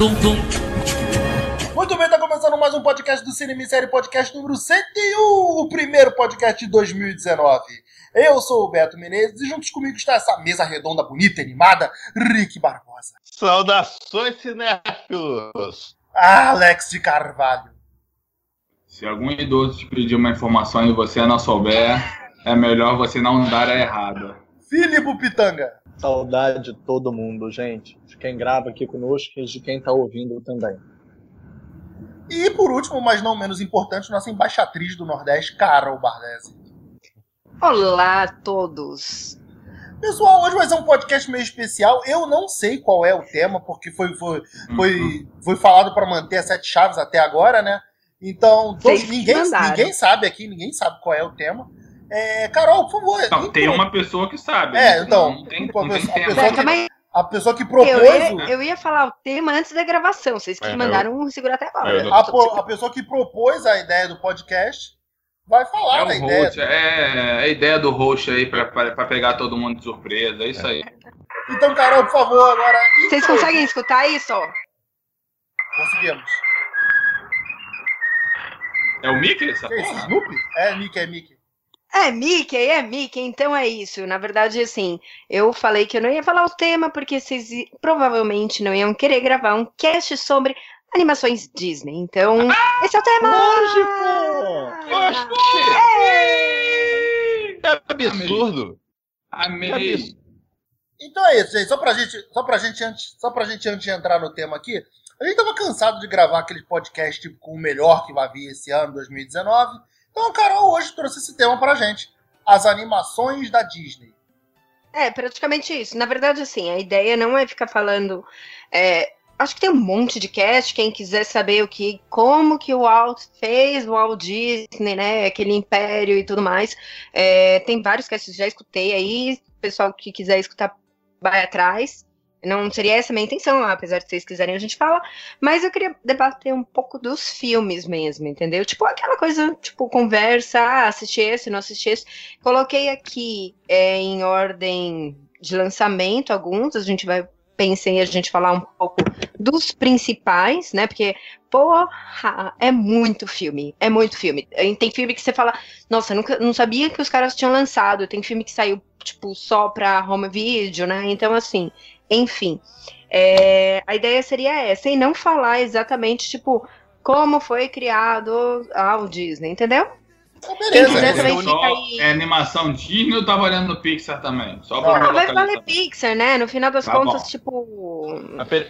Tum, tum. Muito bem, tá começando mais um podcast do Cine Série Podcast número 101, o primeiro podcast de 2019. Eu sou o Beto Menezes e juntos comigo está essa mesa redonda, bonita e animada, Rick Barbosa. Saudações, cinéfilos! Alex de Carvalho. Se algum idoso te pedir uma informação e você não souber, é melhor você não dar a errada. Filipe Pitanga. Saudade de todo mundo, gente. De quem grava aqui conosco e de quem tá ouvindo também. E por último, mas não menos importante, nossa embaixatriz do Nordeste, Carol Barlese. Olá a todos. Pessoal, hoje vai ser um podcast meio especial. Eu não sei qual é o tema, porque foi, foi, foi, foi falado para manter as sete chaves até agora, né? Então, todos, ninguém, ninguém sabe aqui, ninguém sabe qual é o tema. É, Carol, por favor. Não, tem uma pessoa que sabe. É, então. Não tem, não tem a, pessoa que, a pessoa que propôs. Eu ia, eu ia, falar o tema antes da gravação, vocês que é, mandaram eu, segurar até agora. A, a, pessoa que propôs a ideia do podcast vai falar é da ideia. Host, é a ideia do host aí para pegar todo mundo de surpresa, é isso aí. Então, Carol, por favor, agora. Vocês conseguem escutar isso? Conseguimos. É o Mickey essa que porra? Snoopy? É, Mickey, é Mickey. É Mickey, é Mickey, então é isso. Na verdade, assim, eu falei que eu não ia falar o tema porque vocês provavelmente não iam querer gravar um cast sobre animações Disney. Então, ah, esse é o tema! Lógico! Lógico! É absurdo! Amei! Então é isso, gente. Só pra gente, só pra gente, antes, só pra gente antes de entrar no tema aqui, a gente tava cansado de gravar aquele podcast tipo, com o melhor que vai vir esse ano, 2019. Então a Carol hoje trouxe esse tema pra gente. As animações da Disney. É, praticamente isso. Na verdade, assim, a ideia não é ficar falando. É, acho que tem um monte de cast. Quem quiser saber o que, como que o Walt fez o Walt Disney, né? Aquele império e tudo mais. É, tem vários casts já escutei aí. Pessoal que quiser escutar, vai atrás. Não seria essa a minha intenção, apesar de vocês quiserem a gente fala, mas eu queria debater um pouco dos filmes mesmo, entendeu? Tipo aquela coisa, tipo, conversa, ah, assisti esse, não assisti esse. Coloquei aqui é, em ordem de lançamento alguns, a gente vai pensei em a gente falar um pouco dos principais, né? Porque, porra, é muito filme. É muito filme. Tem filme que você fala, nossa, nunca não sabia que os caras tinham lançado. Tem filme que saiu, tipo, só pra home video, né? Então, assim, enfim, é, a ideia seria essa, e não falar exatamente, tipo, como foi criado a o Disney, entendeu? Beleza, é, fica aí... é animação Disney ou tá valendo no Pixar também? Só pra ah, vai valer Pixar, né? No final das tá contas, bom. tipo,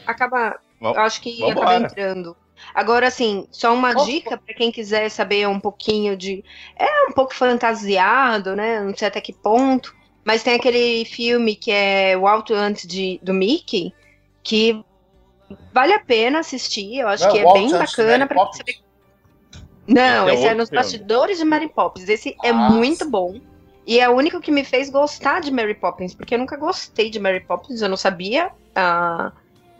acaba, eu acho que acaba entrando. Agora, assim, só uma dica para quem quiser saber um pouquinho de. É um pouco fantasiado, né? Não sei até que ponto. Mas tem aquele filme que é O Alto Antes de, do Mickey, que vale a pena assistir. Eu acho Não, que é bem bacana para você. Não, esse é, esse é nos filme. bastidores de Mary Poppins. Esse é Nossa. é muito bom. E é o único que me fez gostar de Mary Poppins, porque eu nunca gostei de Mary Poppins, eu não sabia uh,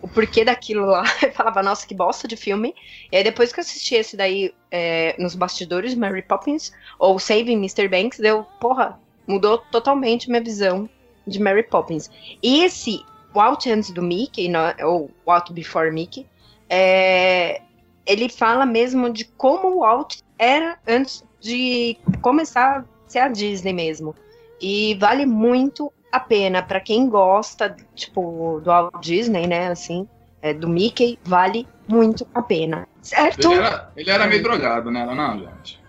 o porquê daquilo lá. Eu falava, nossa, que bosta de filme. E aí depois que eu assisti esse daí é, nos bastidores de Mary Poppins, ou Saving Mr. Banks, deu, porra, mudou totalmente minha visão de Mary Poppins. E esse Walt antes do Mickey, ou Walt Before Mickey, é, ele fala mesmo de como o Walt era antes de começar a ser a Disney mesmo. E vale muito a pena para quem gosta, tipo, do Walt Disney, né, assim, é, do Mickey, vale muito a pena. Certo? Ele era, ele era meio drogado, né? Não, gente.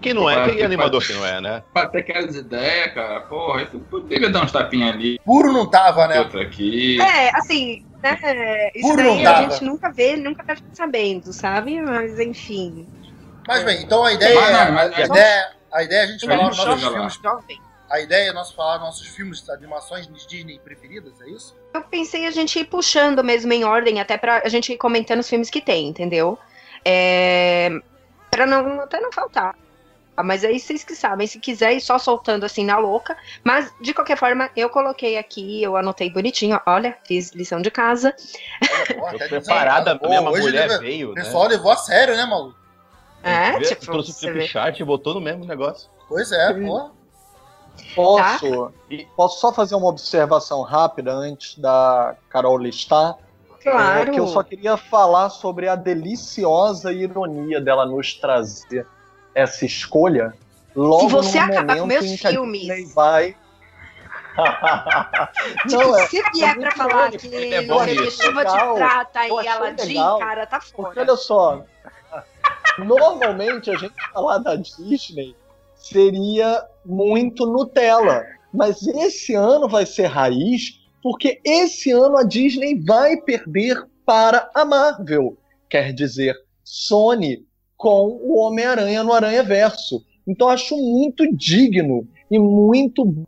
Quem não é, tem animador que não é, né? Pra ter aquelas ideias, cara, porra, isso devia dar uns tapinhas ali. Puro não tava, né? Outro aqui. É, assim, né? Isso Puro daí a gente nunca vê, nunca tá sabendo, sabe? Mas enfim. Mas bem, então a ideia mas, não, mas, a, ideia, a ideia é a gente falar dos nossos filmes. A ideia é nós falar nossos filmes, animações Disney preferidas, é isso? Eu pensei a gente ir puxando mesmo em ordem, até pra a gente ir comentando os filmes que tem, entendeu? É, para não até não faltar. Ah, mas aí vocês que sabem, se quiser ir só soltando assim na louca. Mas, de qualquer forma, eu coloquei aqui, eu anotei bonitinho, olha, fiz lição de casa. Tô preparada mesmo, a mulher veio. O pessoal né? levou a sério, né, maluco? É, tipo. Trouxe o flipchart e botou no mesmo negócio. Pois é, pô. Posso, tá. posso só fazer uma observação rápida antes da Carol listar? Claro. É que eu só queria falar sobre a deliciosa ironia dela nos trazer essa escolha logo Se você no acabar com meus filmes. Vai Tipo, Não, é, se vier pra muito falar que é bom chuva de prata e Aladdin, legal, cara, tá Porque fora. olha só, normalmente a gente falar da Disney seria muito Nutella, mas esse ano vai ser raiz, porque esse ano a Disney vai perder para a Marvel, quer dizer, Sony com o Homem-Aranha no Aranha Verso. Então acho muito digno e muito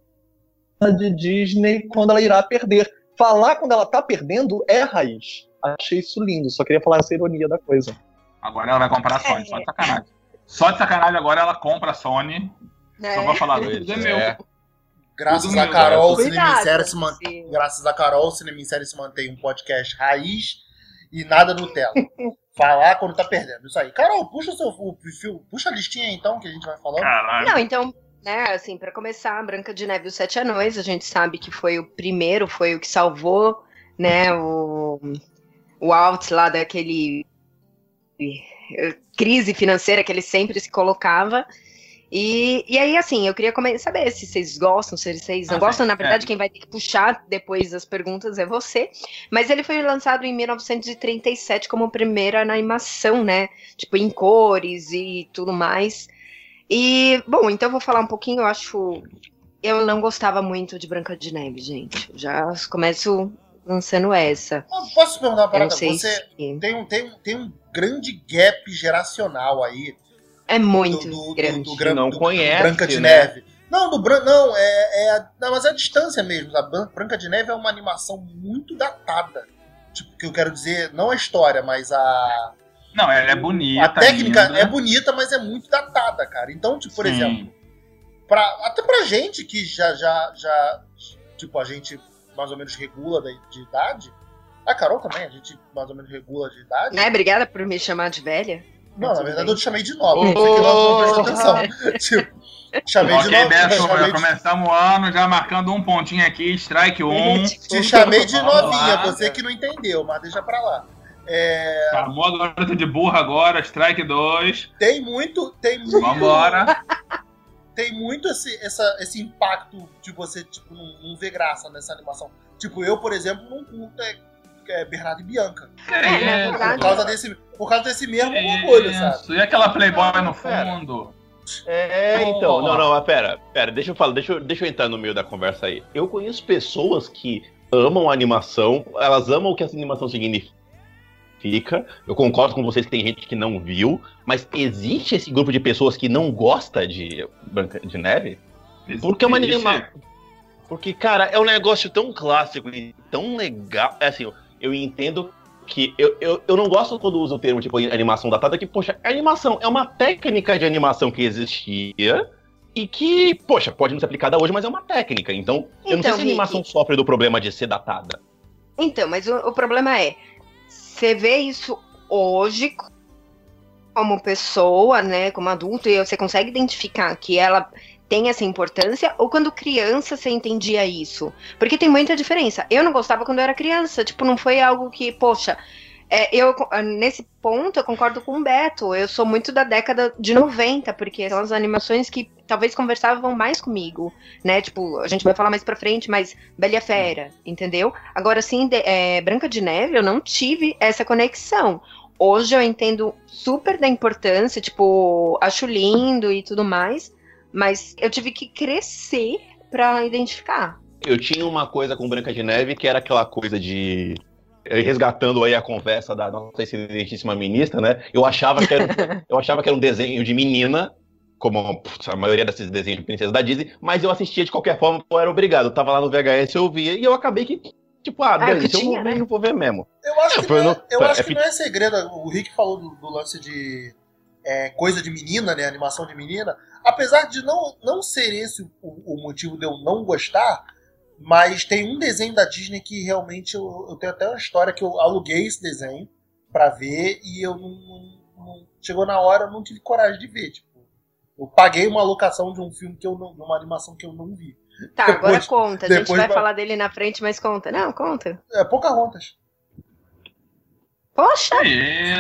de Disney quando ela irá perder. Falar quando ela tá perdendo é raiz. Achei isso lindo, só queria falar essa ironia da coisa. Agora ela vai comprar a Sony, só de sacanagem. Só de sacanagem agora ela compra a Sony. né? Só pra falar, é meu. é. Graças a Carol, Cinema em Série se man... você. Graças a Carol, o Cinema em Série se mantém um podcast raiz e nada Nutella. Falar quando tá perdendo. Isso aí. Carol, puxa o seu o perfil, puxa a listinha aí, então que a gente vai falando. Caralho. Não, então, né, assim, pra começar, Branca de Neve e os Sete Anões, a gente sabe que foi o primeiro, foi o que salvou, né, o, o Alt lá daquele eh, crise financeira que ele sempre se colocava. E, e aí, assim, eu queria saber se vocês gostam, se vocês não Ah, gostam. Na verdade, é. quem vai ter que puxar depois das perguntas é você. Mas ele foi lançado em 1937 como primeira animação, né? Tipo, em cores e tudo mais. E, bom, então eu vou falar um pouquinho, eu acho. Eu não gostava muito de Branca de Neve, gente. Já começo lançando essa. Posso perguntar uma parada? sei Você se tem um, tem, um- tem um grande gap geracional aí é muito do, do, grande. do, Gran- Não do- do conhece, Branca de né? Neve. Não, do Bran... não, é, é a- não, mas é a distância mesmo. A Bran- Branca de Neve é uma animação muito datada. Tipo, que eu quero dizer, não a história, mas a, Não, ela é bonita. a técnica linda. é bonita, mas é muito datada, cara. Então, tipo, por Sim. exemplo, pra, até pra gente que já, já, já, tipo, a gente mais ou menos regula de idade. A Carol também, a gente mais ou menos regula de idade. Né? Obrigada por me chamar de velha. Não, na verdade eu te chamei de nova, você que não, não prestou atenção. tipo, chamei de Ok, nova. Beto, chamei de- começamos o ano já marcando um pontinho aqui, strike um. Te chamei de novinha, você que não entendeu, mas deixa pra lá. É, Chamou a garota de burra agora, strike 2. tem muito, tem muito, Vambora. tem muito esse, essa, esse impacto de você tipo, não, não ver graça nessa animação. Tipo, eu, por exemplo, não curto é, é Bernardo e Bianca. É, isso? verdade- Por causa desse, por causa desse mesmo orgulho, sabe? Isso. E aquela Playboy no fundo? É, então, Oh. não, não, mas pera, pera, deixa eu falar, deixa eu, deixa eu entrar no meio da conversa aí. Eu conheço pessoas que amam a animação, elas amam o que essa animação significa. Eu concordo com vocês que tem gente que não viu, mas existe esse grupo de pessoas que não gosta de Branca de Neve? Porque é uma Existe. anima... Porque, cara, é um negócio tão clássico e tão legal. É assim, eu, entendo que. Eu, eu, eu não gosto quando usa o termo tipo animação datada, que, poxa, animação é uma técnica de animação que existia e que, poxa, pode não ser aplicada hoje, mas é uma técnica. Então, eu não sei Então, se a animação Rick. sofre do problema de ser datada. Então, mas o, o problema é, você vê isso hoje como pessoa, né, como adulto, e você consegue identificar que ela tem essa importância, ou quando criança você entendia isso? Porque tem muita diferença. Eu não gostava quando eu era criança, tipo, não foi algo que, poxa, é, eu nesse ponto eu concordo com o Beto, eu sou muito da década de 90, porque são as animações que talvez conversavam mais comigo, né, tipo, a gente vai falar mais pra frente, mas Bela e a Fera, entendeu? Agora, sim, é, Branca de Neve, eu não tive essa conexão. Hoje eu entendo super da importância, tipo, acho lindo e tudo mais, mas eu tive que crescer pra identificar. Eu tinha uma coisa com Branca de Neve que era aquela coisa de. eh, Resgatando aí a conversa da nossa excelentíssima ministra, né? Eu achava que era, eu achava que era um desenho de menina, como putz, a maioria desses desenhos de princesa da Disney, mas eu assistia de qualquer forma, eu era obrigado. Eu tava lá no VHS, eu via, e eu acabei que, tipo, ah, Ah, que eu tinha, vou né? ver, eu vou ver mesmo. Eu acho É, que, foi não é, eu é acho que pe- não é segredo. O Rick falou do, do lance de é, coisa de menina, né? Animação de menina. Apesar de não, não ser esse o, o motivo de eu não gostar, mas tem um desenho da Disney que realmente eu, eu tenho até uma história que eu aluguei esse desenho pra ver e eu não, não- não- chegou na hora eu não tive coragem de ver. Tipo, eu paguei uma locação de um filme que eu não, de uma animação que eu não vi. Tá, Depois- agora conta. A gente vai vai- falar dele na frente, mas conta. Não, conta. É Pocahontas. Poxa! Que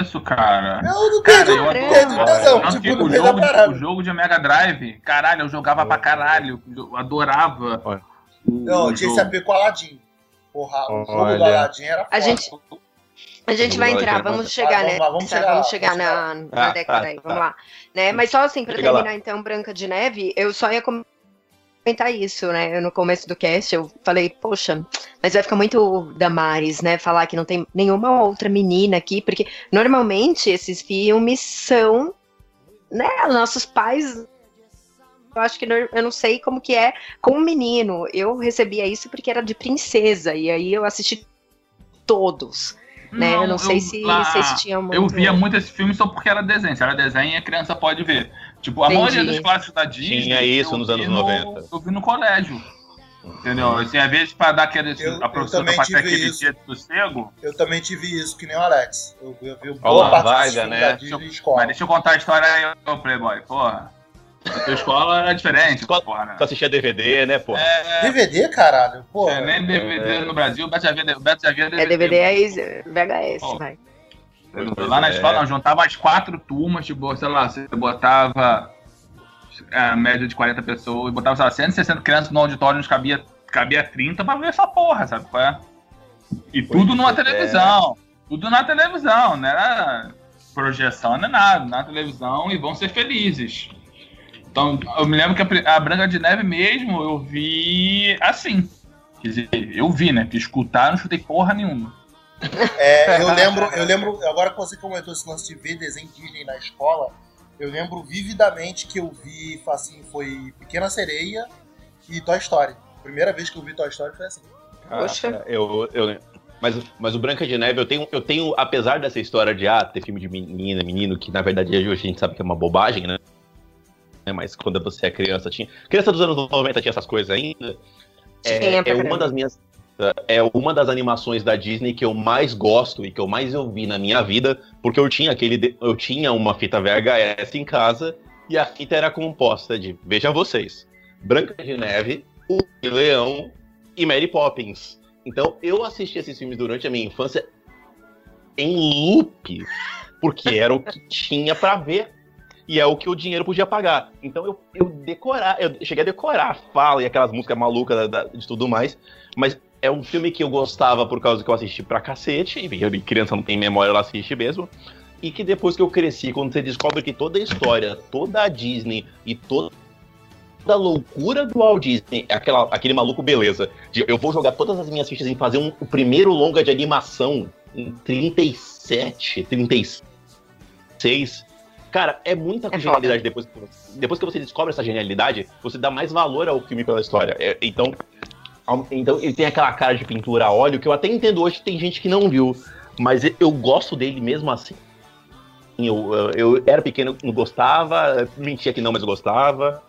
isso, cara. Eu não Cara, perdi, eu perdi adoro. tesão, Tanto tipo, que o jogo, de, o jogo de Mega Drive, caralho, eu jogava pra caralho. Eu adorava. Olha. Não, eu tinha esse AP com o Aladdin. Porra, o jogo Olha. do Aladdin era foda. A gente, a gente vai entrar, vamos chegar, Ah, vamos né? lá, vamos chegar lá, vamos chegar vamos na, na Ah, década tá, aí, tá. vamos lá. Né? Mas só assim, pra Chega lá. terminar então Branca de Neve, eu só ia comentar isso, né? Eu, no começo do cast eu falei, poxa, mas vai ficar muito Damares, né? Falar que não tem nenhuma outra menina aqui, porque normalmente esses filmes são, né? Nossos pais. Eu acho que nor- eu não sei como que é com o menino. Eu recebia isso porque era de princesa, e aí eu assisti todos. Né? eu não sei se lá- vocês tinham muito. Eu via muito esse filme só porque era desenho. Se era desenho, a criança pode ver. Tipo, a Entendi. maioria dos clássicos da Disney. Tinha isso nos anos no- 90. Eu vi no colégio. Entendeu? Assim, às vezes, pra dar aquele. Eu- a professora pra ter aquele isso. dia de sossego. Eu também tive isso, que nem o Alex. Eu, eu vi Olha boa lá, parte vai, desses né? Disney escola. Mas deixa eu contar a história aí, ô Playboy. Porra. A tua escola era diferente, Escola- porra. né? Tu assistia DVD, né, pô? É, DVD, caralho? Pô, é, nem DVD no Brasil, o Beto já via, o Beto já via É DVD é VHS, Ó. vai. Lá na É. escola, nós juntava as quatro turmas, tipo, sei lá, você botava é, a média de 40 pessoas, botava, sei lá, 160 crianças no auditório, nos cabia, cabia 30 pra ver essa porra, sabe qual é? E tudo numa é. televisão. Tudo na televisão, não era projeção, nem nada, na televisão e vão ser felizes. Então, eu me lembro que a, a Branca de Neve mesmo, eu vi assim. Quer dizer, eu vi, né? Porque escutar, não escutei porra nenhuma. É, eu lembro, eu lembro, agora que você comentou esse lance de ver desenho Disney na escola, eu lembro vividamente que eu vi, assim, foi Pequena Sereia e Toy Story. Primeira vez que eu vi Toy Story foi assim. Poxa. Ah, eu, eu, mas, mas o Branca de Neve, eu tenho, eu tenho, apesar dessa história de ah, ter filme de menina, menino, que na verdade hoje a gente sabe que é uma bobagem, né? Né, Mas quando você é criança, tinha. Criança dos anos 90 tinha essas coisas ainda. É, é uma das minhas. É uma das animações da Disney que eu mais gosto e que eu mais ouvi na minha vida, porque eu tinha aquele. Eu tinha uma fita VHS em casa e a fita era composta de, veja vocês, Branca de Neve, O Leão e Mary Poppins. Então eu assisti esses filmes durante a minha infância em loop, porque era o que tinha pra ver e é o que o dinheiro podia pagar. Então eu, eu decorar, eu cheguei a decorar a fala e aquelas músicas malucas da- da- de tudo mais, mas é um filme que eu gostava por causa que eu assisti pra cacete, e eu- criança não tem memória, ela assiste mesmo. E que depois que eu cresci, quando você descobre que toda a história, toda a Disney e toda a loucura do Walt Disney, é aquela, aquele maluco beleza, de eu vou jogar todas as minhas fichas em fazer um, o primeiro longa de animação em 37, 36. Cara, é muita É genialidade depois que, você- depois que você descobre essa genialidade, você dá mais valor ao filme pela história. É, então, então ele tem aquela cara de pintura a óleo que eu até entendo hoje que tem gente que não viu, mas eu- gosto dele mesmo assim. Eu, eu, eu era pequeno, não gostava, mentia que não, mas gostava.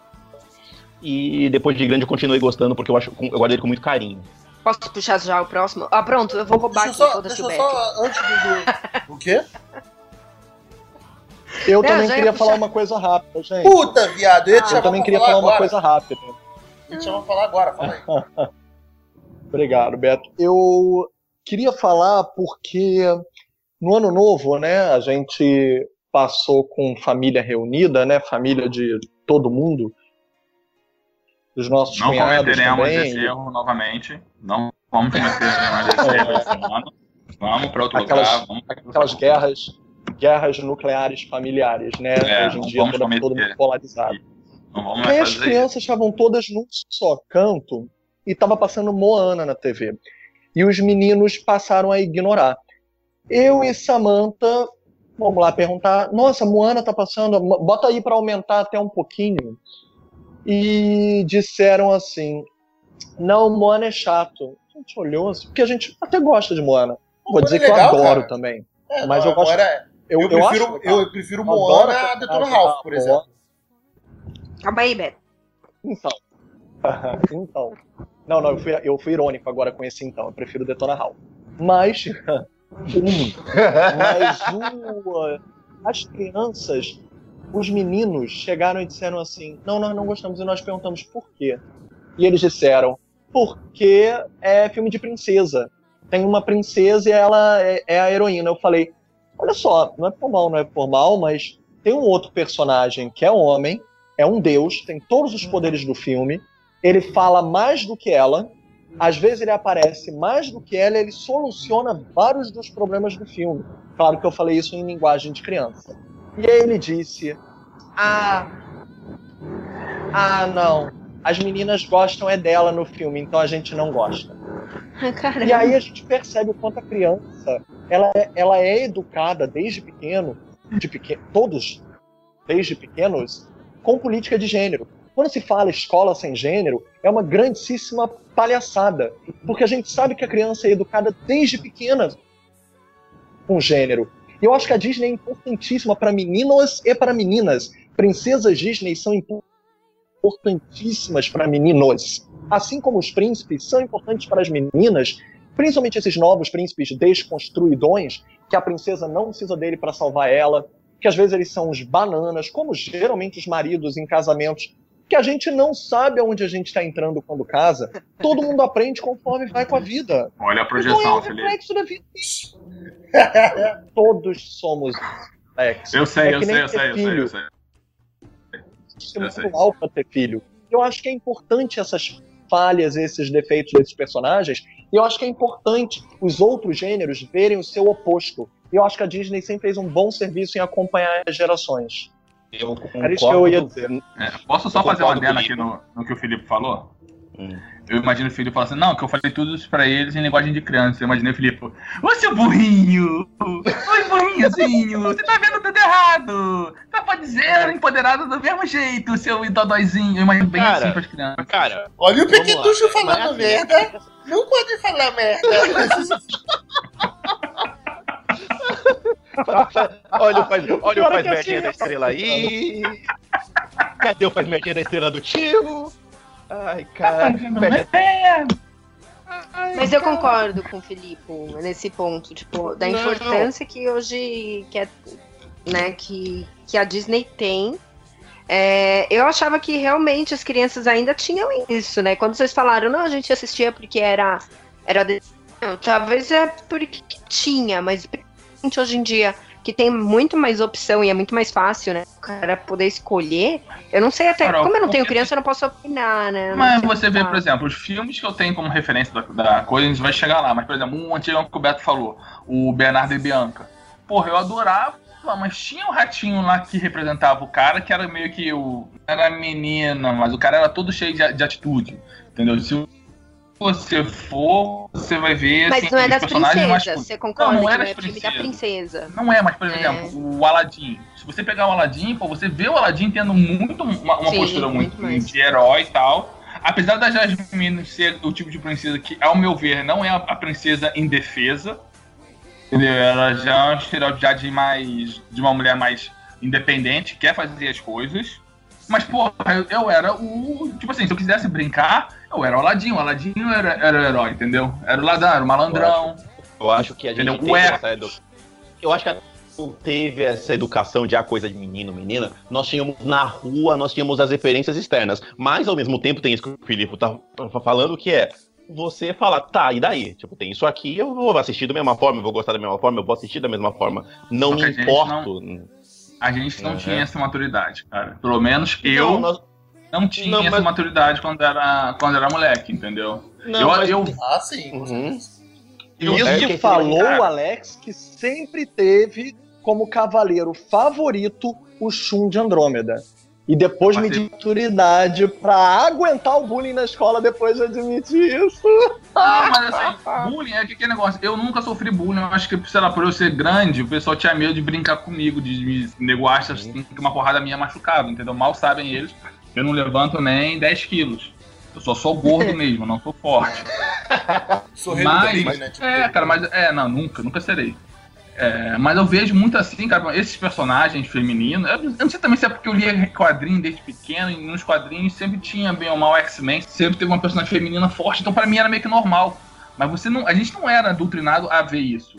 E depois de grande eu continuei gostando porque eu acho eu guardo ele com muito carinho. Posso puxar já o próximo? Ah, pronto, eu vou roubar Deixa aqui só, eu Beck. só, antes do... O quê? Eu Não, também queria puxar. falar uma coisa rápida, gente. Puta, viado, eu ia te Ah, eu também queria falar falar uma agora. coisa rápida. Eu ia te falar agora, fala aí. Obrigado, Beto. Eu queria falar porque no ano novo, né, a gente passou com família reunida, né, família de todo mundo, dos nossos Não cometeremos também. esse erro novamente. Não vamos cometer mais esse erro esse ano. Vamos para outro Aquelas- lugar. Vamos Aquelas lugar. guerras, guerras nucleares familiares, né? É, Hoje em dia todo, mundo polarizado. Não vamos E as fazer isso. crianças estavam todas num só canto e tava passando Moana na TV. E os meninos passaram a ignorar. Eu e Samantha, vamos lá perguntar, nossa, Moana tá passando, bota aí para aumentar até um pouquinho. E disseram assim, não, Moana é chato. A gente olhou assim, porque a gente até gosta de Moana. Vou Moana dizer é que eu legal, adoro cara. também. É, Mas não, eu gosto- agora é- Eu, eu, eu prefiro, acho legal. eu prefiro Moana a Detona Ralph, da por exemplo. Calma aí, Beto. Então. então. Não, não, eu fui, eu fui irônico agora com esse então. Eu prefiro Detona Ralph. Mas. mas o, as crianças, os meninos, chegaram e disseram assim: Não, nós não gostamos. E nós perguntamos por quê. E eles disseram: Porque é filme de princesa. Tem uma princesa e ela é, é a heroína. Eu falei: Olha só, não é por mal, não é por mal, mas tem um outro personagem que é homem, é um deus, tem todos os poderes do filme, ele fala mais do que ela, às vezes ele aparece mais do que ela, ele soluciona vários dos problemas do filme. Claro que eu falei isso em linguagem de criança. E aí ele disse: Ah, ah, não. As meninas gostam é dela no filme, então a gente não gosta. Caramba. E aí a gente percebe o quanto a criança ela é, ela é educada desde pequeno, de pequeno, todos desde pequenos, com política de gênero. Quando se fala escola sem gênero, é uma grandíssima palhaçada, porque a gente sabe que a criança é educada desde pequena com gênero. E eu acho que a Disney é importantíssima para meninos e para meninas. Princesas Disney são importantíssimas para meninos. Assim como os príncipes são importantes para as meninas, principalmente esses novos príncipes desconstruidões, que a princesa não precisa dele para salvar ela, que às vezes eles são os bananas, como geralmente os maridos em casamentos, que a gente não sabe aonde a gente está entrando quando casa. Todo mundo aprende conforme vai com a vida. Olha a Então é projeção, um Felipe. reflexo da vida. Todos somos Alex. Eu sei, É eu sei, eu sei, eu sei, eu sei. Isso é Eu muito sei. mal para ter filho. Eu acho que é importante essas falhas, esses defeitos desses personagens, e eu acho que é importante os outros gêneros verem o seu oposto. E eu acho que a Disney sempre fez um bom serviço em acompanhar as gerações. Eu Era isso que eu ia concordo. dizer. É, posso só Eu fazer uma concordo o aqui no, no que o Felipe falou? Hum. Eu imagino o Felipe falando assim, não, que eu falei tudo isso pra eles em linguagem de criança. Eu imaginei o Felipe, ô seu burrinho! Oi, burrinhozinho! Você tá vendo tudo errado! Tá pode dizer empoderado do mesmo jeito, seu dodóizinho. Eu imagino bem Cara, assim pras crianças. Cara, Olha o. Pequetucho falando Mas, assim, merda. Não pode falar merda. Olha o faz, olha o é faz que merdinha assim, da estrela aí. Cadê o faz merdinha da estrela do tio? Ai, cara. Fecha- É, Mas eu concordo com o Felipe nesse ponto, tipo, da Não. importância que hoje que, é, né, que, que a Disney tem. É, eu achava que realmente as crianças ainda tinham isso, né? Quando vocês falaram, não, a gente assistia porque era. era de- não, talvez é porque tinha, mas hoje em dia, que tem muito mais opção e é muito mais fácil, né? O cara poder escolher. Eu não sei até. Carol, como eu não tenho criança, eu não posso opinar, né? Mas você vê, por exemplo, os filmes que eu tenho como referência da, da coisa, a gente vai chegar lá. Mas, por exemplo, um antigo que o Beto falou, o Bernardo e Bianca. Porra, eu adorava, mas tinha um ratinho lá que representava o cara, que era meio que o. Era menina, mas o cara era todo cheio de, de atitude. Entendeu? Se você for, você vai ver Mas assim, não é das princesas, masculinos. você concorda Não, é não das é da princesa. Não é, mas, por É. exemplo, o Aladdin. Se você pegar o Aladdin, pô, você vê o Aladdin tendo muito uma, uma Sim, postura muito, muito mais. de herói e tal. Apesar da Jasmine ser o tipo de princesa que, ao meu ver, não é a, a princesa indefesa. Entendeu? Ela já é um estereótipo já de mais. de uma mulher mais independente, quer fazer as coisas. Mas, porra, eu, eu era o. Tipo assim, se eu quisesse brincar, eu era o Aladdin. O Aladdin era, era o herói, entendeu? Era o ladrão, era o malandrão. Eu acho que a gente Entendeu? teve essa edu... Eu acho que a não teve essa educação de a coisa de menino, menina. Nós tínhamos na rua, nós tínhamos as referências externas. Mas ao mesmo tempo tem isso que o Filipe tá falando, que é você falar, tá, e daí? Tipo, tem isso aqui, eu vou assistir da mesma forma, eu vou gostar da mesma forma, eu vou assistir da mesma forma. Não me importo. A gente não Uhum. tinha essa maturidade, cara. Pelo menos eu Não, nós- não tinha Não, essa mas- maturidade quando era, quando era moleque, entendeu? não, eu, mas- eu, Ah, sim. Uhum. eu- Isso é que que- falou cara. o Alex, que sempre teve como cavaleiro favorito o Shun de Andrômeda. E depois Mas deu maturidade pra aguentar o bullying na escola depois de admitir isso. Não, mas assim, bullying é que aquele negócio. Eu nunca sofri bullying, eu acho que, sei lá, por eu ser grande, o pessoal tinha medo de brincar comigo, de me nego acha assim, que uma porrada minha machucava, entendeu? Mal sabem eles, eu não levanto nem 10 quilos. Eu só sou gordo mesmo, não sou forte. Sou Mas, Rodrigues, né? Tipo, é, cara, mas é, não, nunca, nunca serei. É, mas eu vejo muito assim, cara, esses personagens femininos. Eu, eu não sei também se é porque eu lia quadrinho desde pequeno, e nos quadrinhos sempre tinha bem ou mal X-Men, sempre teve uma personagem feminina forte, então pra mim era meio que normal. Mas você não, a gente não era doutrinado a ver isso.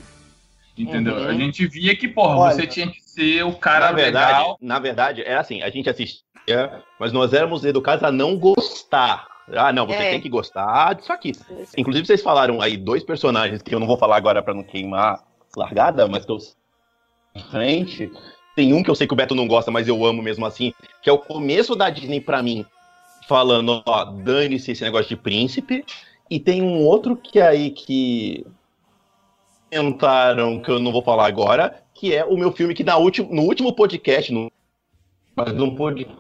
Entendeu? Uhum. A gente via que, porra, Olha, você tinha que ser o cara na verdade, legal. na verdade, era assim, a gente assistia, mas nós éramos educados a não gostar. Ah, não, você É. tem que gostar disso aqui. Inclusive, vocês falaram aí dois personagens que eu não vou falar agora pra não queimar largada, mas que eu frente. Tem um que eu sei que o Beto não gosta, mas eu amo mesmo assim, que é o começo da Disney pra mim, falando, ó, dane-se esse negócio de príncipe. E tem um outro que é aí que comentaram, que eu não vou falar agora, que é o meu filme que na último, no último podcast, no, mas não podcast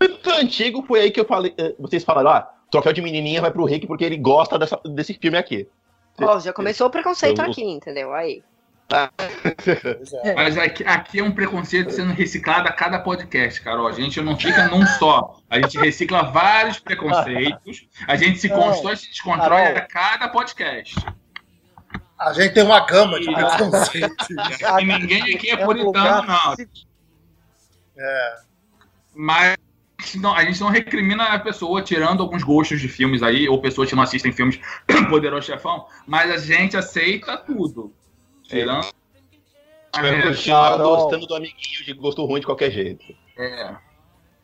muito antigo, foi aí que eu falei, eh, vocês falaram, ah, troféu de menininha vai pro Rick porque ele gosta dessa, desse filme aqui. Ó, já começou o preconceito aqui, entendeu? Aí. É. Mas aqui, aqui é um preconceito sendo reciclado a cada podcast, Carol. A gente não fica num só. A gente recicla vários preconceitos. A gente se Não, constrói e se desconstrói Carol. a cada podcast. A gente tem uma gama de preconceitos. E ninguém aqui é um puritano, não. É. Mas não, a gente não recrimina a pessoa tirando alguns gostos de filmes aí, ou pessoas que não assistem filmes Poderoso Chefão, mas a gente aceita tudo. Tirando. Eu É, continuar gostando do amiguinho de gosto ruim de qualquer jeito. é.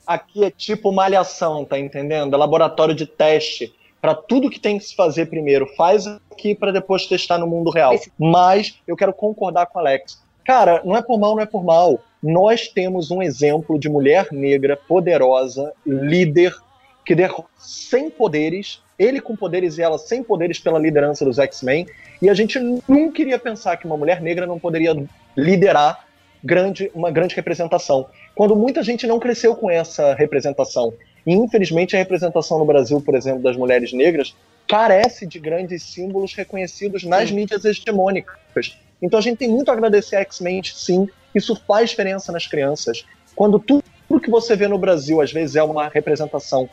Aqui é tipo malhação, tá entendendo? É laboratório de teste para tudo que tem que se fazer primeiro. Faz aqui para depois testar no mundo real. Mas eu quero concordar com o Alex. Cara, não é por mal, não é por mal. Nós temos um exemplo de mulher negra, poderosa, líder, que derrota sem poderes, ele com poderes e ela sem poderes pela liderança dos X-Men. E a gente nunca iria pensar que uma mulher negra não poderia liderar grande, uma grande representação. Quando muita gente não cresceu com essa representação. E infelizmente a representação no Brasil, por exemplo, das mulheres negras, carece de grandes símbolos reconhecidos nas mídias hegemônicas. Então a gente tem muito a agradecer a X-Men, sim. Isso faz diferença nas crianças. Quando tudo que você vê no Brasil, às vezes, é uma representação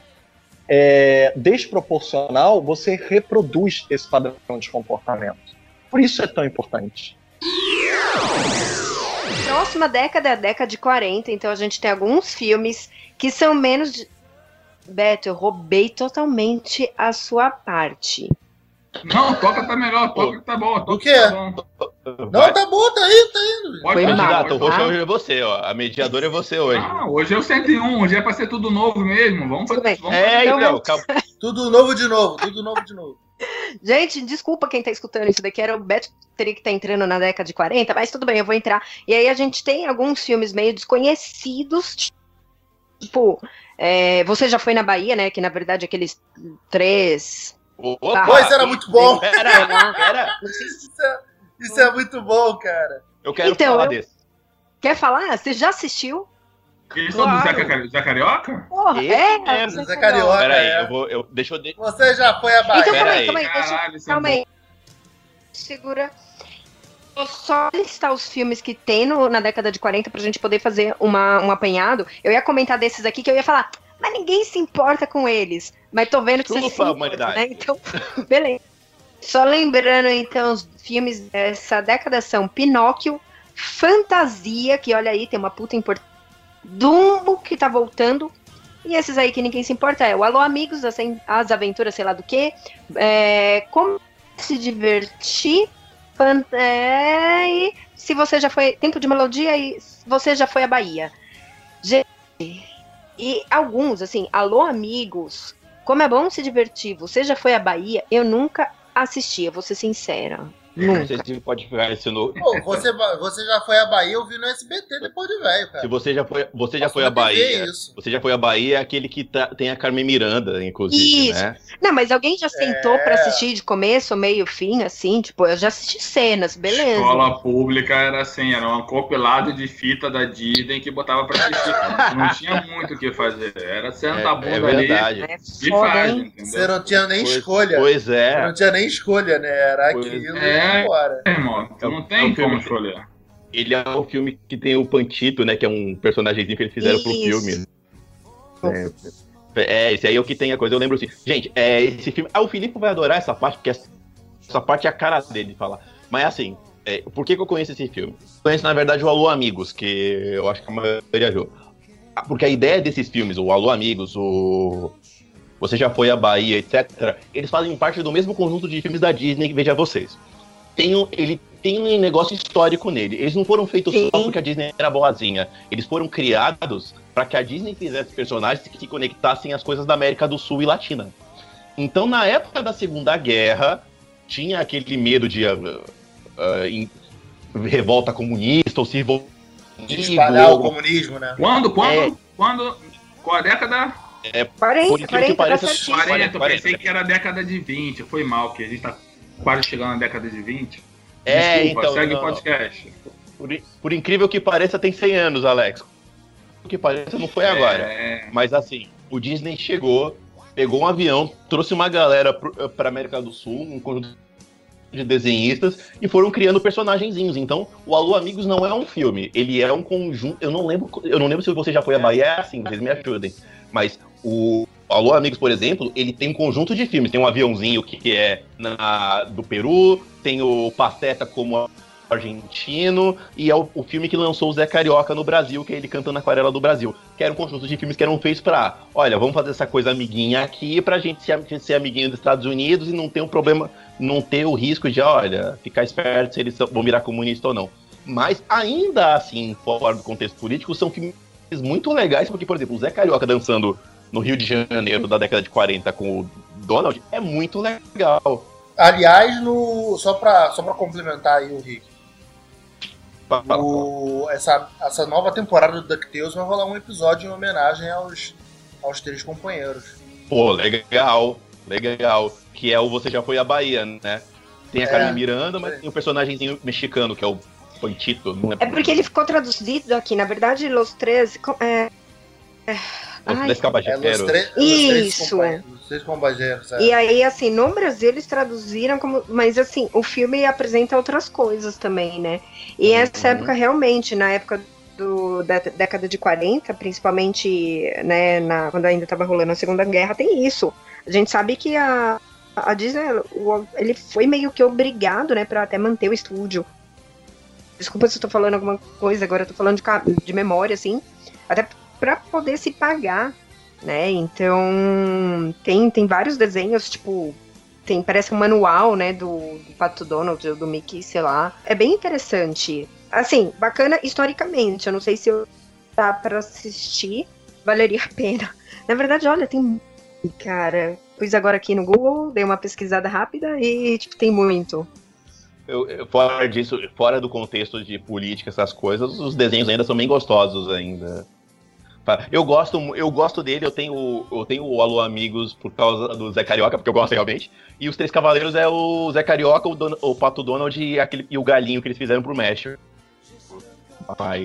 é, desproporcional, você reproduz esse padrão de comportamento. Por isso é tão importante. Próxima década é a década de 40, então a gente tem alguns filmes que são menos. De... Beto, eu roubei totalmente a sua parte. Não, toca tá melhor, toca que tá bom. Toca O quê? Tá bom. Não, tá bom, tá indo, tá indo. Pode Candidato, o roxo tá? hoje é você, ó. A mediadora é você hoje. Ah, hoje é o 101, hoje é pra ser tudo novo mesmo. Vamos Tudo fazer. bem. Vamos É, Então então, calma. Tudo novo de novo, tudo novo de novo. Gente, desculpa quem tá escutando isso daqui, era o Beto que teria que estar entrando na década de 40, mas tudo bem, eu vou entrar. E aí a gente tem alguns filmes meio desconhecidos, tipo, é, Você Já Foi na Bahia, né, que na verdade aqueles três... Opa, Pois era muito bom. Pera, pera. Se- Isso é, isso é muito bom, cara. Eu quero Então, falar eu- desse. Quer falar? Você já assistiu? Eles são do Zé, Claro. Cari- Zé Carioca? Porra, é, mesmo, você Zé Carioca. Pera aí, é. eu vou. Eu, deixa eu. de- Você já foi a Bahia. Então calma aí, aí. calma aí, deixa, Caralho, é calma aí. Segura. Vou só listar os filmes que tem no- na década de 40 pra gente poder fazer uma, um apanhado. Eu ia comentar desses aqui que eu ia falar, mas ninguém se importa com eles. Mas tô vendo que você se Chupa a importa, humanidade. né? Então, beleza. Só lembrando, então, os filmes dessa década são Pinóquio, Fantasia, que olha aí, tem uma puta importância. Dumbo, que tá voltando. E esses aí que ninguém se importa é o Alô Amigos, as, as aventuras, sei lá do que. É, como se divertir. Fan- é, e se você já foi. Tempo de melodia e você já foi à Bahia. Gente, e alguns, assim, Alô Amigos. Como é bom se divertir. Você já foi à Bahia? Eu nunca assisti, eu vou ser sincera. Não sei se pode pegar esse no. Pô, você, você já foi a Bahia, eu vi no SBT depois de velho, cara. Se você já foi, você já foi a TV Bahia. Isso. Você já foi a Bahia, é aquele que tá- tem a Carmen Miranda, inclusive, Isso. né? Não, mas alguém já sentou É. pra assistir de começo, meio, fim, assim? Tipo, eu já assisti cenas, beleza. Escola pública era assim, era um compilado de fita da Disney que botava pra assistir. Não tinha muito o que fazer. Era senta a É, bunda é ali verdade. É e faz, hein? Você não tinha nem Pois- escolha. Pois Você é. não tinha nem escolha, né? Era Pois aquilo é. E bora. É, irmão, tu não É tem um como filme- escolher. Ele é o filme que tem o Pantito, né? Que é um personagemzinho que eles fizeram pro Isso. filme. É, é, esse aí é o que tem a coisa. Eu lembro assim. Gente, é, esse filme. Ah, o Filipe vai adorar essa parte, porque essa, essa parte é a cara dele de falar. Mas assim, é, por que, que eu conheço esse filme? Conheço, na verdade, o Alô Amigos, que eu acho que a maioria viu. Ah, Porque a ideia desses filmes, o Alô Amigos, o. Você já foi à Bahia, etc., eles fazem parte do mesmo conjunto de filmes da Disney que veja vocês. Tem um, ele tem um negócio histórico nele. Eles não foram feitos Sim. só porque a Disney era boazinha. Eles foram criados para que a Disney fizesse personagens que conectassem as coisas da América do Sul e Latina. Então, na época da Segunda Guerra, tinha aquele medo de. ah, in- revolta comunista ou se de espalhar o comunismo, né? Quando, quando, é. quando, qual a década? É, 40, 40, pareça, tá 40, eu pensei que era a década de 20, foi mal, que a gente tá quase chegando na década de 20. É, Desculpa, então. segue o podcast. Por, por incrível que pareça, tem 100 anos, Alex. O que pareça não foi agora. É, Mas assim, o Disney chegou, pegou um avião, trouxe uma galera pro- pra América do Sul, um conjunto de desenhistas, e foram criando personagenzinhos. Então, o Alô Amigos não é um filme, ele é um conjunto. Eu não lembro, eu não lembro se você já foi a Bahia, é assim, vocês me ajudem. Mas o Alô Amigos, por exemplo, ele tem um conjunto de filmes. Tem um aviãozinho que é na, do Peru, tem o Pateta como argentino, e é o, o filme que lançou o Zé Carioca no Brasil, que é ele cantando Aquarela do Brasil. Que era um conjunto de filmes que eram feitos pra, olha, vamos fazer essa coisa amiguinha aqui pra gente ser, ser amiguinho dos Estados Unidos e não ter um problema, não ter o risco de, olha, ficar esperto se eles vão virar comunista ou não. Mas ainda assim, fora do contexto político, são filmes muito legais, porque, por exemplo, o Zé Carioca dançando no Rio de Janeiro da década de 40 com o Donald é muito legal. Aliás, no, só pra, só pra complementar aí o Rick, o, essa, essa nova temporada do DuckTales vai rolar um episódio em homenagem aos, aos três companheiros. Pô, legal, legal. Que é o Você Já Foi à Bahia, né? Tem a É, Carmen Miranda, mas é. tem o personagemzinho mexicano, que é o Panchito. Não É porque ele ficou traduzido aqui. Na verdade, Los Três. É... é- Os Ai, Três É, Caballeros. os, três- os três Isso. Os três é. E aí, assim, no Brasil eles traduziram como. Mas assim, o filme apresenta outras coisas também, né? E essa Uhum. época, realmente, na época do, da década de 40, principalmente, né, na, quando ainda estava rolando a Segunda Guerra, tem isso. A gente sabe que a, a Disney, o- ele foi meio que obrigado, né, pra até manter o estúdio. Desculpa se eu tô falando alguma coisa, agora eu tô falando de, de memória, assim. Até pra poder se pagar, né? Então, tem, tem vários desenhos, tipo, tem, parece um manual, né, do, do Pato Donald, do Mickey, sei lá. É bem interessante. Assim, bacana historicamente, eu não sei se eu dá pra assistir, valeria a pena. Na verdade, olha, tem cara, pus agora aqui no Google, dei uma pesquisada rápida e, tipo, tem muito. Eu- eu- fora disso, fora do contexto de política, essas coisas, os desenhos ainda são bem gostosos ainda. Eu gosto, eu gosto dele, eu tenho, eu tenho o Alô Amigos por causa do Zé Carioca, porque eu gosto realmente. E os Três Cavaleiros é o Zé Carioca, o, Don- o Pato Donald e, aquele, e o Galinho que eles fizeram pro México.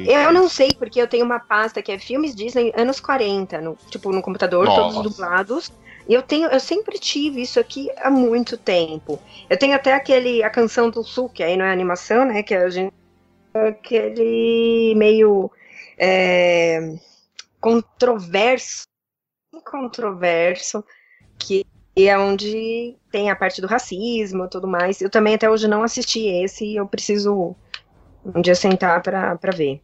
Eu não sei, porque eu tenho uma pasta que é filmes Disney anos 40, no, tipo, no computador, Nossa. todos dublados. E eu tenho, eu sempre tive isso aqui há muito tempo. Eu tenho até aquele, a canção do Sul, que aí não é animação, né? Que a gente. Aquele meio. é, controverso. Controverso. Que é onde tem a parte do racismo e tudo mais. Eu também até hoje não assisti esse e eu preciso um dia sentar pra, pra ver.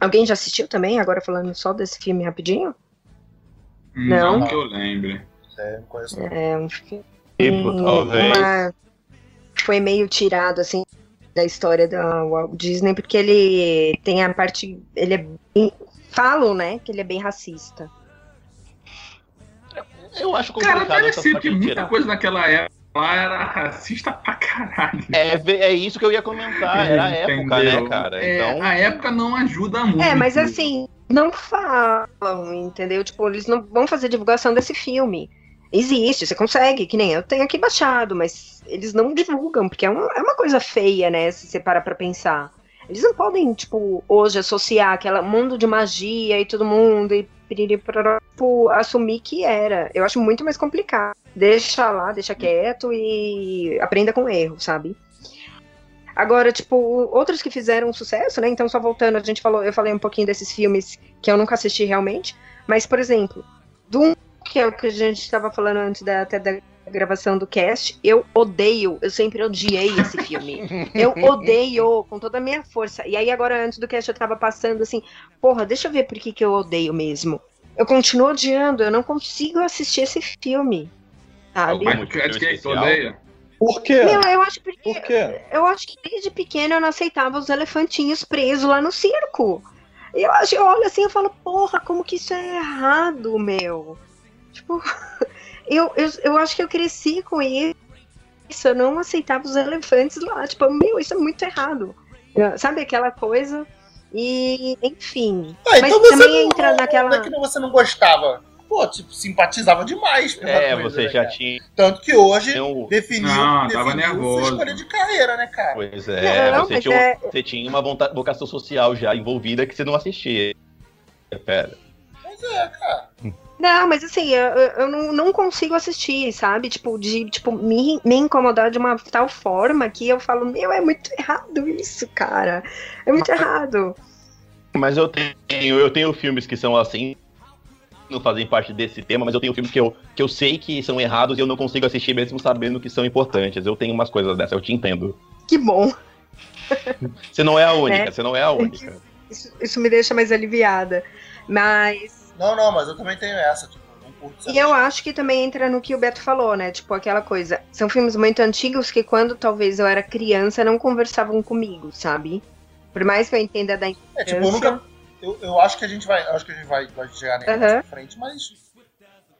Alguém já assistiu também? Agora falando só desse filme rapidinho? Não. Não que eu lembre. É, não conheço não. É um filme. Tipo, talvez. uma- Foi meio tirado, assim, da história da Walt Disney, porque ele tem a parte. Ele é bem. Falam, né? Que ele é bem racista. Eu acho Cara, complicado essa parecia parte que muita tirar. coisa naquela época lá era racista pra caralho. É, é isso que eu ia comentar, era a época, Entendeu? né, cara? É, Então, A época não ajuda muito. É, mas assim, não falam, entendeu? Tipo, eles não vão fazer divulgação desse filme. Existe, você consegue, que nem eu tenho aqui baixado, mas eles não divulgam, porque é uma, é uma coisa feia, né? Se você parar pra pensar. Eles não podem, tipo, hoje associar aquele mundo de magia e todo mundo e tipo, assumir que era. Eu acho muito mais complicado. Deixa lá, deixa quieto e aprenda com erro, sabe? Agora, tipo, outros que fizeram sucesso, né? Então, só voltando, a gente falou, eu falei um pouquinho desses filmes que eu nunca assisti realmente, mas, por exemplo, Doom, que é o que a gente estava falando antes da, até da gravação do cast, eu odeio, eu sempre odiei esse filme. Eu odeio com toda a minha força. E aí, agora, antes do cast, eu tava passando assim, porra, deixa eu ver por que, que eu odeio mesmo. Eu continuo odiando, eu não consigo assistir esse filme. Sabe? Mas dizer que tu especial? odeia? Por quê? Meu, eu acho porque Por quê? eu acho que desde pequena eu não aceitava os elefantinhos presos lá no circo. E eu acho, eu olho assim e falo, porra, como que isso é errado, meu? Tipo, eu, eu, eu acho que eu cresci com isso, eu não aceitava os elefantes lá. Tipo, meu, isso é muito errado. Sabe aquela coisa? E, enfim. Ah, Mas então você também não, entra naquela- não é que você não gostava. Pô, tipo, simpatizava demais pela É, coisa, você né, já cara? tinha Tanto que hoje um. definiu, Não, tava definiu nervoso. escolha de carreira, né, cara? Pois é, Não, você, mas tinha, é- você tinha uma vocação social já envolvida que você não assistia. Pera. Pois é, cara. Não, mas assim, eu, eu- não, não consigo assistir, sabe? Tipo, de tipo, me, me incomodar de uma tal forma que eu falo, meu, é muito errado isso, cara. É muito errado. Mas eu tenho, eu tenho filmes que são assim, não fazem parte desse tema, mas eu tenho filmes que eu, que eu sei que são errados e eu não consigo assistir mesmo sabendo que são importantes. Eu tenho umas coisas dessas, eu te entendo. Que bom. Você não é a única, É. você não é a única. Isso, isso me deixa mais aliviada. Mas. Não, não, mas eu também tenho essa, tipo, não curto E eu acho que também entra no que o Beto falou, né? Tipo, aquela coisa. São filmes muito antigos que, quando talvez eu era criança, não conversavam comigo, sabe? Por mais que eu entenda da É, tipo, eu nunca. Eu, eu acho que a gente vai. Acho que a gente vai, vai chegar Aham. pra frente, mas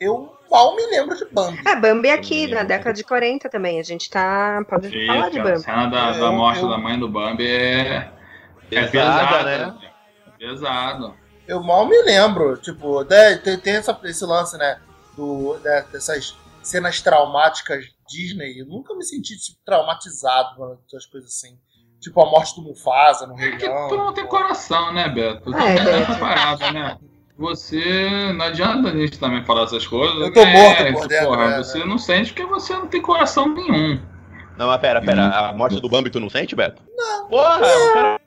eu mal me lembro de Bambi. É, Bambi aqui, na década de 40 também. A gente tá. Pode Sim, falar de cara, a Bambi. cena da, da Eu- morte eu- da mãe do Bambi é, é Pesada, pesada, né? É pesado. Eu mal me lembro. Tipo, né, tem, tem essa- esse lance, né? Do, né, dessas cenas traumáticas Disney. Eu nunca me senti tipo, traumatizado com essas coisas assim. Tipo a morte do Mufasa no Rei É que Leão. tu não tem coração, né, Beto? Tu É, essa parada, né? Você. Não adianta a gente também falar essas coisas. Eu tô é, morto por dentro, Porra, né, você né? não sente porque você não tem coração nenhum. Não, mas pera, pera, a morte do Bambi tu não sente, Beto? Não. Porra, o cara.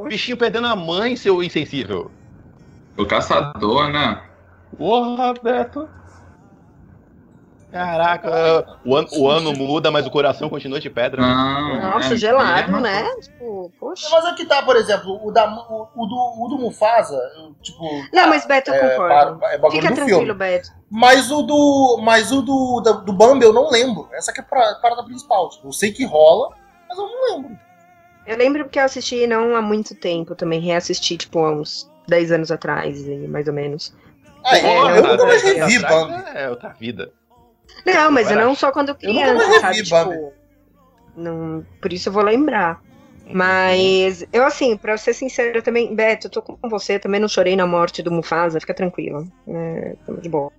O bichinho perdendo a mãe, seu insensível. O caçador, né? Porra, Beto. Caraca, o ano, o ano muda, mas o coração continua de pedra. né? Não. Nossa, é gelado, mesmo. né? Tipo, poxa. Mas aqui tá, por exemplo, o, da, o, o do, o do Mufasa, tipo. Não, mas Beto, eu é, concordo. é Fica do tranquilo, filme. Beto. Mas o do. Mas o do, do Bambi eu não lembro. Essa que é a parada principal. Tipo, eu sei que rola, mas eu não lembro. Eu lembro porque eu assisti não há muito tempo também. Reassisti, tipo, há uns 10 anos atrás, mais ou menos. Aí, É, eu não, nunca mais revi Bambi. É outra vida. Não, mas eu não só quando nunca criança, mais sabe? revi Tipo, não, por isso eu vou lembrar. Mas eu, assim, pra ser sincera também, Beto, eu tô com você, também não chorei na morte do Mufasa, fica tranquilo. É, tamo de boa.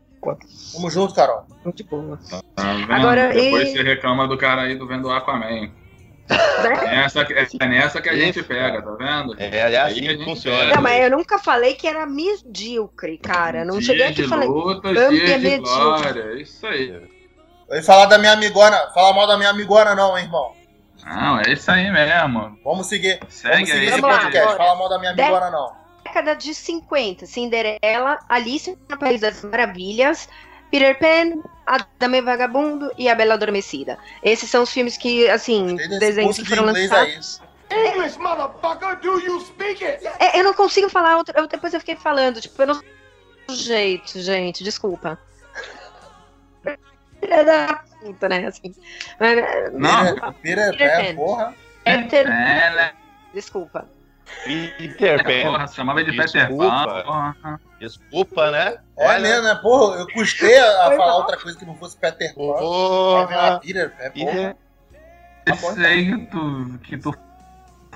Tamo junto, Carol. Tamo de boa. Tá vendo? Agora, Depois e- você reclama do cara aí do vendo Aquaman. Né? É Essa, é nessa que a gente pega, tá vendo? É, é Aí assim a que gente funciona. Não, mas eu nunca falei que era medíocre, cara. Não Dias cheguei aqui e falei. luta, é de glória. Isso aí. Eu falar da minha amigona. Falar mal da minha amigona, não, hein, irmão. Não, é isso aí mesmo. Vamos seguir. Vamos Segue seguir aí. esse Vamos podcast. Fala mal da minha amigona, não. década de 50, Cinderela, Alice no País das Maravilhas, Peter Pan, A Dama e Vagabundo e A Bela Adormecida. Esses são os filmes que, assim, desenhos que foram lançados. English, motherfucker, do you speak it? É, eu não consigo falar outra. eu- depois eu fiquei falando, tipo, eu não jeito, gente, desculpa. Filha da puta, né? Assim. Mas, é, Não. Peter, Peter Peter Pan, Pan. porra. Peter- É, né? Desculpa. Peter Pan. Porra, chamava de Peter. Pan. Porra. Desculpa, né? É Olha, mesmo, né? Porra, eu custei a, falar mal. outra coisa que não fosse Peter Pan. Porra. Peter Pan, porra. Peter- Tá bom, Esse aí que tu, que tu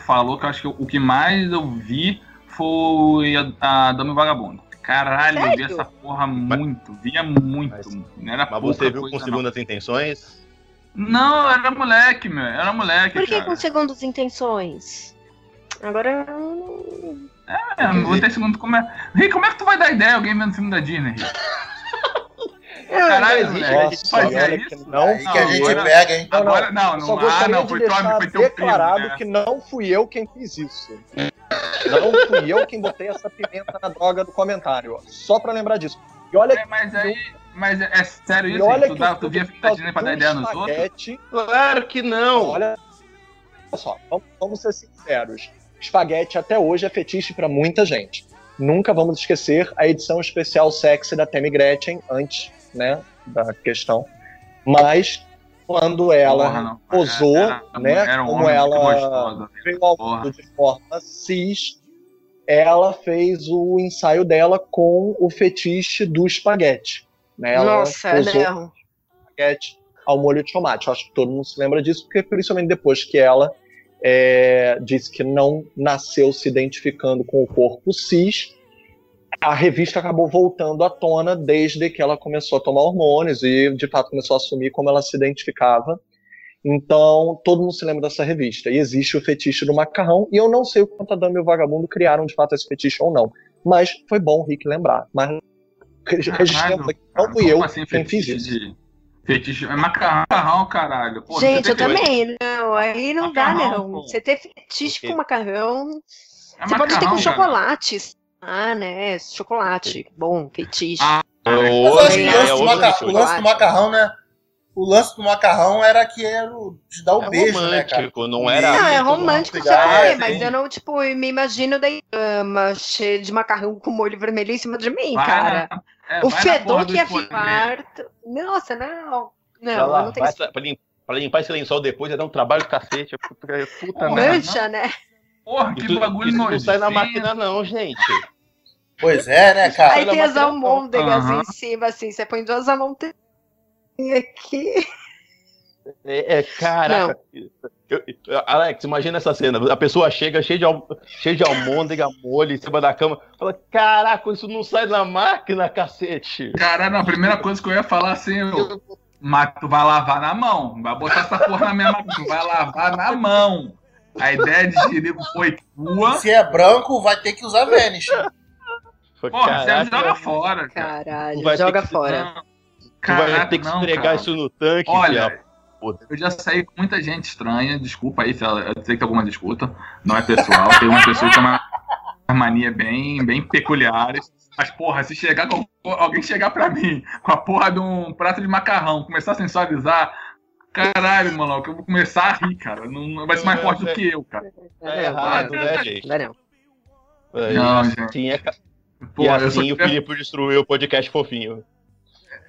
falou, que eu acho que o que mais eu vi foi a, a Dama Vagabundo. Caralho, eu vi Sério? essa porra muito, via muito. Mas- não era Mas você viu com segundas intenções? Não. não, era moleque, meu. Era moleque, Por que cara. com segundas intenções? Agora. eu não- É, não vou ter segundo como é. Rick, como é que tu vai dar ideia alguém vendo filme da Disney, Rick? Caralho, não existe, moleque. a gente Nossa, fazia olha isso? que não. Aí que a gente agora- pega, hein? Não, não. Agora, não, não, só ah, não, de foi teu, deixar foi teu primo, declarado né? que não fui eu quem fiz isso. Não fui eu quem botei essa pimenta na droga do comentário. ó. Só pra lembrar disso. E olha É, mas aí, mas é, é sério E isso? olha tu, que dá, tu via filme da Disney pra dar ideia nos outros? Claro que não. Olha só, vamos, vamos ser sinceros. Espaguete até hoje é fetiche pra muita gente. Nunca vamos esquecer a edição especial sexy da Tammy Gretchen, antes né, da questão. Mas quando ela Porra, não. posou, Era- né, Era um como ela- gostoso. veio ao mundo de forma cis, ela fez o ensaio dela com o fetiche do espaguete. Né? Ela Nossa, posou não. espaguete ao molho de tomate. Eu acho que todo mundo se lembra disso, porque principalmente depois que ela é, disse que não nasceu se identificando com o corpo cis. A revista acabou voltando à tona desde que ela começou a tomar hormônios e, de fato, começou a assumir como ela se identificava. Então, todo mundo se lembra dessa revista. E existe o fetiche do macarrão, e eu não sei o quanto a Dama e o Vagabundo criaram de fato esse fetiche ou não. Mas foi bom o Rick lembrar. Mas registramos aqui, não fui eu assim, quem fiz isso. de- Fetiche. É macarrão, caralho. Pô, Gente, eu que- também. Não, aí não dá, Macarrão, não. pô. Você ter fetiche com macarrão. É você pode ter com macarrão, cara. chocolate. Ah, né? Chocolate. Bom, fetiche. Ah, que o é lance, maca- fetiche. o lance do macarrão, né? O lance do macarrão era que era o de dar o É beijo, né, cara? romântico, não era. Não, é romântico pegar, também, é, mas eu não, tipo, me imagino da cama cheio de macarrão com molho vermelho em cima de mim, vai cara. é, o fedor que ia esposo ficar. Nossa, não. Não, Pra, lá, não tenho vai, pra, limpar, pra limpar esse lençol depois ia dar um trabalho do cacete. Puta, puta Porra, merda. mancha, né? Porra, que Isso, bagulho isso não nojento. sai na máquina, não, gente. Pois é, né, cara? Aí tem as almôndegas Aham. em cima, assim. Você põe duas almôndegas aqui. É, é, caraca. Eu- eu- Alex, imagina essa cena. A pessoa chega cheia de, al, cheia de almôndega, molho em cima da cama. Fala, caraca, isso não sai na máquina, cacete. Caralho, a primeira coisa que eu ia falar assim, eu, mas tu vai lavar na mão. Não vai botar essa porra na minha mão, tu vai lavar na mão. A ideia de jirico foi tua. Se é branco, vai ter que usar Vanish. Porra, você Caraca, joga fora, cara. Caralho, joga fora. Tu vai Caraca, ter que não, esfregar cara. isso no tanque. Olha, eu já saí com muita gente estranha. Desculpa aí se ela, eu sei que tem alguma disputa. Não é pessoal. Tem uma pessoa que tem uma mania bem, bem peculiares. Mas, porra, se chegar com, alguém chegar pra mim com a porra de um prato de macarrão, começar a sensualizar, caralho, maluco, eu vou começar a rir, cara. Não, não vai ser mais forte do que eu, cara. É errado, né, gente? Não, não. É, Não, e gente. assim, é, Pô, e eu, só assim o Filipe destruiu o podcast fofinho.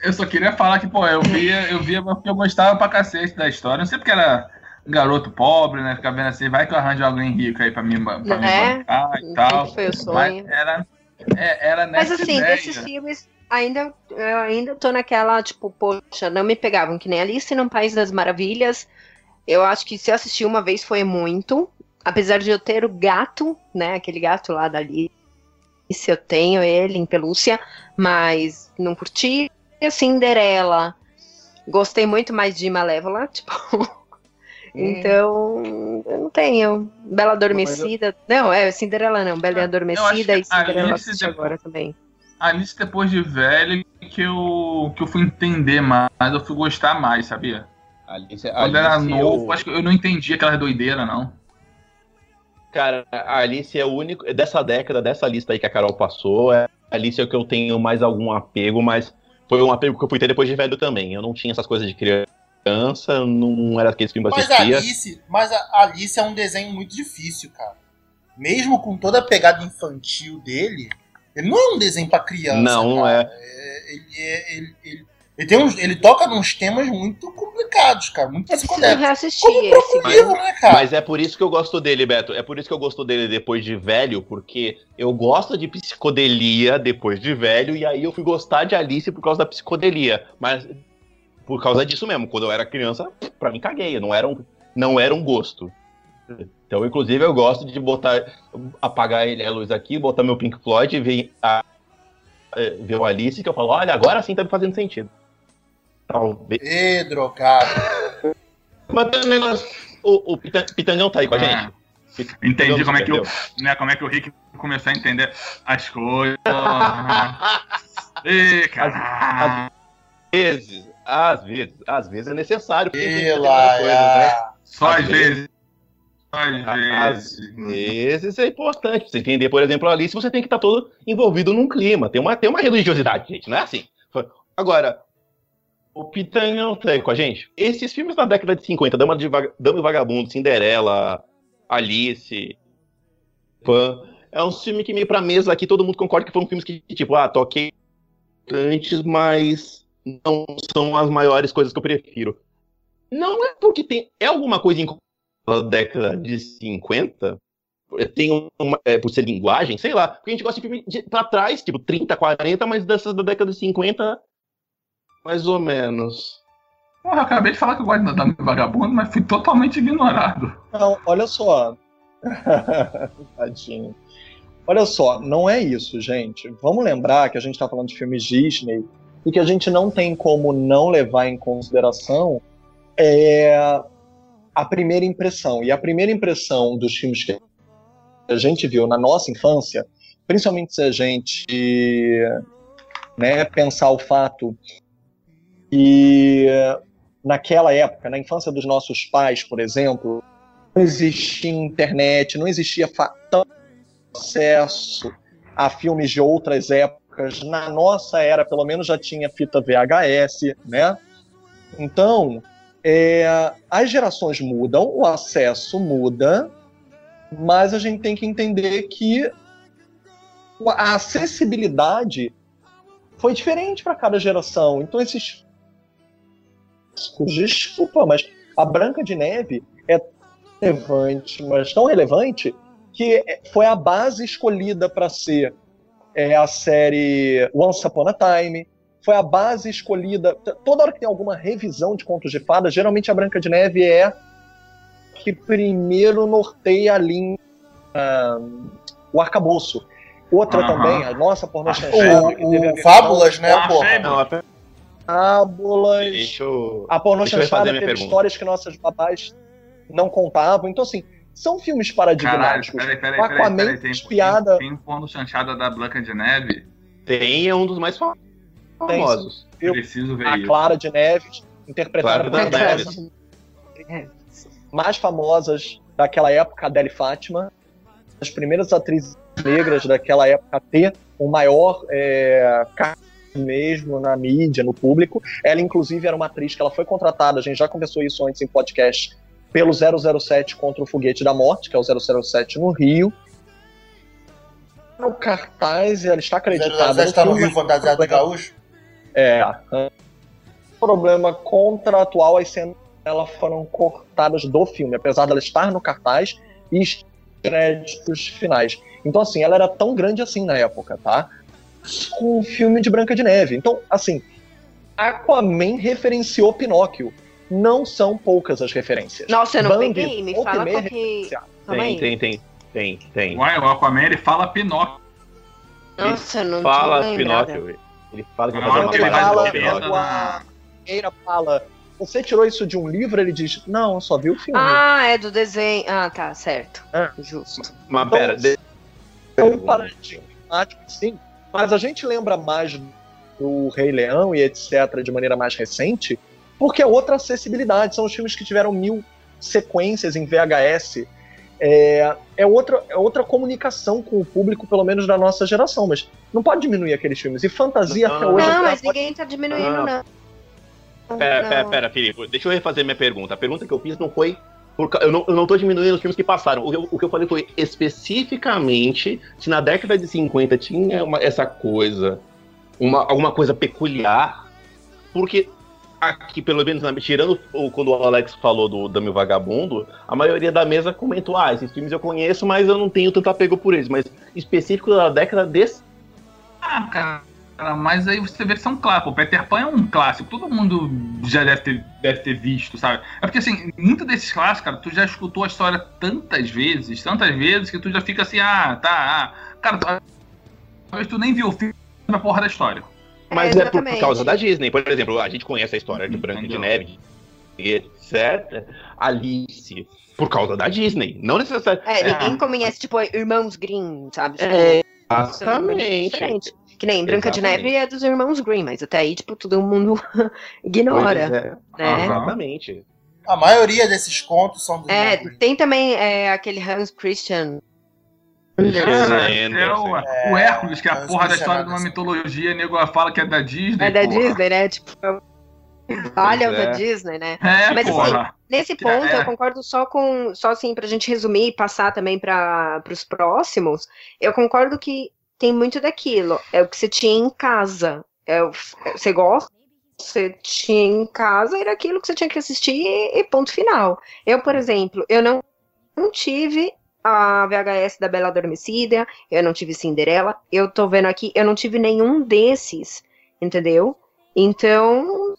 Eu só queria falar que, pô, eu via, eu via porque eu gostava pra cacete da história. Não sei porque era garoto pobre, né? Ficar vendo assim, vai que eu arranjo alguém rico aí pra mim, pra mim É, bancar e tal. Foi o Mas sonho. era, é, era Mas assim, ideia. desses filmes, ainda, eu ainda tô naquela, tipo, poxa, não me pegavam que nem Alice no País das Maravilhas. Eu acho que se eu assistir uma vez foi muito. Apesar de eu ter o gato, né? Aquele gato lá da Alice, eu tenho ele em pelúcia, mas não curti. E a Cinderela. Gostei muito mais de Malévola, tipo. Então, eu não tenho. Bela Adormecida. Não, é Cinderela não. Bela Eu Adormecida e Cinderela eu Alice depois- agora também. Alice depois de velho que eu, que eu fui entender mais, eu fui gostar mais, sabia? Alice, Quando era Alice, novo, eu- acho que eu não entedia aquela doideira, não. Cara, a Alice é o único. Dessa década, dessa lista aí que a Carol passou, é, a Alice é o que eu tenho mais algum apego, mas foi um apego que eu fui ter depois de velho também. Eu não tinha essas coisas de criança, não era aqueles filmes que eu Mas assistia. Alice, mas a Alice é um desenho muito difícil, cara. Mesmo com toda a pegada infantil dele, ele não é um desenho pra criança. Não, não cara. É, Ele, é- ele, ele, ele tem uns, ele toca nos temas muito complicados, cara, muito Eu psicodélicos. reassistir Como esse. livro, né, cara? Mas é por isso que eu gosto dele, Beto. É por isso que eu gosto dele depois de velho, porque eu gosto de psicodelia depois de velho, e aí eu fui gostar de Alice por causa da psicodelia. Mas por causa disso mesmo, quando eu era criança, pra mim caguei, não era um, não era um gosto. Então, inclusive, eu gosto de botar, apagar ele, a luz aqui, botar meu Pink Floyd e ver, a, é, ver o Alice, que eu falo, olha, agora sim tá me fazendo sentido. Talvez. Ê, drogado. Mas tem um negócio. O, o Pitan- Pitangão tá aí com a gente? Ah, Entendi Pitangão como é, que o, né, como é que o Rick começou a entender as coisas. Ê, cara. Às vezes, às vezes, às vezes é necessário. Pela. coisas, né? Só às às vezes. Só às Às vezes. vezes é importante. Pra você entender, por exemplo, a Alice, você tem que estar todo envolvido num clima. Tem uma, tem uma religiosidade, gente, não é assim. Agora, o Pitangão tá com a gente. Esses filmes da década de 50, Dama, de Dama e Vagabundo, Cinderela, Alice, Pan, é um filme que meio pra mesa aqui, todo mundo concorda que foram filmes que, tipo, ah, toquei antes, mas não são as maiores coisas que eu prefiro. Não é porque tem. É alguma coisa em da década de 50? Tem uma. É, por ser linguagem, sei lá. Porque a gente gosta de filme de, pra trás, tipo 30, 40, mas dessas da década de 50, mais ou menos. Porra, eu acabei de falar que eu gosto da Vagabundo, mas fui totalmente ignorado. Não, olha só. Tadinho. Olha só, não é isso, gente. Vamos lembrar que a gente está falando de filmes Disney e que a gente não tem como não levar em consideração é, a primeira impressão. E a primeira impressão dos filmes que a gente viu na nossa infância, principalmente se a gente né, pensar o fato que naquela época, na infância dos nossos pais, por exemplo, não existia internet, não existia acesso a filmes de outras épocas. Na nossa era, pelo menos, já tinha fita VHS, né? Então, é, as gerações mudam, o acesso muda, mas a gente tem que entender que a acessibilidade foi diferente para cada geração. Então, esses desculpa, mas a Branca de Neve é relevante, mas tão relevante que foi a base escolhida para ser é, a série Once Upon a Time, foi a base escolhida. Toda hora que tem alguma revisão de contos de fadas, geralmente a Branca de Neve é que primeiro norteia a linha, uh, o arcabouço. Outra uh -huh. também, a nossa pornô chanchada. O, o Fábulas, né, porra? Não, fábulas. Deixa eu, a pornô chanchada teve pergunta. histórias que nossas babás não contavam. Então, assim, são filmes paradigmáticos. Caralho, peraí, peraí, peraí, peraí, tem, espiada... tem, tem pornô chanchada da Branca de Neve? Tem, é um dos mais famosos. Tem, eu, Preciso ver a isso. Clara de Neves, interpretada Clara por Neves. mais famosas daquela época, Adele Fátima, as primeiras atrizes negras daquela época a ter o maior é, mesmo na mídia, no público. Ela, inclusive, era uma atriz que ela foi contratada, a gente já conversou isso antes em podcast, pelo 007 contra o Foguete da Morte, que é o 007 no Rio. No cartaz, ela está acreditada. 007 está no Rio fantasiado de gaúcho? É. Problema contratual, as cenas dela foram cortadas do filme, apesar dela estar no cartaz e créditos finais. Então, assim, ela era tão grande assim na época, tá? Com o filme de Branca de Neve. Então, assim, Aquaman referenciou Pinóquio. Não são poucas as referências. Nossa, eu não Bambi, peguei, me fala qual que... Tem, tem, tem, tem, tem. Ué, o Aquaman, ele fala Pinóquio. Nossa, eu não Fala Pinóquio. Ele fala que vai fazer uma ele fala, Pinóquio. a Eira fala, você tirou isso de um livro? Ele diz, não, eu só vi o filme. Ah, é do desenho. Ah, tá, certo. É. Justo. Mas pera, de... É um paradigmático, sim, mas a gente lembra mais do Rei Leão e etc. de maneira mais recente, porque é outra acessibilidade. São os filmes que tiveram mil sequências em VHS. É, é, outra, é outra comunicação com o público, pelo menos da nossa geração, mas não pode diminuir aqueles filmes. E fantasia não, até hoje. Não, mas pode... ninguém tá diminuindo, não. não. Pera, pera, pera, Felipe, deixa eu refazer minha pergunta. A pergunta que eu fiz não foi por, eu, não, eu não tô diminuindo os filmes que passaram. O, o, que eu falei foi especificamente se na década de 50 tinha uma, essa coisa, uma, alguma coisa peculiar, porque aqui, pelo menos, tirando o, quando o Alex falou do Dame Vagabundo, a maioria da mesa comentou: ah, esses filmes eu conheço, mas eu não tenho tanto apego por eles. Mas específico da década desse. Ah, cara mas aí você vê que são clássicos. O Peter Pan é um clássico, todo mundo já deve ter, deve ter visto, sabe? É porque, assim, muitos desses clássicos, cara, tu já escutou a história tantas vezes, tantas vezes, que tu já fica assim, ah, tá, ah. Cara, talvez tu nem viu o filme na porra da história. Mas é, é por, por, causa da Disney. Por exemplo, a gente conhece a história de Branca de Neve, etc. Alice, por causa da Disney. Não necessariamente. É, ninguém é. conhece, tipo, Irmãos Grimm, sabe? É, exatamente. Que nem Branca Exatamente. de Neve é dos irmãos Green, mas até aí, tipo, todo mundo ignora. É. Né? Exatamente. A maioria desses contos são dos É, tem também é, aquele Hans Christian. É, é o, o, Hércules, que é a porra da história de uma mitologia, nego fala que é da Disney. É da porra. Disney, né? Tipo, Valha é. da Disney, né? É, Mas porra. assim, nesse ponto é. eu concordo só com. Só assim, pra gente resumir e passar também para os próximos, eu concordo que tem muito daquilo. É o que você tinha em casa. É, você gosta, você tinha em casa, era aquilo que você tinha que assistir e ponto final. Eu, por exemplo, eu não, não tive a VHS da Bela Adormecida, eu não tive Cinderela, eu tô vendo aqui, eu não tive nenhum desses, entendeu? Então,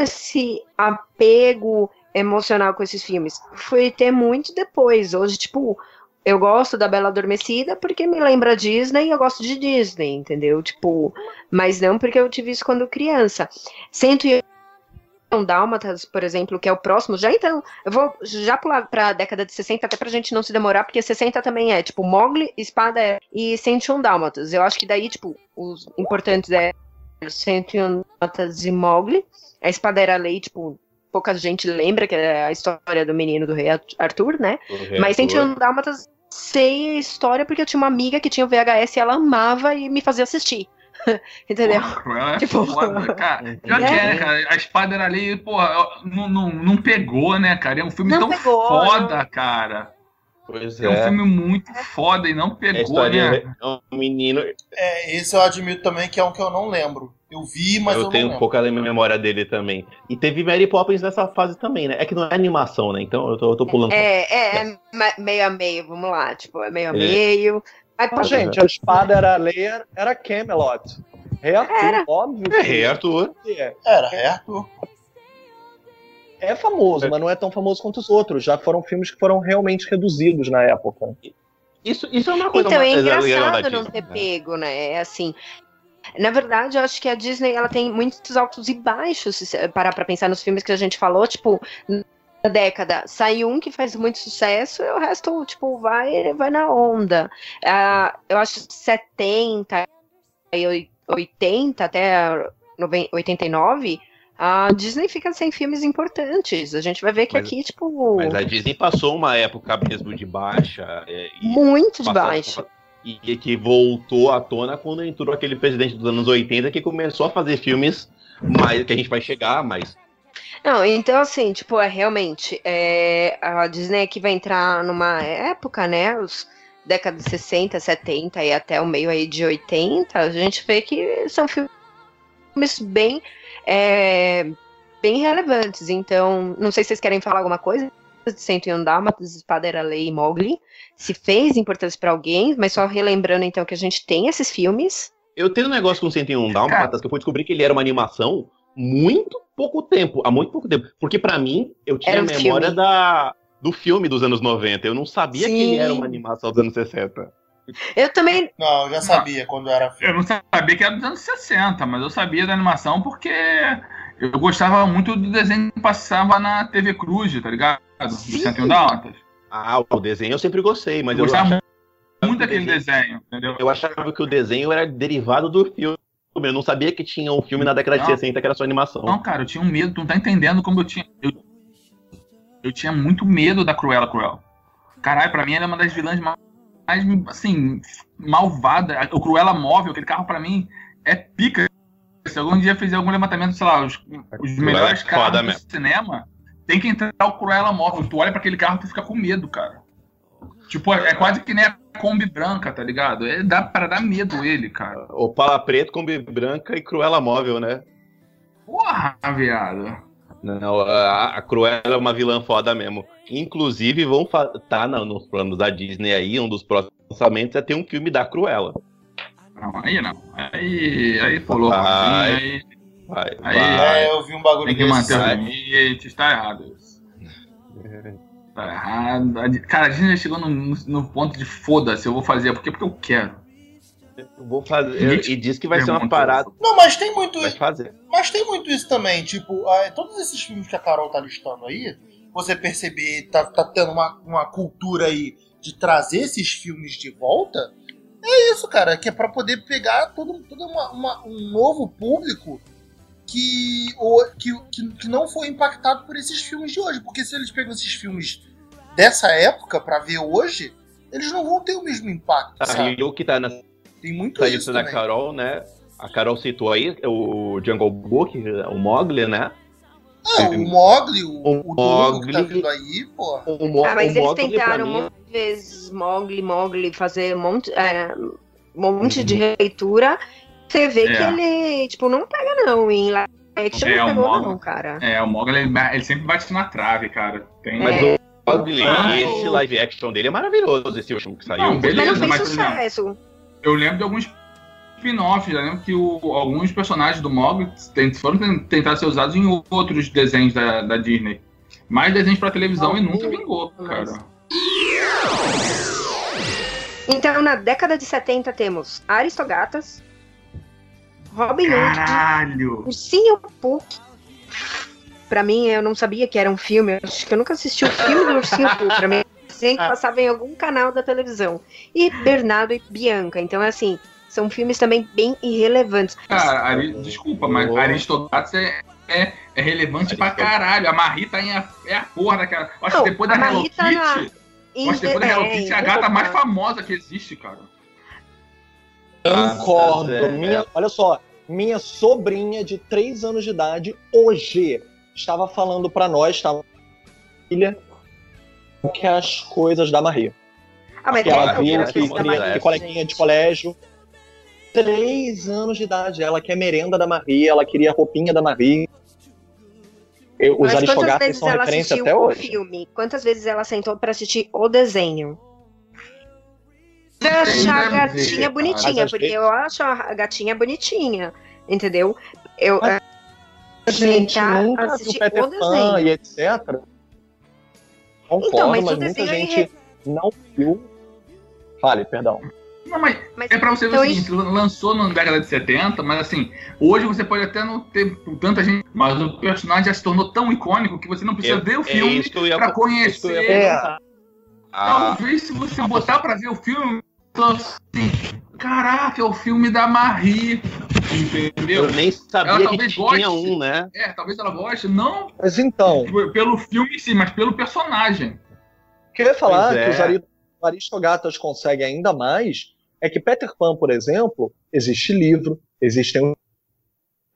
esse apego emocional com esses filmes. Fui ter muito depois. Hoje, tipo, eu gosto da Bela Adormecida porque me lembra Disney e eu gosto de Disney, entendeu? Tipo, mas não porque eu tive isso quando criança. Cento e um Dálmatas, por exemplo, que é o próximo, já então, eu vou já pular pra década de 60, até pra gente não se demorar, porque 60 também é, tipo, Mogli, Espada e 101 Dálmatas. Eu acho que daí, tipo, os importantes é 101 Dálmatas e Mogli. A Espada era lei, tipo, pouca gente lembra que é a história do menino do rei Arthur, né? Mas 101 Dálmatas sei a história porque eu tinha uma amiga que tinha o VHS e ela amava e me fazia assistir. Entendeu? Porra, é Tipo, foda, cara. Pior é. que é, né, cara? A espada era ali, porra, não, não, não pegou, né, cara? É um filme Não tão pegou, foda, cara. Pois É um é. filme muito foda e não A pegou, história né? é um menino. É, esse eu admito também que é um que eu não lembro. Eu vi, mas eu, eu tenho lembro. pouca memória dele também. E teve Mary Poppins nessa fase também, né? É que não é animação, né? Então eu tô, eu tô pulando. É, é, é ma- meio a meio, vamos lá, tipo, é meio a É. meio. Mas, gente, a espada era a Leia, era Camelot. Rei Arthur, Era. óbvio. É, Rei Arthur. é. Era, é Arthur. É famoso, mas não é tão famoso quanto os outros. Já foram filmes que foram realmente reduzidos na época. Isso, isso é uma coisa Então, é engraçado não ter né? pego, né? É assim. Na verdade, eu acho que a Disney ela tem muitos altos e baixos, se parar pra pensar nos filmes que a gente falou, tipo, na década, sai um que faz muito sucesso e o resto, tipo, vai, vai na onda. Ah, eu acho 70 e oi- 80 até noven- 89, a Disney fica sem filmes importantes. A gente vai ver que Mas- aqui, tipo, Mas a Disney passou uma época mesmo de baixa. é, muito de baixo. E que voltou à tona quando entrou aquele presidente dos anos 80 que começou a fazer filmes mais que a gente vai chegar, mas Não, então assim, tipo, é realmente é, a Disney aqui vai entrar numa época, né? Os décadas de 60, 70 e até o meio aí de 80, a gente vê que são filmes bem, é, bem relevantes. Então, não sei se vocês querem falar alguma coisa de 101 Dálmatas, Espada era Lei e Mowgli. Se fez importância pra alguém, mas só relembrando então que a gente tem esses filmes. eu tenho um negócio com 101 Dálmatas que eu fui descobrir que ele era uma animação muito pouco tempo, há muito pouco tempo. Porque pra mim, eu tinha Era a um memória filme. da, do filme dos anos 90. Eu não sabia que ele Sim. era uma animação dos anos 60. Eu também. Não, eu já sabia quando era filme. Eu não sabia que era dos anos 60, mas eu sabia da animação porque eu gostava muito do desenho que passava na TV Cruz, tá ligado? Do. 101 Dálmatas. Ah, o desenho eu sempre gostei, mas Eu eu, gostava muito daquele desenho, entendeu? eu achava que o desenho era derivado do filme. Eu não sabia que tinha um filme na década de Não. 60 que era só animação. Não, cara, eu tinha um medo, tu não tá entendendo como eu tinha. Eu, eu tinha muito medo da Cruella Cruel. Caralho, pra mim ela é uma das vilãs mais, assim, malvada. O Cruella móvel, aquele carro pra mim é pica. Se algum dia fizer algum levantamento, sei lá, os, os melhores é carros do mesmo. cinema, tem que entrar o Cruella móvel. Tu olha pra aquele carro e tu fica com medo, cara. Tipo, é, é quase que nem a Kombi branca, tá ligado? É, dá para dar medo ele, cara. Opala Preto, Kombi Branca e Cruella Móvel, né? Porra, viado. Não, a, a Cruella é uma vilã foda mesmo. Inclusive, vão tá na- nos planos da Disney aí, um dos próximos lançamentos é ter um filme da Cruella. Não, aí não. Aí, aí pulou. Vai. Aí, Vai, Aí- vai. É, eu vi um bagulho tem que desse. manter os vai. limites, tá errado isso. Tá errado. A Di- Cara, a Disney já chegou no, no- ponto de foda-se, eu vou fazer, porque, porque eu quero. Eu Vou fazer. E diz que vai ser uma parada. Não, mas tem muito Vai fazer. Mas tem muito isso também, tipo, todos esses filmes que a Carol tá listando aí, você perceber, tá, tá tendo uma, uma cultura aí de trazer esses filmes de volta, é isso, cara, que é pra poder pegar todo, todo uma- uma- um novo público que, o- que, que, que não foi impactado por esses filmes de hoje. Porque se eles pegam esses filmes dessa época pra ver hoje, eles não vão ter o mesmo impacto, sabe? Aí o que tá nessa Tem muito lista isso da também. Carol, né? A Carol citou aí o Jungle Book, o Mogli, né? Ah, o Mogli, o, O o que tá Mogli. vindo aí, pô. O, Mo Ah, mas o eles Mogli, tentaram mim, um de vezes Mogli, Mogli, fazer um monte, é, um monte de releitura. Você vê É. que ele, tipo, não pega não em live action, É, não o pegou não, cara. É, o Mogli, ele, ele sempre bate na trave, cara. Tem... Mas É. o Mogli, Ah, esse live action dele é maravilhoso, esse último que saiu. Não, beleza, mas não mas, fez sucesso. Eu lembro de alguns spin-offs. Já lembro que o- alguns personagens do Mogli tem- foram ten- tentar ser usados em outros desenhos da, da Disney. Mais desenhos pra televisão e nunca vingou, cara. Então, na década de 70 temos Aristogatas, Robin Hood, Caralho! Ursinho Pooh. Pra mim, eu não sabia que era um filme. eu Acho que eu nunca assisti o filme do Ursinho Pooh. Pra mim, sempre passava em algum canal da televisão. E Bernardo e Bianca. Então, assim, são filmes também bem irrelevantes. Cara, Ari- desculpa, mas Oh. Aristogatas é, é, é relevante pra caralho. A Marie tá em a, é a porra daquela. Eu Acho Não, que depois da a Hello tá na- Kitty. eu Acho que depois da Hello Kitty é a gata mais famosa que existe, cara. Concordo. é, minha, Olha só, minha sobrinha de 3 anos de idade, hoje, estava falando pra nós, estava filha, que as coisas da Maria. Ah, mas Que ela viu que, que, Maria, que coleguinha de colégio. 3 anos de idade, ela quer merenda da Maria, ela queria roupinha da Maria. Eu- os aristogatas são ela referência assistiu até hoje. filme? Quantas vezes ela sentou pra assistir o desenho? Eu acho a ver, gatinha bonitinha, porque eu acho a gatinha bonitinha, entendeu? Eu, Mas A gente nunca assistir Peter o Pan desenho. e etc. Concordo, Então, mas mas, muita é gente não viu. Fale, perdão. Não, mas mas é pra você ver então o seguinte, lançou na década de 70, mas assim, hoje você pode até não ter tanta gente, mas o personagem já se tornou tão icônico que você não precisa Eu- ver o é filme isso ia- pra isso ia conhecer. É. Ah, Talvez se você botar pra ver o filme, assim, caraca, é o filme da Marie. Entendeu? eu nem sabia Ela que talvez tinha goste. um, né? É, talvez ela goste, não Mas então, p- pelo filme em si, mas pelo personagem. o que eu ia falar Pois é. que os ari- aristogatas conseguem ainda mais é que Peter Pan, por exemplo, existe livro, existem um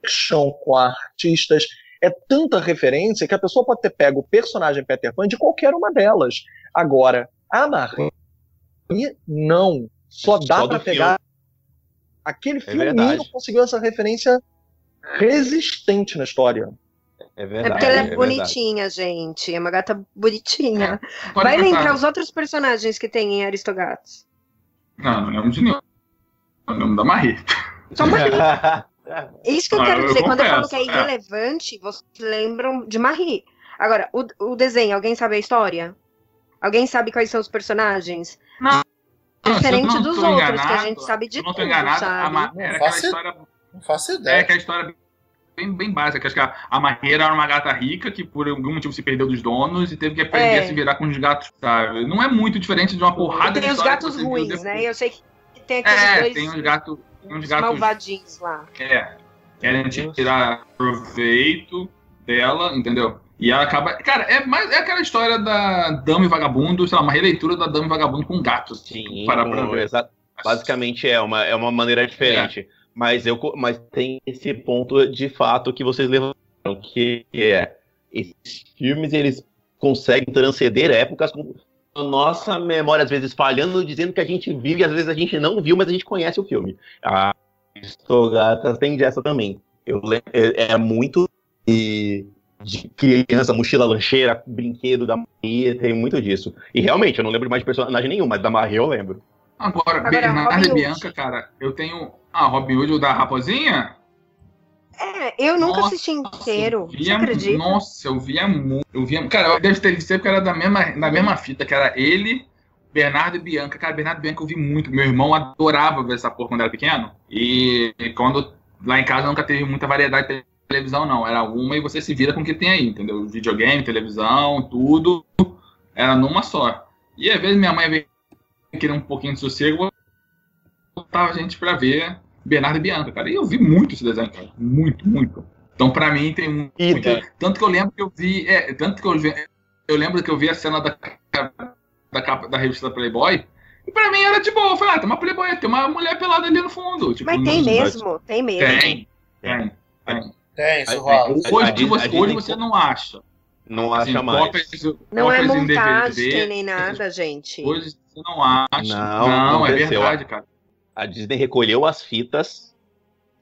chão com artistas, é tanta referência que a pessoa pode ter pego o personagem Peter Pan de qualquer uma delas. Agora, a Marie, não. Só dá pra pegar. Aquele filminho verdade. conseguiu essa referência resistente na história. É É verdade. porque ela é, verdade. bonitinha, gente. É uma gata bonitinha. Pode Vai lembrar os outros personagens que tem em Aristogatas. Não, não lembro de nenhum. Eu lembro da Marie. Só Marie. É isso que eu Ah, quero eu dizer. Quando eu falo confesso, que é é. irrelevante, vocês lembram de Marie. Agora, o, o desenho, alguém sabe a história? Alguém sabe quais são os personagens? Não, Diferente dos outros, que a enganado, gente sabe de não tô tudo, enganado, sabe? Ma- Não era aquela faço história Não faço É, ideia. que a história bem, bem básica. Acho que a, a Maria era uma gata rica que por algum motivo se perdeu dos donos e teve que aprender É. a se virar com os gatos, sabe? Não é muito diferente de uma porrada E tem de os gatos que ruins, depois. né? Eu sei que tem aqueles É, dois tem uns gatos. Tem uns os gatos. malvadinhos lá. É. Querem tirar proveito dela, entendeu? E ela acaba. Cara, é, mais, é aquela história da Dama e Vagabundo, sei lá, uma releitura da Dama e Vagabundo com gatos. Sim, Parar pra ver. exa- basicamente é uma, é uma maneira diferente. Mas, eu, mas tem esse ponto de fato que vocês levantaram, que é esses filmes eles conseguem transcender épocas com a nossa memória, às vezes, falhando, dizendo que a gente viu e às vezes a gente não viu, mas a gente conhece o filme. A Aristogatas tem dessa também. Eu, é, é muito de, de criança, mochila lancheira, brinquedo da Maria, tem muito disso. E realmente, eu não lembro mais de personagem nenhum, mas da Maria eu lembro. Agora, Agora, Bernardo e. Bianca, cara, eu tenho. Ah, Robin Hood, o da Raposinha? É, eu nunca Nossa, assisti inteiro. Eu Você via, acredita? nossa, eu via muito. Eu via, cara, deve ter sido porque era da mesma, da mesma fita, que era ele, Bernardo e Bianca. Cara, Bernardo e Bianca eu vi muito. Meu irmão adorava ver essa porra quando era pequeno. E, quando lá em casa nunca teve muita variedade de televisão, não. Era uma e você se vira com o que tem aí, entendeu? Videogame, televisão, tudo. Era numa só. E às vezes minha mãe veio querer um pouquinho de sossego, eu botava a gente pra ver Bernardo e Bianca, cara. E eu vi muito esse desenho, cara. Muito, muito. Então, pra mim, tem muito. E Tanto que eu lembro que eu vi. É, tanto que eu, vi- eu lembro que eu vi a cena da, da capa da revista da Playboy. E pra mim era de boa. Eu falei, ah, tem uma Playboy, tem uma mulher pelada ali no fundo. Tipo, Mas tem nos- mesmo, tem mesmo. Tem, tem. Tem, isso rola. Hoje, A Disney- você, hoje você não acha. Não Assim, acha mais. cópias- Não é cópias em montagem DVD, nem nada, gente. Hoje você não acha. Não, Não, é aconteceu. verdade, cara. A Disney recolheu as fitas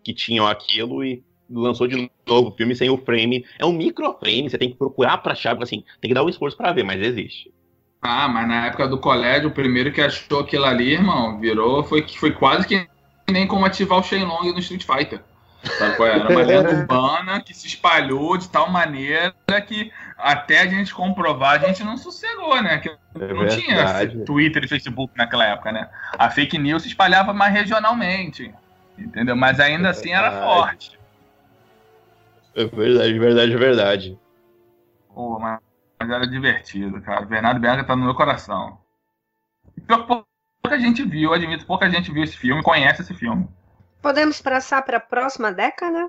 que tinham aquilo e lançou de novo o filme sem o frame. É um microframe, você tem que procurar pra achar, porque, assim, tem que dar um esforço pra ver, mas existe. Ah, mas na época do colégio, o primeiro que achou aquilo ali, irmão, virou, foi, foi quase que nem como ativar o Shenlong no Street Fighter. Sabe qual é? Era uma lenda urbana que se espalhou de tal maneira que até a gente comprovar, a gente não sossegou, né? Que não tinha. Twitter e Facebook naquela época, né? A fake news se espalhava mais regionalmente, entendeu? Mas ainda assim era forte. É verdade, verdade, verdade. Pô, mas, era divertido, cara. Bernardo Berga tá no meu coração. Pior que pouca gente viu, eu admito, pouca gente viu esse filme, conhece esse filme. Podemos passar para a próxima década?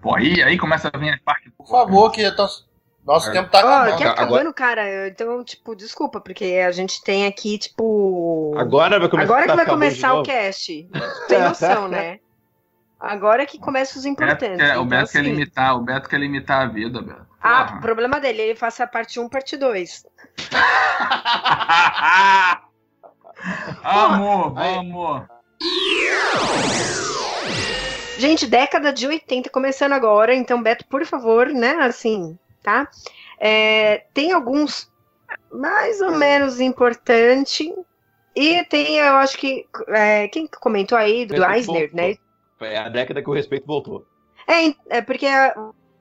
Pô, aí, aí começa a vir as partes. Por favor, que nosso, nosso É. tempo tá acabando. que Agora- acabando, cara. Então, tipo, desculpa, porque a gente tem aqui, tipo. Agora vai começar Agora que vai começar o cast. Tem noção, né? Agora que começa os O Beto importantes. quer, o Então, Beto quer assim, limitar, o Beto quer limitar a vida, Beto. Ah, Porra. problema dele, ele faça a parte 1, parte 2. amor, vamos. Gente, década de 80 começando agora, então, Beto, por favor, né, assim, tá? É, tem alguns mais ou menos importante e tem, eu acho que, é, quem que comentou aí, do Eisner, voltou. né? É a década que o respeito voltou. É, é porque a-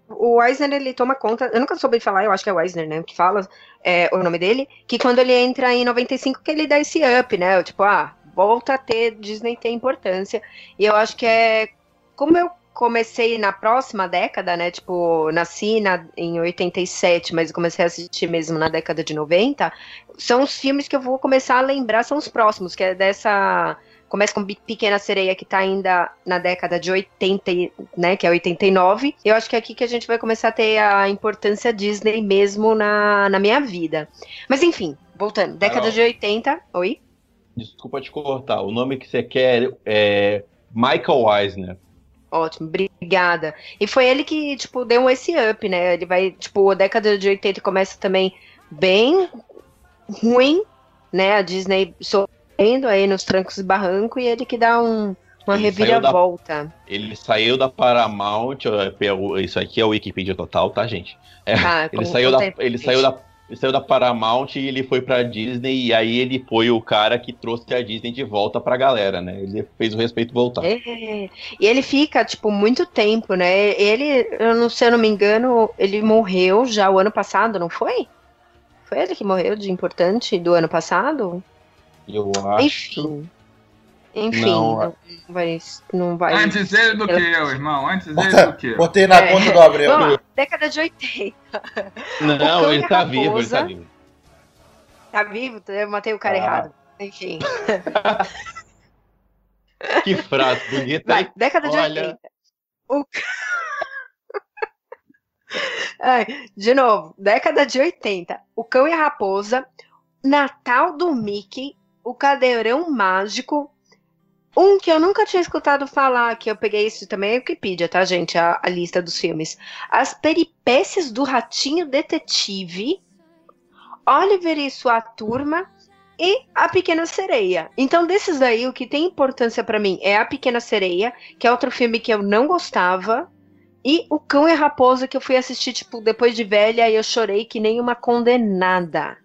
o Eisner, ele toma conta, eu nunca soube falar, eu acho que é o Eisner, né, que fala é, o nome dele, que quando ele entra em 95, que ele dá esse up, né, tipo, ah, volta a ter, Disney tem importância, e eu acho que é, como eu comecei na próxima década, né, tipo, nasci na, em 87, mas comecei a assistir mesmo na década de 90, são os filmes que eu vou começar a lembrar, são os próximos, que é dessa... Começa com Pequena Sereia, que tá ainda na década de 80, e- né, que é 89. Eu acho que é aqui que a gente vai começar a ter a importância Disney mesmo na, na minha vida. Mas enfim, voltando. Década Carol. de 80. Oi? Desculpa te cortar. O nome que você quer é Michael Eisner. Ótimo, obrigada. E foi ele que, tipo, deu esse up, né? Ele vai, tipo, a década de 80 começa também bem ruim, né? A Disney sofrendo aí nos trancos e barranco e ele que dá um, uma Ele saiu da- reviravolta. Ele saiu da Paramount. ó, pelo- Isso aqui é o Wikipedia total, tá, gente? É, Ah, ele saiu da, ele saiu da ele saiu da Paramount e ele foi pra Disney e aí ele foi o cara que trouxe a Disney de volta pra galera, né? Ele fez o respeito voltar. É, e ele fica, tipo, muito tempo, né? Ele, eu não, se eu não me engano, ele morreu já o ano passado, não foi? Foi ele que morreu de importante do ano passado? Eu acho. Enfim. Enfim, Não, não, vai. Não vai Antes ele do que eu, irmão. Antes ele Bota- do que eu. Botei na É. conta do Abreu. Vamos lá, década de 80. O Não, Cão ele tá vivo, ele Raposa. tá vivo. Tá vivo? Eu matei o cara Ah. errado. Enfim. Que frase bonita, Vai, década de Olha. 80. O... Ai, de novo, década de 80. O Cão e a Raposa, Natal do Mickey, O Cadeirão Mágico. Um que eu nunca tinha escutado falar, que eu peguei isso também é Wikipedia, tá, gente? A, a lista dos filmes. As Peripécias do Ratinho Detetive, Oliver e sua turma e A Pequena Sereia. Então, desses daí, o que tem importância pra mim é A Pequena Sereia, que é outro filme que eu não gostava, e O Cão e a Raposa, que eu fui assistir, tipo, depois de velha, e eu chorei que nem uma condenada.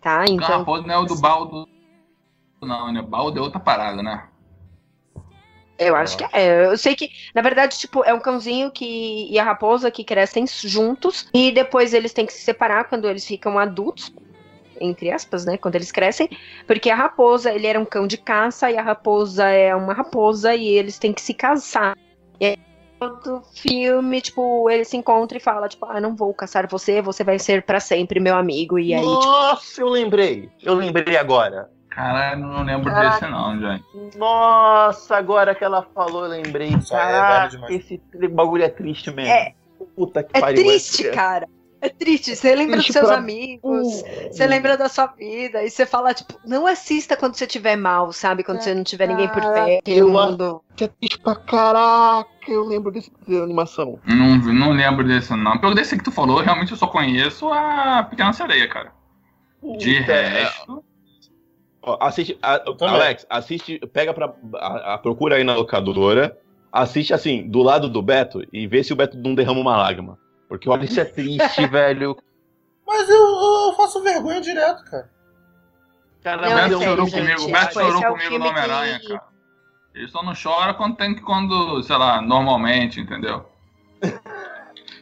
Tá? Então, Então, raposa não é o do baldo. Não, né? Baldo é outra parada, né? Eu acho que é. Eu sei que, na verdade, tipo, é um cãozinho que e a raposa que crescem juntos, e depois eles têm que se separar quando eles ficam adultos. Entre aspas, né? Quando eles crescem. Porque a raposa, ele era um cão de caça, e a raposa é uma raposa, e eles têm que se casar. E aí, todo filme, tipo, ele se encontra e fala, tipo, ah, não vou caçar você, você vai ser pra sempre meu amigo. E aí, tipo, Nossa, eu lembrei. Eu lembrei agora. Caralho, não lembro Caraca. desse não, gente. Nossa, agora que ela falou, eu lembrei. É Caraca, demais. esse bagulho é triste mesmo. É. Puta que é pariu. triste, cara. É triste. Você lembra Triste dos seus pra- amigos. Você lembra da sua vida e você fala, tipo, não assista quando você estiver mal, sabe? Quando você não tiver ninguém por perto, eu o mundo. Que é triste pra caraca. Eu lembro desse de animação. Não, não lembro desse não. Pelo desse que tu falou, realmente eu só conheço a Pequena Sereia, cara. De Puta, é- resto. Assiste, a-. Alex, assiste, pega pra. A, a- procura aí na locadora. Assiste assim, do lado do Beto e vê se o Beto não derrama uma lágrima. Porque olha, isso é triste, velho. Mas eu, eu faço vergonha direto, cara. Cara, Não, o é Beto chorou comigo, Beto é o chorou comigo filme no Homem-Aranha, que- cara. Ele só não chora quando tem que, quando, sei lá, normalmente, entendeu?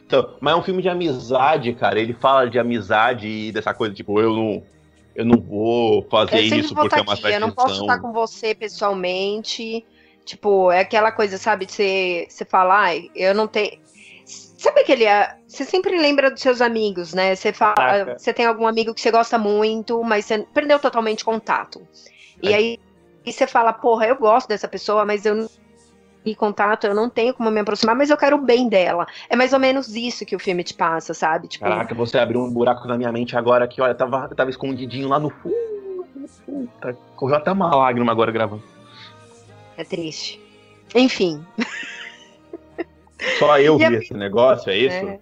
Então, mas é um filme de amizade, cara. Ele fala de amizade e dessa coisa, tipo, eu não, eu não vou fazer Eu sempre isso vou porque é estar uma aqui, eu não posso tradição. estar com você pessoalmente. Tipo, é aquela coisa, sabe, de você, você falar, ai, eu não tenho. Sabe aquele. ah, Você sempre lembra dos seus amigos, né? Você fala. Caraca. Você tem algum amigo que você gosta muito, mas você perdeu totalmente contato. E É. aí e você fala, porra, eu gosto dessa pessoa, mas eu não tenho contato, eu não tenho como me aproximar, mas eu quero o bem dela. É mais ou menos isso que o filme te passa, sabe? Tipo, Caraca, você abriu um buraco na minha mente agora que, olha, tava, tava escondidinho lá no fundo. Puta, correu até uma lágrima agora gravando. é triste. Enfim, Só eu E a vi esse negócio, é isso? é,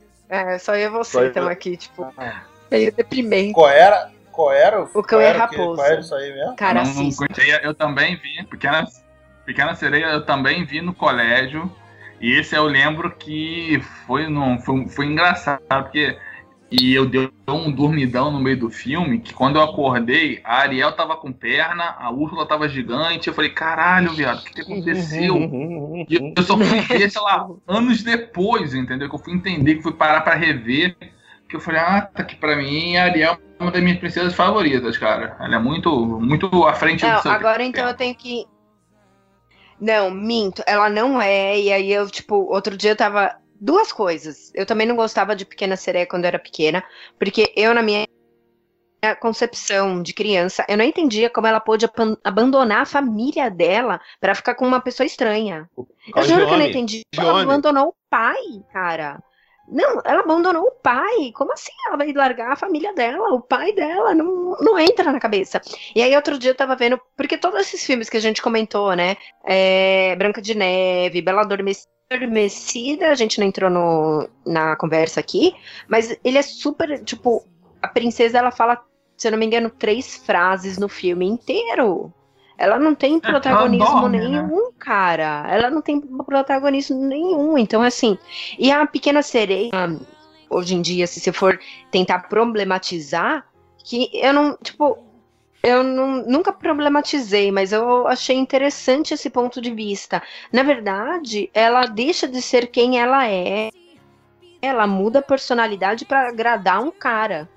é, só eu e você eu- estamos aqui, tipo, meio deprimente. Qual era? Qual era? O cão qual é era que- raposo. Qual era isso aí mesmo? Cara, eu, não, conhecia, eu também vi. Pequena, Pequena Sereia eu também vi no colégio. E esse eu lembro que foi, no, foi, foi engraçado, porque. E eu dei um dormidão no meio do filme, que quando eu acordei, a Ariel tava com perna, a Úrsula tava gigante. Eu falei, caralho, viado, o que, que aconteceu? E eu só fui ver, sei lá, anos depois, entendeu? Que eu fui entender, que fui parar pra rever. Que eu falei, ah, tá aqui pra mim, a Ariel é uma das minhas princesas favoritas, cara. Ela é muito, muito à frente Não, do seu agora tempo. então eu tenho que. Não, minto, ela não é. E aí eu, tipo, outro dia eu tava. Duas coisas. Eu também não gostava de Pequena Sereia quando eu era pequena, porque eu, na minha concepção de criança, eu não entendia como ela pôde abandonar a família dela pra ficar com uma pessoa estranha. Eu juro que eu não entendi. Ela abandonou o pai, cara. Não, ela abandonou o pai. Como assim ela vai largar a família dela? O pai dela não, não entra na cabeça. E aí outro dia eu tava vendo, porque todos esses filmes que a gente comentou, né? É, Branca de Neve, Bela Adormecida, a gente não entrou no, na conversa aqui, mas ele é super, tipo, a princesa ela fala, se eu não me engano, três frases no filme inteiro. Ela não tem ela protagonismo dorme, né? nenhum, cara. Ela não tem protagonismo nenhum. Então, assim. E a Pequena Sereia, hoje em dia, se você for tentar problematizar, que eu não. Tipo, eu não- nunca problematizei, mas eu achei interessante esse ponto de vista. Na verdade, ela deixa de ser quem ela é. Ela muda a personalidade pra agradar um cara.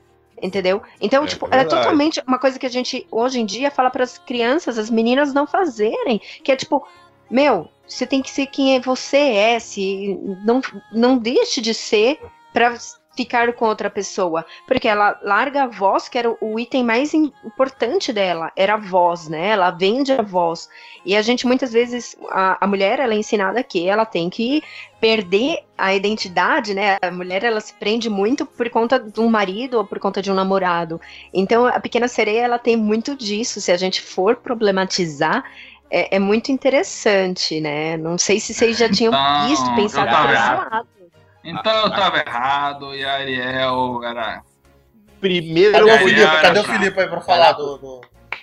Entendeu? Então, É tipo, é verdade. totalmente uma coisa que a gente hoje em dia fala para as crianças, as meninas não fazerem, que é tipo, meu, você tem que ser quem você é, se não não deixe de ser pra ficar com outra pessoa, porque ela larga a voz, que era o- item mais im- importante dela, era a voz, né? Ela vende a voz. E a gente muitas vezes a, a mulher ela é ensinada que ela tem que perder a identidade, né? A mulher ela se prende muito por conta de um marido ou por conta de um namorado. Então a pequena sereia ela tem muito disso. Se a gente for problematizar é, é muito interessante, né? Não sei se vocês já tinham Então, visto, pensado por esse lado. Então eu tava errado e a Ariel era. Primeiro, Cadê o era Cadê o. Felipe aí pra falar do. do-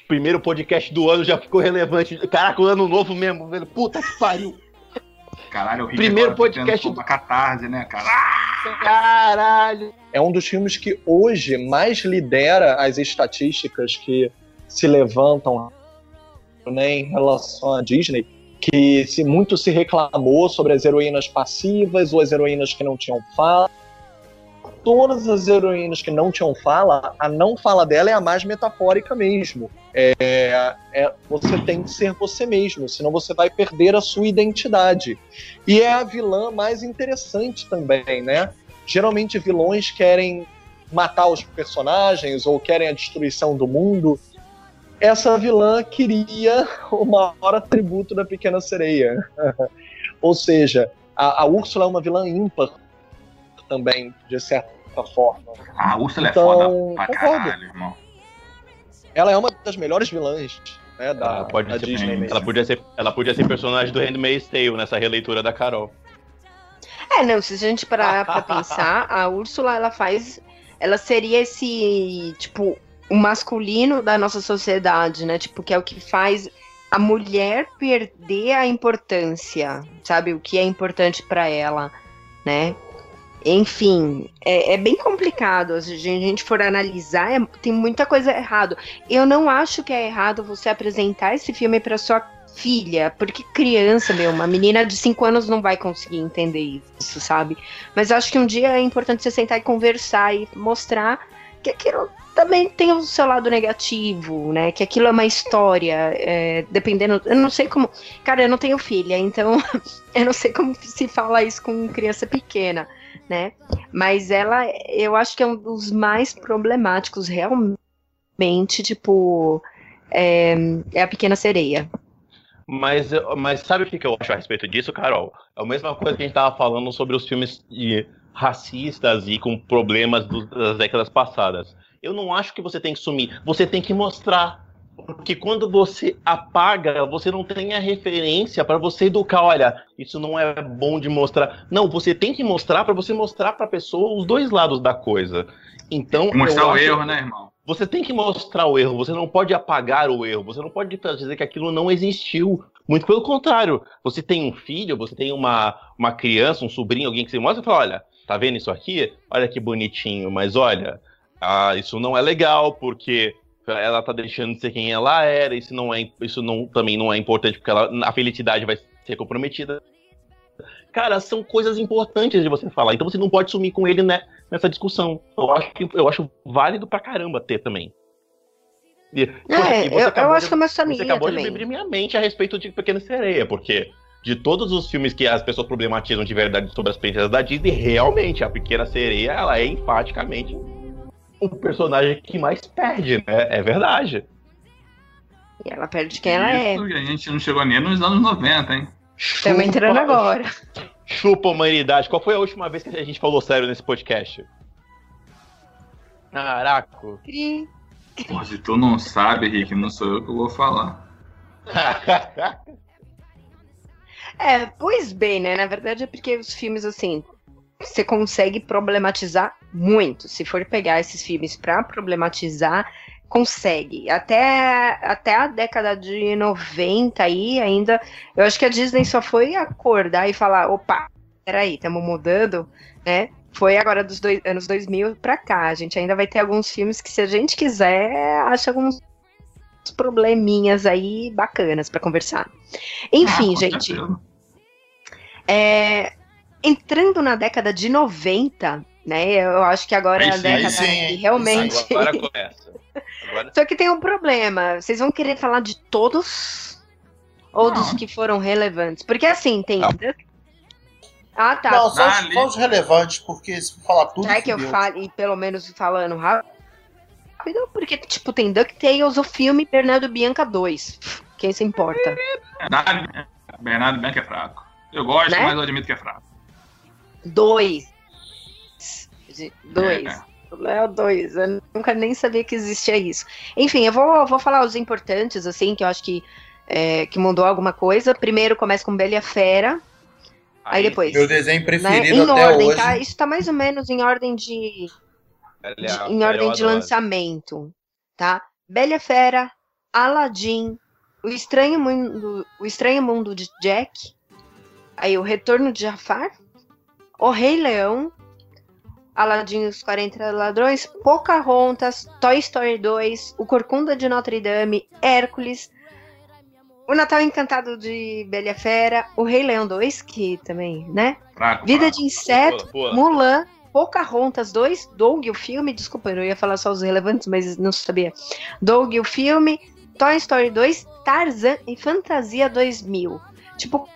primeiro podcast do ano já ficou relevante. Caraca, o ano novo mesmo, velho. Puta que pariu. Caralho, o Rick Primeiro podcast Uma catarse, né, cara? Caralho. é um dos filmes que hoje mais lidera as estatísticas que se levantam né, em relação à Disney, que se muito se reclamou sobre as heroínas passivas ou as heroínas que não tinham fala. Todas as heroínas que não tinham fala, a não fala dela é a mais metafórica mesmo. É, é- você tem que ser você mesmo, senão você vai perder a sua identidade. E é a vilã mais interessante também, né? geralmente vilões querem matar os personagens ou querem a destruição do mundo. Essa vilã queria o maior atributo da Pequena Sereia. ou seja, a, a Úrsula é uma vilã ímpar também, de certa forma. A Úrsula Então, é foda pra concordo. caralho, irmão. Ela é uma das melhores vilãs né, da, Ela pode da ser- Disney mesmo. Ela podia ser, ela podia ser personagem do Handmaid's Tale nessa releitura da Carol. É, não, se a gente parar pra pensar, a Úrsula, ela faz. Ela seria esse, tipo, o masculino da nossa sociedade, né? Tipo, que é o que faz a mulher perder a importância, sabe? O que é importante pra ela, né? Enfim, é, é bem complicado. Se a gente for analisar, é- tem muita coisa errado. Eu não acho que é errado você apresentar esse filme para sua filha, porque criança, meu, uma menina de 5 anos não vai conseguir entender isso, sabe? Mas acho que um dia é importante você sentar e conversar e mostrar que aquilo também tem o seu lado negativo, né? Que aquilo é uma história, é, dependendo. Eu não sei como. Cara, eu não tenho filha, então eu não sei como se fala isso com criança pequena, né? Mas ela, eu acho que é um dos mais problemáticos, realmente, tipo. É, é a pequena sereia. Mas, mas sabe o que eu acho a respeito disso, Carol? É a mesma coisa que a gente tava falando sobre os filmes de racistas e com problemas do- das décadas passadas. Eu não acho que você tem que sumir, você tem que mostrar. Porque quando você apaga, você não tem a referência para você educar. Olha, isso não é bom de mostrar. Não, você tem que mostrar para você mostrar para a pessoa os dois lados da coisa. Então, Mostrar o erro, né, irmão? você tem que mostrar o erro, você não pode apagar o erro, você não pode dizer que aquilo não existiu. Muito pelo contrário, você tem um filho, você tem uma, uma criança, um sobrinho, alguém que você mostra e fala: olha, tá vendo isso aqui? Olha que bonitinho, mas olha, ah, isso não é legal porque ela tá deixando de ser quem ela era, isso não é, isso não, também não é importante porque ela, a felicidade vai ser comprometida. Cara, são coisas importantes de você falar, então você não pode sumir com ele né, nessa discussão. Eu acho, que- eu acho válido pra caramba ter também. E, É, eu, eu acho de- que é uma Você acabou de também. abrir minha mente a respeito de Pequena Sereia, porque de todos os filmes que as pessoas problematizam de verdade sobre as princesas da Disney, realmente a Pequena Sereia, ela é enfaticamente o personagem que mais perde, né? É verdade. E ela perde quem ela é. A gente não chegou nem nos anos 90, hein? Estamos entrando agora. Chupa humanidade. Qual foi a última vez que a gente falou sério nesse podcast? Caraca. Cri. Pô, se tu não sabe, Rick, não sou eu que vou falar. É, pois bem, né? Na verdade é porque os filmes, assim, você consegue problematizar muito. Se for pegar esses filmes pra problematizar, consegue. Até, até a década de 90 aí, ainda, eu acho que a Disney só foi acordar e falar, opa, peraí, estamos mudando, né? Foi agora dos dois, anos 2000 pra cá. A gente ainda vai ter alguns filmes que, se a gente quiser, acha alguns probleminhas aí bacanas pra conversar. Enfim, Ah, gente, é, entrando na década de 90, né? Eu acho que agora é a Aí sim, década aí sim, que realmente. Agora começa. Agora Só que tem um problema. Vocês vão querer falar de todos? Ou Não. dos que foram relevantes? Porque assim, tem. Não. Ah, tá. Não, só, os- só os relevantes, porque se for falar tudo. Já que eu fale, pelo menos falando rápido, porque, tipo, tem DuckTales, o filme Bernardo Bianca 2. Quem se importa? Bernardo, Bernardo Bianco é fraco. Eu gosto, Né? mas eu admito que é fraco. Dois. De- Dois. É. O Léo 2, eu nunca nem sabia que existia isso. Enfim, eu vou, vou falar os importantes, assim, que eu acho que, é, que mudou alguma coisa. Primeiro começa com Bela e a Fera, aí, depois. Meu desenho né, preferido em até ordem, hoje. tá? Isso tá mais ou menos em ordem de, Ele de- em ordem de lançamento, tá? Bela e a Fera, Aladdin, O Estranho Mundo, O Estranho Mundo de Jack, aí O Retorno de Jafar, O Rei Leão, Aladdin os 40 Ladrões, Pocahontas, Toy Story 2, O Corcunda de Notre Dame, Hércules, O Natal Encantado de Bela Fera, O Rei Leão 2, que também, né? Fraco. Vida fraco. de Inseto, Pula, pula. Mulan, Pocahontas 2, Doug o filme, desculpa, eu ia falar só os relevantes, mas não sabia. Doug o filme, Toy Story 2, Tarzan e Fantasia 2000. Tipo,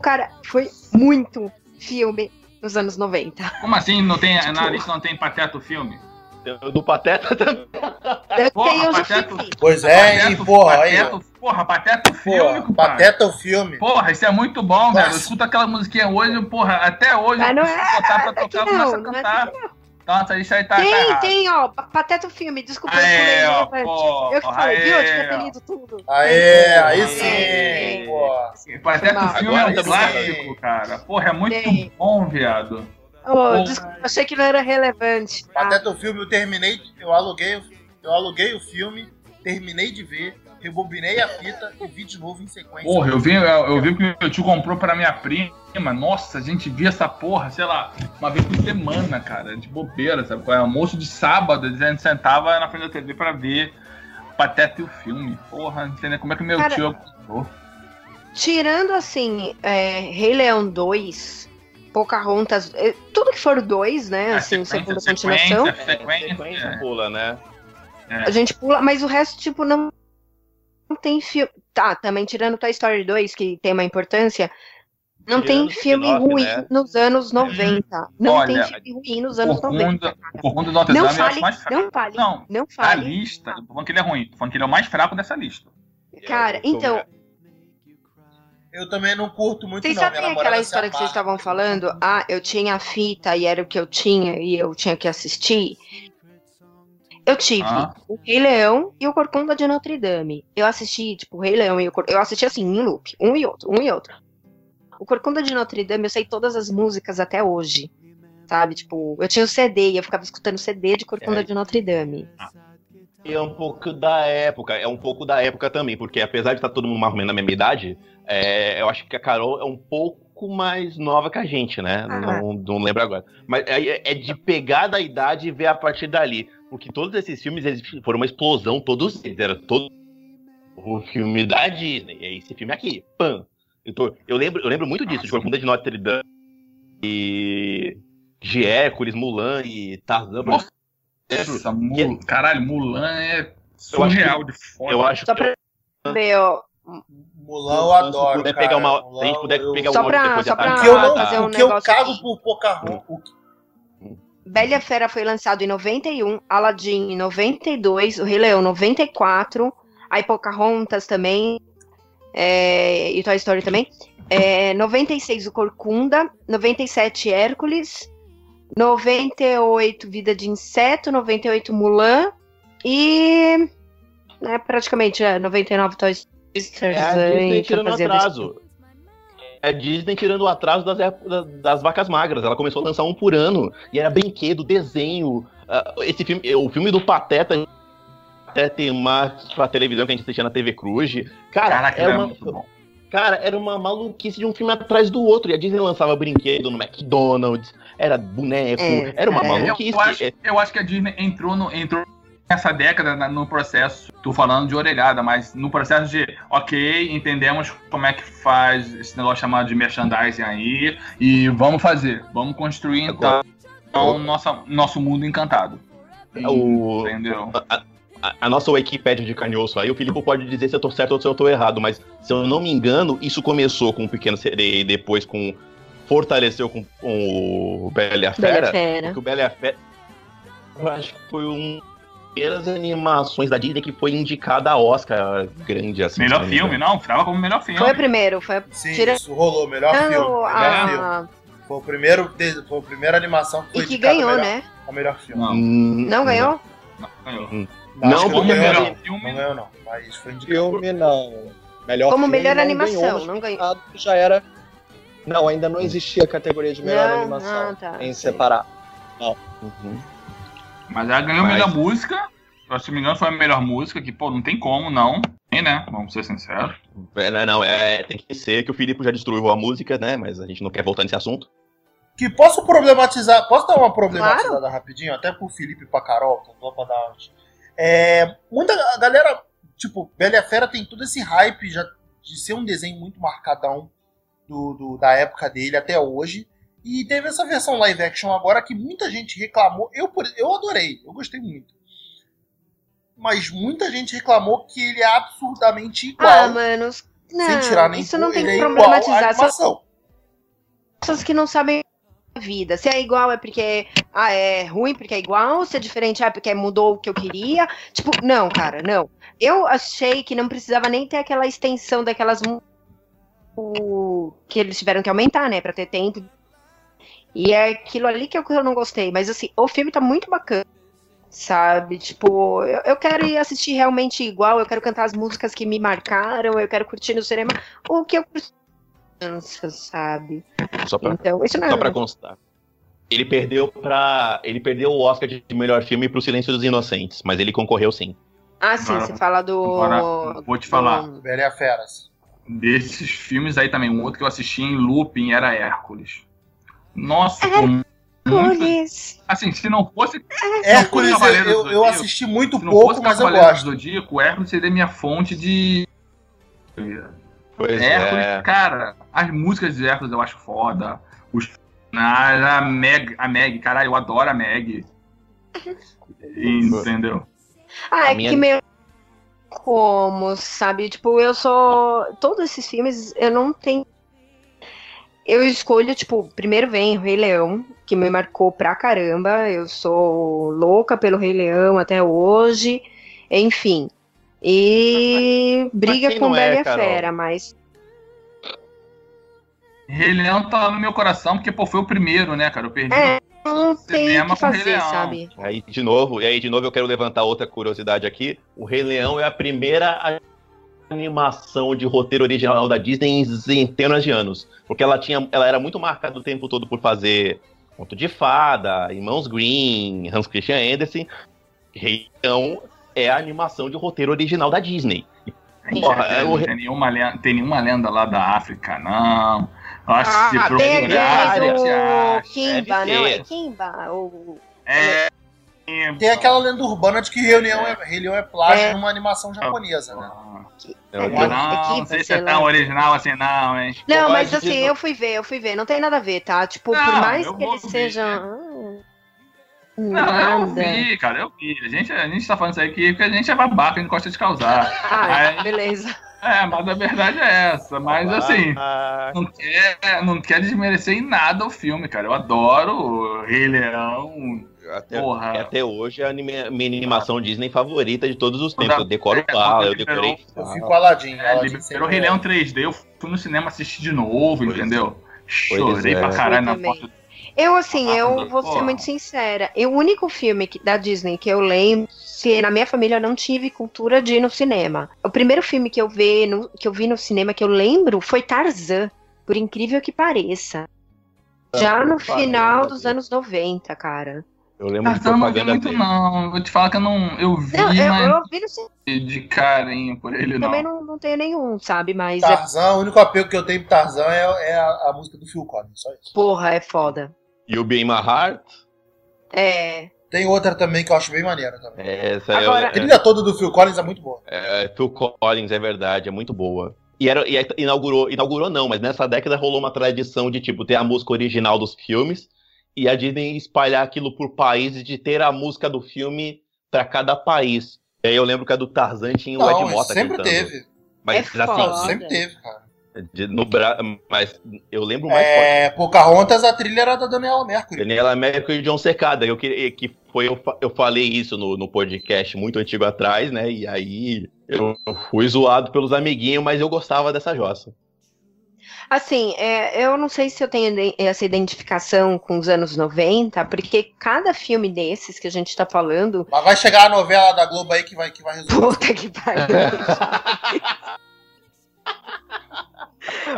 cara, foi muito filme nos anos 90. Como assim não tem, Tipo- na lista não tem Pateta o filme? Do Pateta também. Porra, Pateta- filme. Pois é, e Pateta- porra, aí. ó. Pateta- Porra, Pateta o filme, Porra. Pateta o filme. Porra, isso é muito bom, Nossa. velho. Eu escuto aquela musiquinha hoje, porra, até hoje Mas eu não preciso é- botar pra é tocar, eu não, começo a não é cantar. Nossa, isso aí tá, tá Tem, errado. tem, ó, Pateta o filme, desculpa, eu Aê, pulei ó, porra, Eu que falei, viu? Eu tinha ó. apelido tudo. Aê, aí É. sim, porra. Pateta o filme mal. é um Agora clássico, cara. Porra, é muito bom, viado. Ô, desculpa, achei que não era relevante. tá? Pateta o filme, eu terminei, eu aluguei, eu aluguei o filme, terminei de ver, rebobinei a fita e vi de novo em sequência. Porra, eu vi, eu, eu vi que meu tio comprou pra minha prima. Nossa, a gente via essa porra, sei lá, uma vez por semana, cara, de bobeira, sabe? Foi almoço de sábado, a gente sentava na frente da TV pra ver Pateta e o filme. Porra, não sei nem como é que meu Cara, tio comprou. Tirando assim, é, Rei Leão 2, Pocahontas, é, tudo que for dois, né? A Assim, segunda continuação, sequência, É, sequência, sequência é. pula, né? a gente pula, mas o resto, tipo, não, não tem filme. Tá, também tirando Toy Story 2, que tem uma importância. Não Tirando tem filme ruim né? nos anos 90. Não Olha, tem filme ruim nos anos Corcunda, 90. cara. Corcunda do Notre Não Dame fale, mais fraco. não fale, Não, não a fale. lista, tô falando que ele é ruim, tô falando que ele é o mais fraco dessa lista. Cara, então, Eu também não curto muito, Vocês não. sabem Minha aquela história que vocês estavam falando? Ah, eu tinha a fita e era o que eu tinha e eu tinha que assistir. Eu tive Ah. o Rei Leão e o Corcunda de Notre Dame. Eu assisti, tipo, o Rei Leão e o Cor... Eu assisti assim, em loop, um e outro, um e outro. O Corcunda de Notre Dame, eu sei todas as músicas até hoje. Sabe? Tipo, eu tinha o CD e eu ficava escutando CD de Corcunda É. de Notre Dame. É um pouco da época, é um pouco da época também, porque apesar de estar todo mundo mais ou menos na mesma idade, é, eu acho que a Carol é um pouco mais nova que a gente, né? Ah. Não, não lembro agora. Mas é, é de pegar da idade e ver a partir dali. Porque todos esses filmes eles foram uma explosão, todos eles. Era todo o filme da Disney. É esse filme aqui. Pam! Eu, tô- eu lembro, eu lembro muito disso, de Corcunda de Notre Dame e. de Hércules, Mulan e Tarzan. Nossa, Essa, Mul... caralho, Mulan é que- surreal de foda. Eu acho Só que pra ver, ó. Mulan eu adoro. Se puder cara. pegar uma- Mulan, se a gente puder eu- pegar um Só áudio pra- depois só pra O que eu não, fazer um o que eu negócio cago aqui. por Pocahontas. que- Bela Fera foi lançado em 91, Aladdin em 92, O Rei Leão 94, aí Pocahontas também, é, e Toy Story também. É, 96 o Corcunda, 97 Hércules, 98 Vida de Inseto, 98 Mulan e né, praticamente é, 99 Toy Story. É a Disney tirando do atraso. É a Disney tirando o atraso das, das vacas magras. Ela começou a lançar um por ano. E era brinquedo, desenho. Ah, esse filme, o filme do Pateta até tem mais pra televisão que a gente assistia na TV Cruz. Cara, Caraca, era era uma, muito bom. Cara, era uma maluquice de um filme atrás do outro. E a Disney lançava brinquedo no McDonald's, era boneco, É, era uma é. maluquice. Eu acho, É, eu acho que a Disney entrou, no, entrou nessa década na- no processo, tô falando de orelhada, mas no processo de, ok, entendemos como é que faz esse negócio chamado de merchandising aí, e vamos fazer, vamos construir então Agora- nossa, nosso mundo encantado. o, Entendeu? a, a nossa Wikipédia de carne e osso aí, o Filipe pode dizer se eu tô certo ou se eu tô errado, mas se eu não me engano, isso começou com o Pequeno Sereia e depois com. fortaleceu com, com o Bela e a Bela e a Fera. Fera. Porque o Bela e a Fera. Eu acho que foi um. Primeiras animações da Disney que foi indicada a Oscar grande assim. Melhor não me filme, não, ficava como melhor filme. Foi o primeiro, foi a Sim, Tira- isso rolou. Melhor filme. Melhor filme. Foi o primeiro, foi a primeira animação que foi E que indicada ganhou, melhor, né? ao melhor filme. Não, Hum, Não ganhou? não, ganhou. Acho Não, que porque Como ganhou, melhor não. filme, Não ganhou, não. Mas foi indicado. Filme não. Melhor Como filme melhor não animação, ganhou, não ganhou. Já era. Não, ainda não existia a categoria de melhor Não, animação ah, tá, em sei. separar. uhum. Mas ela ganhou Mas- melhor música. Eu, Se não me engano, foi a melhor música, que, pô, não tem como, não. Tem, né? Vamos ser sinceros. É, não, não, é, tem que ser que o Filipe já destruiu a música, né? Mas a gente não quer voltar nesse assunto. Que posso problematizar, posso dar uma problematizada rapidinho, até pro Felipe e pra Carol, que tô pra dar. É, muita galera, tipo, Bela e a Fera tem todo esse hype já de ser um desenho muito marcadão do, do- da época dele até hoje. E teve essa versão live action agora que muita gente reclamou. Eu, eu adorei, eu gostei muito. Mas muita gente reclamou que ele é absurdamente igual. Ah, mano, não, sem tirar nem isso não tem que é à problematizar. Só pessoas que não sabem vida. Se é igual é porque ah, é ruim porque é igual, se é diferente é porque mudou o que eu queria. Tipo, não, cara, não. Eu achei que não precisava nem ter aquela extensão daquelas o que eles tiveram que aumentar, né, Pra ter tempo. E é aquilo ali que eu, que eu não gostei, mas assim, o filme tá muito bacana. Sabe, tipo, eu, eu quero ir assistir realmente igual, eu quero cantar as músicas que me marcaram, eu quero curtir no cinema o que eu curti, sabe? Só pra, Então, isso não é. só pra constar. Ele perdeu pra. Ele perdeu o Oscar de melhor filme pro Silêncio dos Inocentes, mas ele concorreu sim. Ah, sim, você fala do. agora vou te falar. do- Bela e a Feras. Desses filmes aí também, um outro que eu assisti em looping era Hércules. Nossa, É. pô, muito. Hércules. Assim, se não fosse. Hércules, eu, eu, eu assisti muito pouco, mas eu Cavaleiro do gosto. Zodíaco, o Hércules seria minha fonte de. Pois Hércules, é. cara, as músicas de Hércules eu acho foda. Os a, a Meg, a Meg, caralho, eu adoro a Meg. Entendeu? Ah, é minha- que meio. Como, sabe? Tipo, eu sou. Todos esses filmes eu não tenho. Eu escolho, tipo, primeiro vem o Rei Leão, que me marcou pra caramba. Eu sou louca pelo Rei Leão até hoje. Enfim. E briga com é, Bela e Carol? Fera, mas. Rei Leão tá no meu coração porque, pô, foi o primeiro, né, cara? Eu perdi. É, não tem o Cinema que fazer, Leão. sabe? Aí de novo, e aí de novo eu quero levantar outra curiosidade aqui. O Rei Leão é a primeira animação de roteiro original da Disney em centenas de anos, porque ela tinha, ela era muito marcada o tempo todo por fazer Conto de Fada, Irmãos Green, Hans Christian Andersen. Rei Leão é a animação de roteiro original da Disney. Porra, é não o- tem, nenhuma lenda, tem nenhuma lenda lá da África, não. Acho que se Ah, Tem procurar, do acha. Kimba, não? É Kimba? Ou... É. Tem aquela lenda urbana de que Rei Leão é, Rei Leão é plágio É. numa animação japonesa, né? É É, não, Não, não sei se é tão original assim, não, hein? Não, mas assim, eu fui ver, eu fui ver, não tem nada a ver, tá? Tipo, Não, por mais que vou eles ver. sejam. ah, Não, eu Nada. vi, cara, eu vi. A gente, a gente tá falando isso aí aqui porque a gente é babaca, a gente gosta de causar. Ah, Aí- beleza. É, mas a verdade é essa. Mas assim, Ah, não quer, não quer desmerecer em nada o filme, cara. Eu adoro o Rei Leão. até, Porra. até hoje é a anime- minha animação Disney favorita de todos os tempos. Eu decoro é, bala, eu decorei. Eu fico Aladdin. É, Aladdin liberou o Rei é- Leão 3D, eu fui no cinema assistir de novo, Pois entendeu? Chorei é. pra caralho na também. Eu, assim, Ah, eu vou ser muito sincera. E o único filme que- da Disney que eu lembro, se na minha família eu não tive cultura de ir no cinema. O primeiro filme que eu, vi no, que eu vi no cinema que eu lembro foi Tarzan, por incrível que pareça. Já no Propaganda final dos dele. anos 90, cara. Eu lembro de Tarzan eu não vi muito, dele. não. Vou te falar que eu não. Eu vi, Não, eu, mas eu vi no cinema, de carinho por ele, não. também não, não tenho nenhum, sabe? Mas, é, Tarzan, o único apego que eu tenho pro Tarzan é, é a, a música do Phil Collins, só isso. porra, é foda. You Be In My Heart. É. Tem outra também que eu acho bem maneira também. Essa Agora- A é, trilha toda do Phil Collins é muito boa. é, Phil Collins, é verdade, é muito boa. E, era, e inaugurou, inaugurou não, mas nessa década rolou uma tradição de tipo ter a música original dos filmes e a Disney espalhar aquilo por países de ter a música do filme pra cada país. E aí eu lembro que a do Tarzan tinha o Ed Mota sempre cantando. teve. Mas É assim, foda. Sempre teve, cara. De- no Bra... mas eu lembro mais forte. É, Pocahontas, a trilha era da Daniela Mercury. Daniela Mercury e John Secada. Eu queria que foi eu, fa- eu falei isso no, no podcast muito antigo atrás, né? E aí eu fui zoado pelos amiguinhos, mas eu gostava dessa jossa. Assim, é, eu não sei se eu tenho essa identificação com os anos 90, porque cada filme desses que a gente tá falando. Mas vai chegar a novela da Globo aí que vai, que vai resolver. Puta que pariu.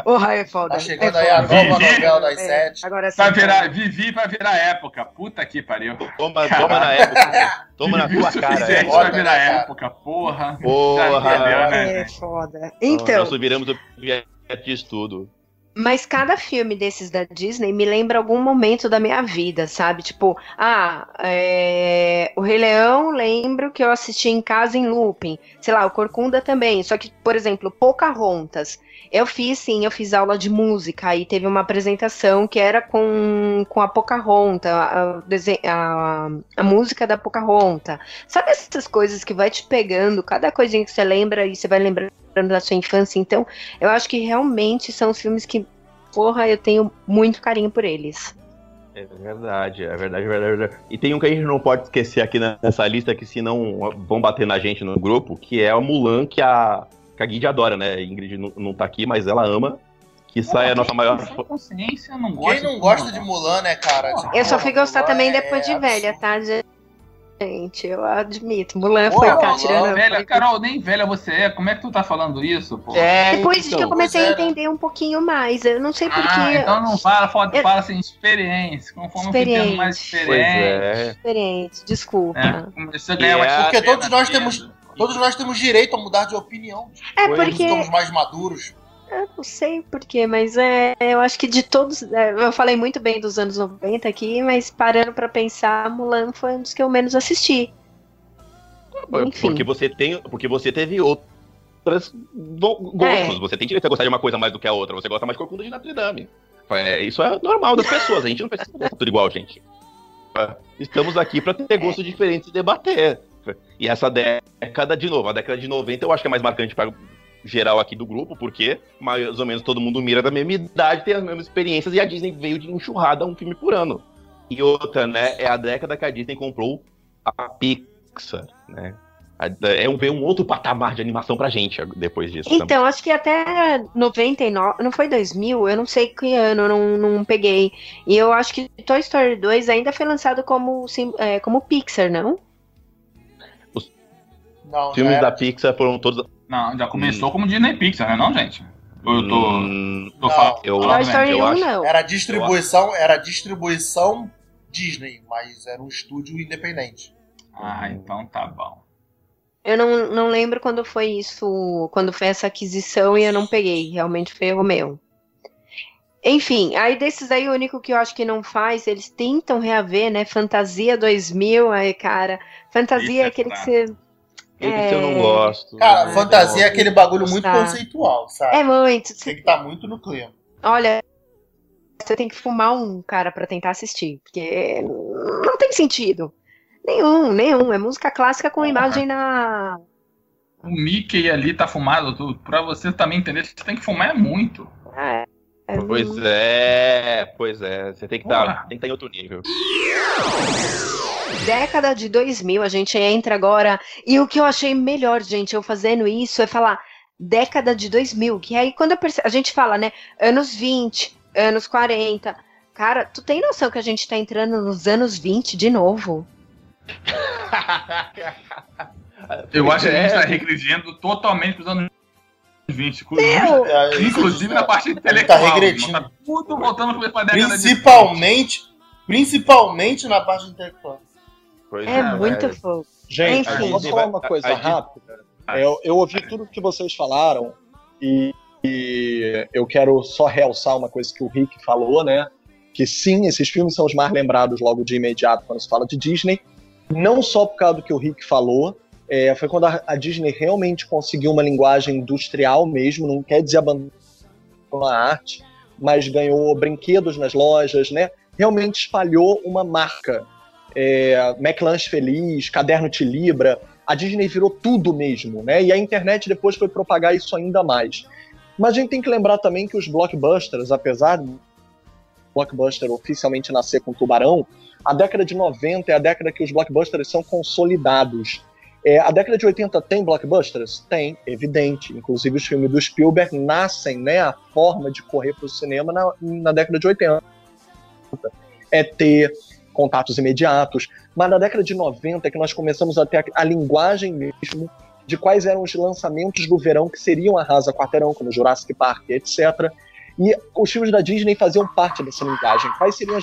Porra, é foda. Tá chegando é aí a foda. nova Vivi. novela das É, sete. Agora sim. Vai virar. Vivi vai virar época. Puta que pariu. Toma, toma na época. Toma na tua cara. É. Foda, vai virar né, cara? época, porra. Porra. Já entendeu, né? É foda. Então, Nós viramos o projeto de estudo. Mas cada filme desses da Disney me lembra algum momento da minha vida, sabe? Tipo, ah, é, o Rei Leão lembro que eu assisti em casa em looping. Sei lá, o Corcunda também. Só que, por exemplo, Pocahontas. Eu fiz, sim, eu fiz aula de música. Aí teve uma apresentação que era com, com a Pocahontas, a, a, a música da Pocahontas. Sabe essas coisas que vai te pegando, cada coisinha que você lembra e você vai lembrando da sua infância. Então, eu acho que realmente são os filmes que, porra, eu tenho muito carinho por eles. É verdade, é verdade, é verdade, é verdade. E tem um que a gente não pode esquecer aqui nessa lista, que senão vão bater na gente no grupo, que é o Mulan, que a, que a Guide adora, né? Ingrid não, não tá aqui, mas ela ama. Que sai a nossa maior. Consciência, não gosta Quem não gosta de Mulan, né, cara? Eu só fui gostar também é depois de absurdo. velha, tá, gente? Eu admito. Mulan Pô, foi Mulan, cá, tirando. Velha, Carol, nem velha você é. Como é que tu tá falando isso, pô? É, Depois de que eu então, comecei a é, entender um pouquinho mais. Eu não sei porquê. Ah, então não fala, fala, Eu- fala assim, experiência. Conforme eu fui tendo mais Experiente. Experiência. é. Diferente, desculpa. É, a ganhar é- Porque todos nós temos. Todos nós temos direito a mudar de opinião. É Todos porque. estamos mais maduros. Eu não sei porquê, mas é, eu acho que de todos. é, eu falei muito bem dos anos 90 aqui, mas parando pra pensar, Mulan foi um dos que eu menos assisti. Enfim. Porque você tem. Porque você teve outras go- gostos. É. Você tem direito a gostar de uma coisa mais do que a outra. Você gosta mais de Corcunda de Notre Dame. É, isso é normal das pessoas. A gente não precisa gostar tudo igual, gente. É, Estamos aqui pra ter gostos diferentes e debater. E essa década, de novo, a década de 90 eu acho que é mais marcante para geral aqui do grupo, porque mais ou menos todo mundo mira da mesma idade, tem as mesmas experiências, e a Disney veio de enxurrada um filme por ano. E outra, né, é a década que a Disney comprou a Pixar, né? É um, um outro patamar de animação pra gente depois disso. também. Então, acho que até 99, não foi 2000, eu não sei que ano, eu não, não peguei. E eu acho que Toy Story 2 ainda foi lançado como, sim- é, como Pixar, não? Não, Os filmes já era. da Pixar foram todos. Não, já começou como Disney Pixar, né, não, gente? Ou eu tô. Hum, tô Não, falando- eu- Toy Story eu 1 acho- não. Era distribuição, era distribuição Disney, mas era um estúdio independente. Ah, então tá bom. Eu não, não lembro quando foi isso, quando foi essa aquisição e eu não peguei. Realmente foi erro meu. Enfim, aí desses aí, o único que eu acho que não faz, eles tentam reaver, né? Fantasia 2000, aí, cara. Fantasia Isso é é aquele que fraco. você. Esse eu não É. gosto. Cara, Eu fantasia é gosto. aquele bagulho muito Tá. conceitual, sabe? É muito. Tem que estar muito no clima. Olha, você tem que fumar um, cara, pra tentar assistir. Porque não tem sentido. Nenhum, nenhum. É música clássica com Porra. imagem na. O Mickey ali tá fumado, tu, pra você também entender, você tem que fumar é muito. É, é, Pois é, pois é. Você tem que estar tem que tá em outro nível. Década de 2000, a gente entra agora. E o que eu achei melhor, gente, eu fazendo isso é falar década de 2000. Que aí quando eu perce- a gente fala, né, anos 20, anos 40. Cara, tu tem noção que a gente tá entrando nos anos 20 de novo? Eu acho que a gente É. tá regredindo totalmente pros anos 20. Inclusive, Meu! Inclusive na parte Ele intelectual. tá regredindo. Tá tudo voltando pra década Principalmente, principalmente na parte intelectual. Pois É né? muito fofo. Gente, Enfim. posso falar uma coisa A- a- rápida? Eu, eu ouvi tudo que vocês falaram e, e eu quero só realçar uma coisa que o Rick falou, né? Que sim, esses filmes são os mais lembrados logo de imediato quando se fala de Disney. Não só por causa do que o Rick falou, é, foi quando a, a Disney realmente conseguiu uma linguagem industrial mesmo, não quer dizer abandonar a arte, mas ganhou brinquedos nas lojas, né? Realmente espalhou uma marca. É, Feliz, Caderno de Libra, a Disney virou tudo mesmo, né? E a internet depois foi propagar isso ainda mais. Mas a gente tem que lembrar também que os blockbusters, apesar do blockbuster oficialmente nascer com Tubarão, a década de 90 é a década que os blockbusters são consolidados. É, a década de 80 tem blockbusters? Tem, evidente. Inclusive os filmes do Spielberg nascem, né, a forma de correr para o cinema na, na década de 80. É ter contatos imediatos. Mas na década de 90 é que nós começamos a ter a, a linguagem mesmo de quais eram os lançamentos do verão que seriam Arrasa Quarteirão, como Jurassic Park, etc. E os filmes da Disney faziam parte dessa linguagem. Quais seriam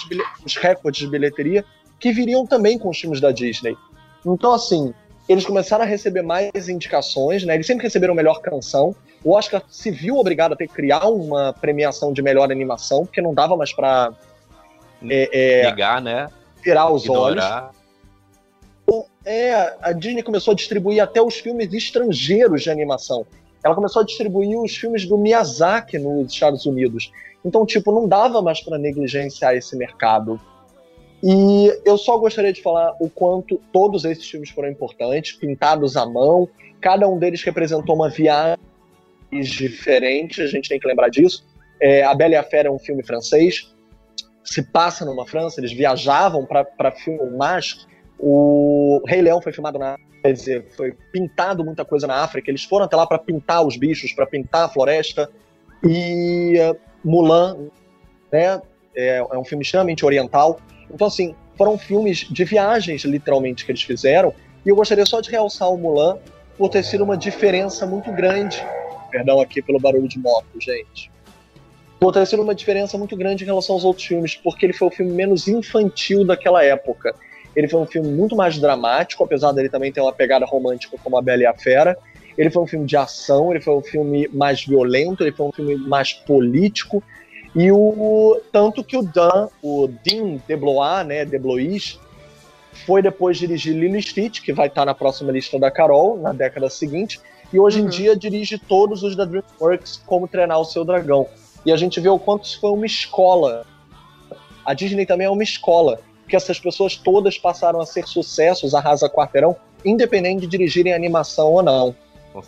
os recordes de bilheteria que viriam também com os filmes da Disney? Então, assim, eles começaram a receber mais indicações, né? Eles sempre receberam melhor canção. O Oscar se viu obrigado a ter que criar uma premiação de melhor animação, porque não dava mais para é, é, Negar, né? Virar os olhos. Ignorar. É, a Disney começou a distribuir até os filmes estrangeiros de animação. Ela começou a distribuir os filmes do Miyazaki nos Estados Unidos. Então, tipo, não dava mais para negligenciar esse mercado. E eu só gostaria de falar o quanto todos esses filmes foram importantes, pintados à mão. Cada um deles representou uma viagem diferente, a gente tem que lembrar disso. É, a Bela e a Fera é um filme francês, se passa numa França, eles viajavam para filmar. O Rei Leão foi filmado na quer dizer, foi pintado muita coisa na África. Eles foram até lá para pintar os bichos, para pintar a floresta. E uh, Mulan, né, é, é um filme extremamente oriental. Então, assim, foram filmes de viagens, literalmente, que eles fizeram. E eu gostaria só de realçar o Mulan por ter sido uma diferença muito grande. Perdão aqui pelo barulho de moto, gente. Por ter sido uma diferença muito grande em relação aos outros filmes, porque ele foi o filme menos infantil daquela época. Ele foi um filme muito mais dramático, apesar dele também ter uma pegada romântica como A Bela e a Fera. Ele foi um filme de ação, ele foi um filme mais violento, ele foi um filme mais político. E o tanto que o Dan, o Dean DeBlois, né, DeBlois, foi depois dirigir Lilo Stitch, que vai estar na próxima lista da Carol, na década seguinte, e hoje Uhum. em dia dirige todos os da DreamWorks, como treinar o seu dragão. E a gente vê o quanto isso foi uma escola. A Disney também é uma escola, porque essas pessoas todas passaram a ser sucessos, arrasa quarteirão, independente de dirigirem animação ou não.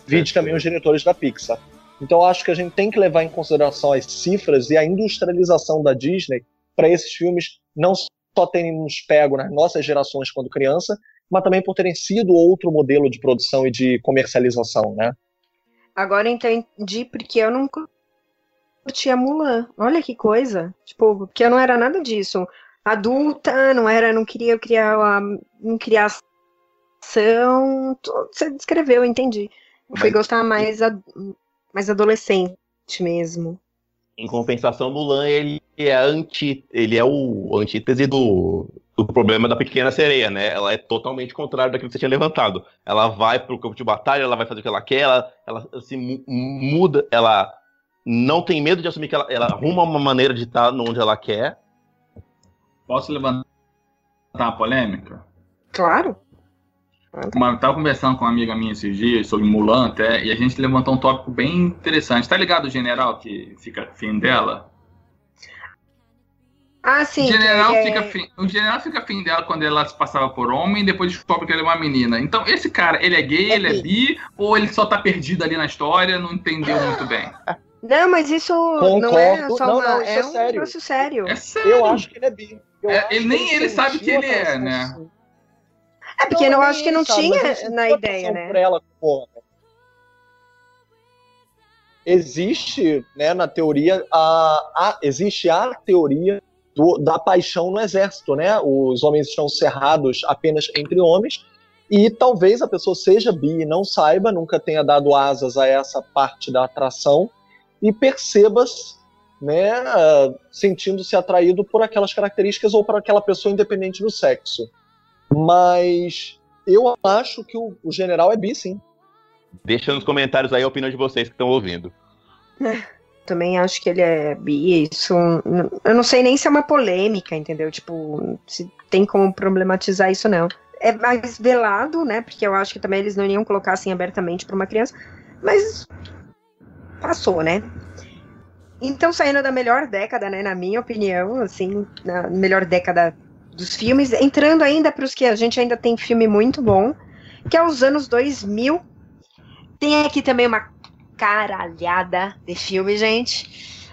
Vide também os diretores da Pixar. Então eu acho que a gente tem que levar em consideração as cifras e a industrialização da Disney para esses filmes não só terem nos pego nas nossas gerações quando criança, mas também por terem sido outro modelo de produção e de comercialização, né? Agora entendi porque eu não curtia Mulan. Olha que coisa. Tipo, porque eu não era nada disso. Adulta, não era, não queria criar uma, não criar ação. Você descreveu, eu entendi. Eu fui Mas- gostar mais, ad- mais adolescente mesmo. Em compensação, Mulan, ele é anti, ele é o antítese do, do problema da pequena sereia, né? Ela é totalmente contrário daquilo que você tinha levantado. Ela vai pro campo de batalha, ela vai fazer o que ela quer, ela, ela se mu- muda, ela não tem medo de assumir que ela, ela arruma uma maneira de estar onde ela quer. Posso levantar uma polêmica? Claro. Uma, eu tava conversando com uma amiga minha esses dias sobre Mulan até, e a gente levantou um tópico bem interessante. Tá ligado o general que fica fim dela? Ah, sim. o, que general é- fica fim, o general fica fim dela quando ela se passava por homem e depois descobre que ela é uma menina. Então, esse cara, ele é gay, É ele é bi. bi, ou ele só tá perdido ali na história, não entendeu muito bem? Não, mas isso não é Concordo. só Não, uma, não, isso é, é um sério. negócio sério. É sério. Eu acho que ele é bi. Eu É, ele- nem ele sabe que ele é, né? É porque eu nem acho que não sabe, tinha na ideia, né? Por ela, porra. Existe, né, na teoria, a, a- existe a teoria do- da paixão no exército, né? Os homens estão cerrados apenas entre homens e talvez a pessoa seja bi e não saiba, nunca tenha dado asas a essa parte da atração e perceba, né, sentindo-se atraído por aquelas características ou por aquela pessoa independente do sexo. Mas eu acho que o, o general é bi, sim. Deixa nos comentários aí a opinião de vocês que estão ouvindo. Também acho que ele é bi, isso. Eu não sei nem se é uma polêmica, entendeu? Tipo, se tem como problematizar isso, não. É mais velado, né? Porque eu acho que também eles não iriam colocar assim abertamente pra uma criança. Mas passou, né? Então, saindo da melhor década, né? Na minha opinião, assim, na melhor década dos filmes, entrando ainda para os que a gente ainda tem filme muito bom, que é os anos 2000. Tem aqui também uma caralhada de filme, gente.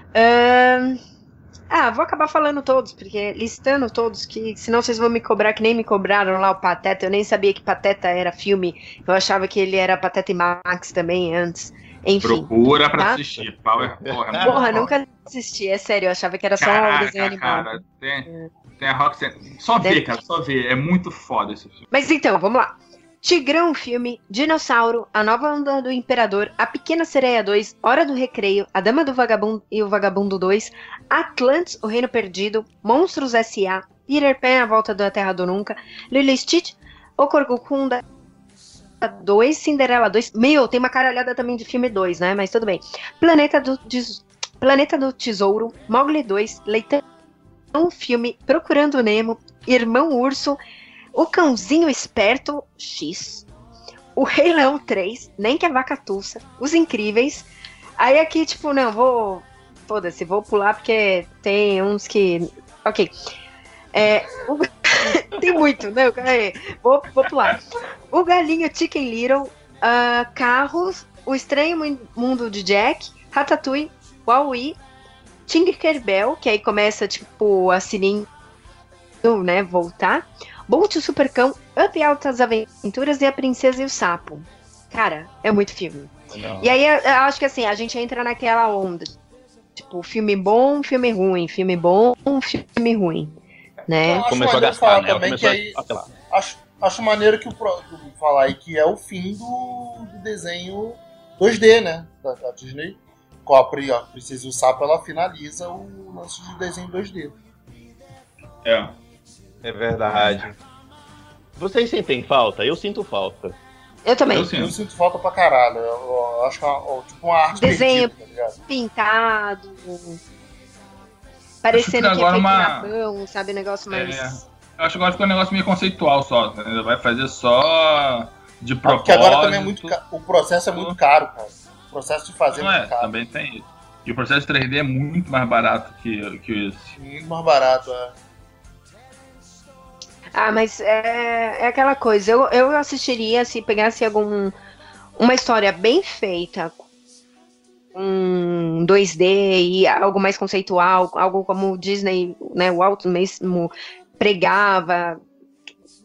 Ah, vou acabar falando todos, porque listando todos, que senão vocês vão me cobrar que nem me cobraram lá o Pateta. Eu nem sabia que Pateta era filme. Eu achava que ele era Pateta e Max também antes. Enfim. Procura pra Tá. assistir. Power, porra, é Porra, foda. nunca assisti, é sério, eu achava que era só um Caraca, desenho animado. cara, tem, tem a Roxanne. Só Deve- vê, cara, só vê. É muito foda esse filme. Mas então, vamos lá. Tigrão filme, Dinossauro, A Nova Onda do Imperador, A Pequena Sereia 2, Hora do Recreio, A Dama do Vagabundo e o Vagabundo 2, Atlantis, O Reino Perdido, Monstros S.A., Peter Pan, A Volta da Terra do Nunca, Lilo Stitch, O Corcunda 2, Cinderela 2. Meu, tem uma caralhada também de filme 2, né? Mas tudo bem. Planeta do, Tes- Planeta do Tesouro, Mowgli 2, Leitão filme, Procurando Nemo, Irmão Urso, o Cãozinho Esperto X. O Rei Leão 3, Nem que a Vaca Tussa. Os Incríveis. Aí aqui, tipo, não, vou. Foda-se, vou pular porque tem uns que. Ok. É, o- tem muito, não, aí, vou, vou pular. O Galinho Chicken Little, ah, Carros, O Estranho Mun- Mundo de Jack, Ratatouille, Huawei, Tinkerbell, que aí começa, tipo, a sininho, né, voltar. Bolt o Supercão, Up e Altas Aventuras e A Princesa e o Sapo. Cara, é muito filme. E aí eu, eu acho que assim, a gente entra naquela onda. Tipo, filme bom, filme ruim, filme bom, filme ruim. Né? Acho Começou a maneiro gastar, né? Também começou que aí- a apelar. Acho, acho maneiro que o falar aí que é o fim do, do desenho 2D, né? Da, da Disney. Com a, Pri- a Princesa e o Sapo, ela finaliza o lance de desenho 2D. É. É verdade. Vocês sentem falta? Eu sinto falta. Eu também. Eu Eu sinto. falta pra caralho. Eu, eu acho que é uma, tipo uma arte Desenho. perdida, tá? Pintado. Parecendo Acho que, que é agora feito uma- na mão, sabe? Um negócio mais. Eu acho que agora ficou um negócio meio conceitual só. Ainda vai fazer só de Ah, propósito. Porque agora também é muito ca- o processo é muito caro, cara. O processo de fazer é Não é, muito caro. também tem isso. E o processo 3D é muito mais barato que, que esse. Muito mais barato, é. Ah, mas é, é aquela coisa. Eu, eu assistiria se pegasse algum uma história bem feita, um 2D e algo mais conceitual, algo como o Disney, né, o Walt mesmo pregava.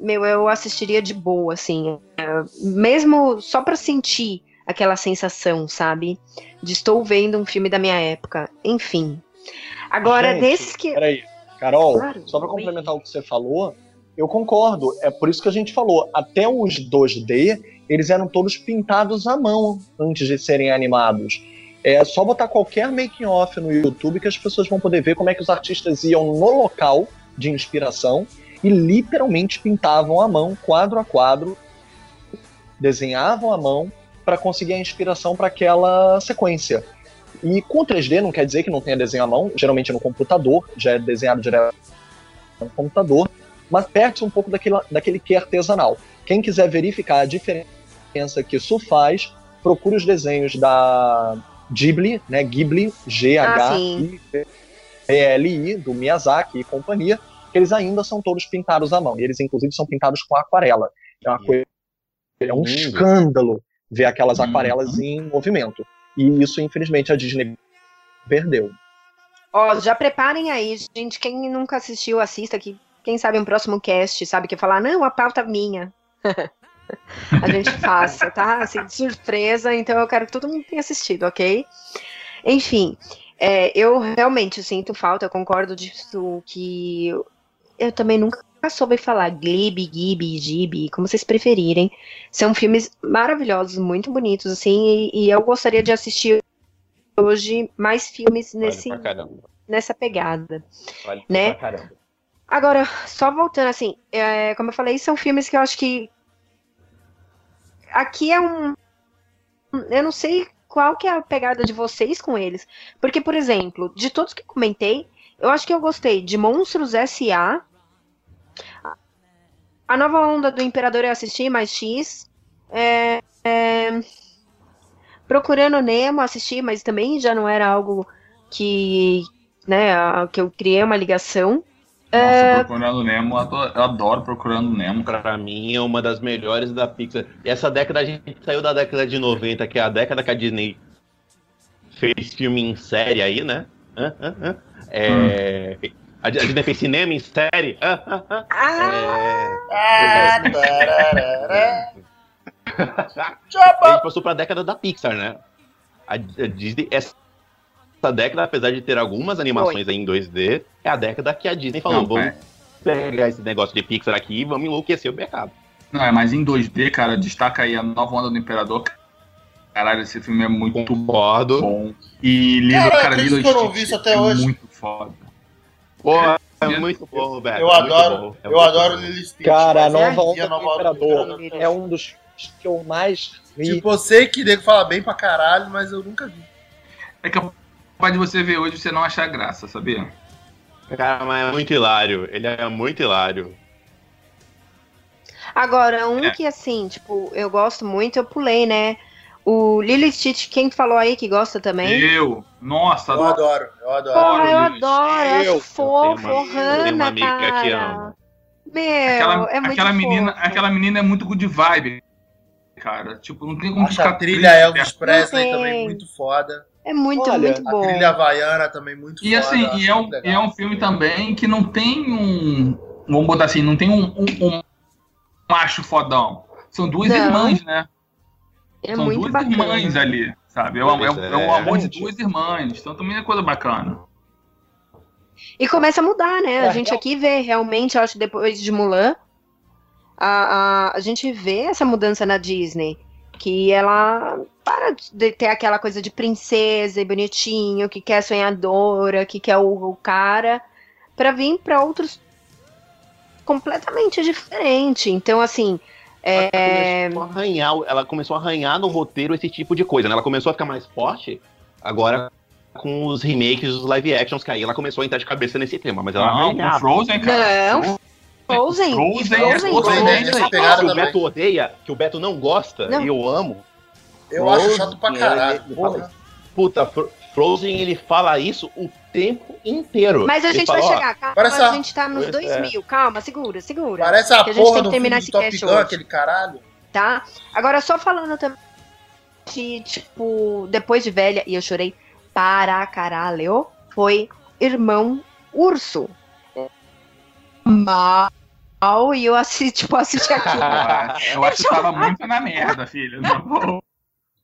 Meu, eu assistiria de boa, assim, é, mesmo só pra sentir aquela sensação, sabe? De estou vendo um filme da minha época. Enfim. Agora, Gente, desses que. Peraí, Carol, Claro. só pra complementar o que você falou, eu concordo. É por isso que a gente falou. Até os 2D, eles eram todos pintados à mão antes de serem animados. É só botar qualquer making off no YouTube que as pessoas vão poder ver como é que os artistas iam no local de inspiração e literalmente pintavam à mão, quadro a quadro, desenhavam à mão para conseguir a inspiração para aquela sequência. E com o 3D não quer dizer que não tenha desenho à mão, geralmente é no computador, já é desenhado direto no computador, mas perde um pouco daquele, daquele que é artesanal. Quem quiser verificar a diferença que isso faz, procure os desenhos da Ghibli, né? Ghibli, G-H-I-B-L-I, do Miyazaki e companhia, que eles ainda são todos pintados à mão. E eles, inclusive, são pintados com aquarela. É uma coisa. É um Lindo. escândalo ver aquelas Uhum. aquarelas em movimento. E isso, infelizmente, a Disney perdeu. Ó, já preparem aí, gente. Quem nunca assistiu, assista que quem sabe um próximo cast, sabe que falar, não, a pauta é minha. a gente faça, tá? Assim, de surpresa, então eu quero que todo mundo tenha assistido, ok? Enfim, é, eu realmente sinto falta, eu concordo disso que eu, eu também nunca soube falar Glib, Gibi, Gibi, como vocês preferirem. São filmes maravilhosos, muito bonitos, assim, e, e eu gostaria de assistir hoje mais filmes nesse, nessa pegada. Vale Né? Agora, só voltando, assim, é, como eu falei, são filmes que eu acho que. Aqui é um. Eu não sei qual que é a pegada de vocês com eles. Porque, por exemplo, de todos que comentei, eu acho que eu gostei de Monstros S.A. A nova onda do Imperador eu assisti, mais X. É, é, Procurando Nemo assisti, mas também já não era algo que. Né, que eu criei uma ligação. Nossa, Procurando Nemo, eu adoro, Procurando Nemo. Pra mim é uma das melhores da Pixar. E essa década a gente saiu da década de 90, que é a década que a Disney fez filme em série aí, né? É, A Disney fez cinema em série. Ah! É, Ah, a gente passou pra década da Pixar, né? A, a Disney, essa, essa década, apesar de ter algumas animações aí em 2D, é a década que a Disney falou: Não, vamos é. pegar esse negócio de Pixar aqui e vamos enlouquecer o mercado. Não, é, mas em 2D, cara, destaca aí a nova onda do Imperador. Caralho, esse filme é muito Concordo. bom. E Lilo, Cara, cara, Lilo que eu Stitch vi até é hoje. muito foda. Pô, é muito bom, velho. Eu é adoro, bom, é eu adoro. Lily Stitch. Cara, a é nova onda do nova onda do Imperador é um dos que eu mais ri. Tipo, eu sei que nego fala bem pra caralho, mas eu nunca vi. É capaz de você ver hoje e você não achar graça, sabia? Cara, mas é muito hilário. Ele é muito hilário. Agora, um É. que assim, tipo, eu gosto muito, eu pulei, né? O Lilo e Stitch, quem falou aí que gosta também? Eu, nossa, Eu adoro. eu adoro. Porra, eu adoro, eu Eu- acho fofo, eu amiga que cara. ama. Meu, Aquela, é muito aquela, menina, fofo. aquela menina é muito good vibe, cara. Tipo, não tem como Acho ficar a trilha Elvis. Presley também muito foda. É muito, Olha, muito A bom. trilha havaiana também muito E foda. assim, e é, um, e é um filme também que não tem um. Vamos botar assim, não tem um, um- um macho fodão. São duas Não. irmãs, né? É São muito duas bacana. irmãs ali, sabe? É o, é, é o amor de duas irmãs. Então também é coisa bacana. E começa a mudar, né? É, a gente aqui vê realmente, eu acho que depois de Mulan, a, a, a gente vê essa mudança na Disney. Que ela para de ter aquela coisa de princesa e bonitinho, que quer sonhadora, que quer o, o cara, pra vir pra outros completamente diferente. Então, assim. É... Ela, começou a arranhar, ela começou a arranhar no roteiro esse tipo de coisa, né? Ela começou a ficar mais forte agora com os remakes dos live actions, que aí ela começou a entrar de cabeça nesse tema, mas ela Não, arranhava. o Frozen, cara. Não, Frozen. Frozen e é Frozen, Frozen. Frozen. pegada que o também. Beto odeia, que o Beto não gosta, Não. e eu amo. Eu acho Frozen, chato pra caralho. ele- Porra. Puta, Fro- Frozen, ele fala isso o tempo inteiro. Mas a Ele gente fala, vai ó, chegar, calma, parece a a- gente tá nos Pois é. 2000, calma, segura, segura. Parece a Que a gente porra tem do que terminar esse Top cast Gun, hoje. aquele caralho. tá? Agora, só falando também de, tipo, depois de velha, e eu chorei para caralho, foi Irmão Urso. Mal, e eu assisti, tipo, assisti aquilo. Eu acho que tava muito na merda, filho. Não vou.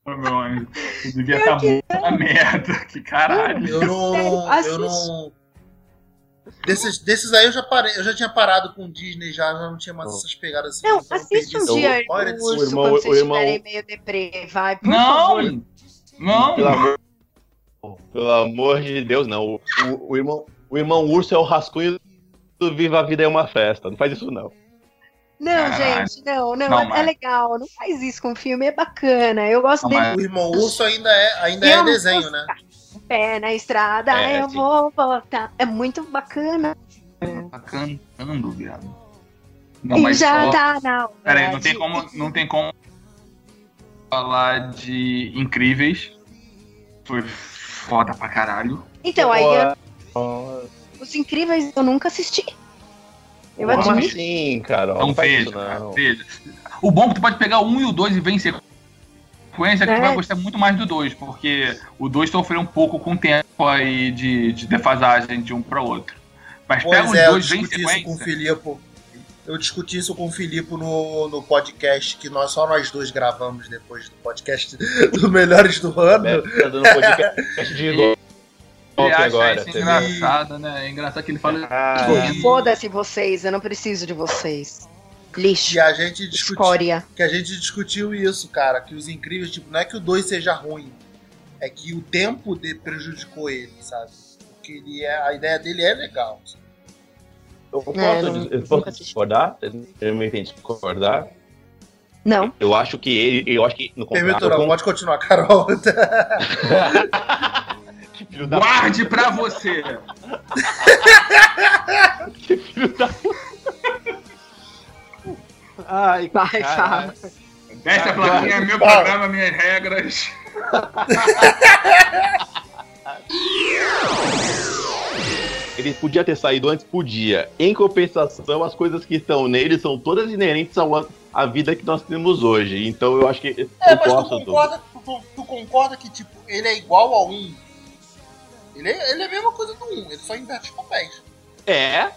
Ô, meu anjo. Eu devia estar muito na merda. Que caralho. Eu não. Eu não. Desses, desses aí eu já parei, eu já tinha parado com Disney, já, já não tinha mais Oh. essas pegadas assim. Não, então assiste um dia de o urso O irmão- quando o vocês irmão- estiverem meio deprê, vai, por favor. Não! Não! Pelo amor, pelo amor de Deus, não. O, o- o irmão, o irmão urso é o rascunho do Viva a Vida é uma festa. Não faz isso, não. Não, Caralho. gente, não, não, Não, é, é legal, não faz isso com o filme, é bacana, eu gosto Não, dele mas- O irmão urso ainda é, ainda é desenho, né? pé na estrada, É, eu sim. vou voltar, é muito bacana. Tá cantando, viado. Não, e já só... tá na hora Pera aí, não tem como, não tem como falar de incríveis. Foi foda pra caralho. Então, aí eu- Os Incríveis eu nunca assisti. Eu Como admito. assim, Carol? Não Não faz veja, isso, cara, não. veja. O bom é que tu pode pegar o 1 e o 2 e ver em sequência, que É. tu vai gostar muito mais do 2, porque o 2 sofreu um pouco com o tempo aí de, de defasagem de um pra outro. Mas pega Pois os é, eu dois bem em discuti isso com o. Filipe. Eu discuti isso com o Filipe no, no podcast que nós só nós dois gravamos depois do podcast do Melhores do Ano. Beto tá dando podcast de Ele acha agora. isso engraçado, né? É engraçado que ele fala. Ah, Foi. Foda-se vocês, eu não preciso de vocês. Lixo, E a gente discutiu, escória. que a gente discutiu isso, cara, que os incríveis, tipo, não é que o 2 seja ruim, é que o tempo de prejudicou ele, sabe? Porque ele é, a ideia dele é legal. Eu posso, É, não- eu posso discordar? Eu me entendo discordar. Não. Eu acho que ele. Eu acho que no Permitou, contrato. não, pode continuar, Carol. Filho da Guarde pra você! que filho da Ai, Vai, fala. Desce a plaquinha, meu programa, minhas regras. Ele podia ter saído antes? Podia. Em compensação, as coisas que estão nele são todas inerentes ao, à vida que nós temos hoje. Então eu acho que eu É, mas tu concorda, tu, tu- concorda que, tipo, ele é igual ao 1? Ele é, ele é a mesma coisa do 1, ele só inverte os papéis. É,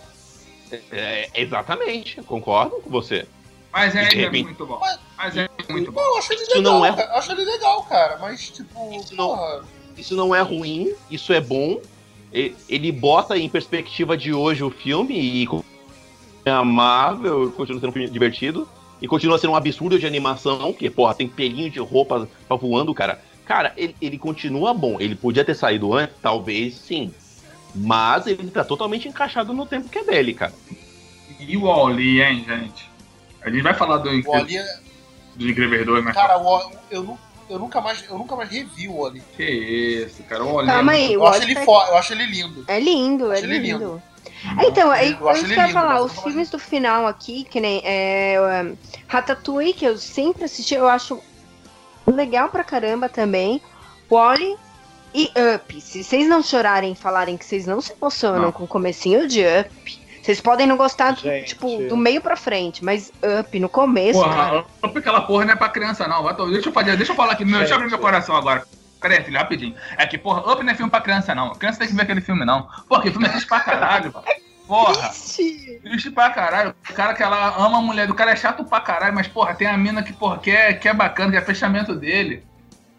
é, exatamente. Concordo com você. Mas é repente- muito bom. Mas- Mas é muito bom. Eu acho ele Isso legal, não é- cara. Eu acho ele legal, cara, mas, tipo, Isso não- porra... Isso não é ruim, isso é bom. Ele bota em perspectiva de hoje o filme e é amável, continua sendo um filme divertido. E continua sendo um absurdo de animação, que, porra, tem pelinho de roupa voando, cara. Cara, ele, ele continua bom. Ele podia ter saído antes? Talvez sim. Mas ele tá totalmente encaixado no tempo que é dele, cara. E o Wally, hein, gente? A gente vai falar do, O Oli, é- do Incríveis 2, mas cara, o Oli- eu, nu- eu nunca mais, eu nunca mais revi o Oli. que isso, cara? O Calma é aí, Eu o acho Oli ele tá- fo- eu acho ele lindo. É lindo, é Acho lindo. lindo. Então, aí, Eu acho eu quero falar, eu os filmes do final aqui, que nem é, um, Ratatouille, que eu sempre assisti, eu acho legal pra caramba também. Wally e Up. Se vocês não chorarem e falarem que vocês não se emocionam Não. com o comecinho de Up, vocês podem não gostar, do, tipo, do meio pra frente, mas Up no começo, cara, Porra, Up aquela porra não é pra criança, não. Deixa eu, fazer, deixa eu falar aqui, meu, deixa eu abrir meu coração agora. Pera aí, filho, rapidinho. É que, porra, Up não é filme pra criança, não. Criança tem que ver aquele filme, não. Porra, que filme é triste pra caralho, Porra, Triste. triste pra caralho. O cara que ela ama a mulher do cara é chato pra caralho, mas, porra, tem a mina que, porra, que é, que é bacana, que é fechamento dele.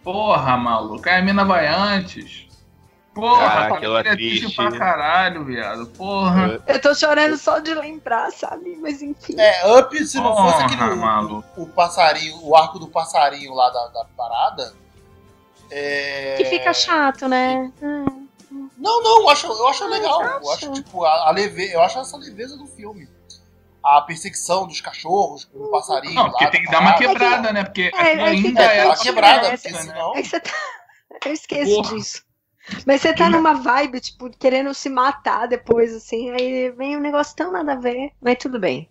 Porra, maluco, aí a mina vai antes. Porra, cara, aquela ele é triste triste. pra caralho, viado. Porra. Eu tô chorando só de lembrar, sabe? Mas enfim. É, Up, se não fosse Porra, aquele maluco. o, o passarinho, o arco do passarinho lá da, da parada. É... Que fica chato, né? Hum. Não, não, eu acho, eu acho legal. Você Eu acho, tipo, a, a leve... eu acho essa leveza do filme. a perseguição dos cachorros com o passarinho. Não, porque lá, tem que dar uma quebrada, né? Porque É, é que ainda tá- é. É, uma tá quebrada, é, porque é, senão. É que você tá. Eu esqueço Porra. disso. Mas você tá numa vibe, tipo, querendo se matar depois, assim, aí vem um negócio tão nada a ver, mas tudo bem.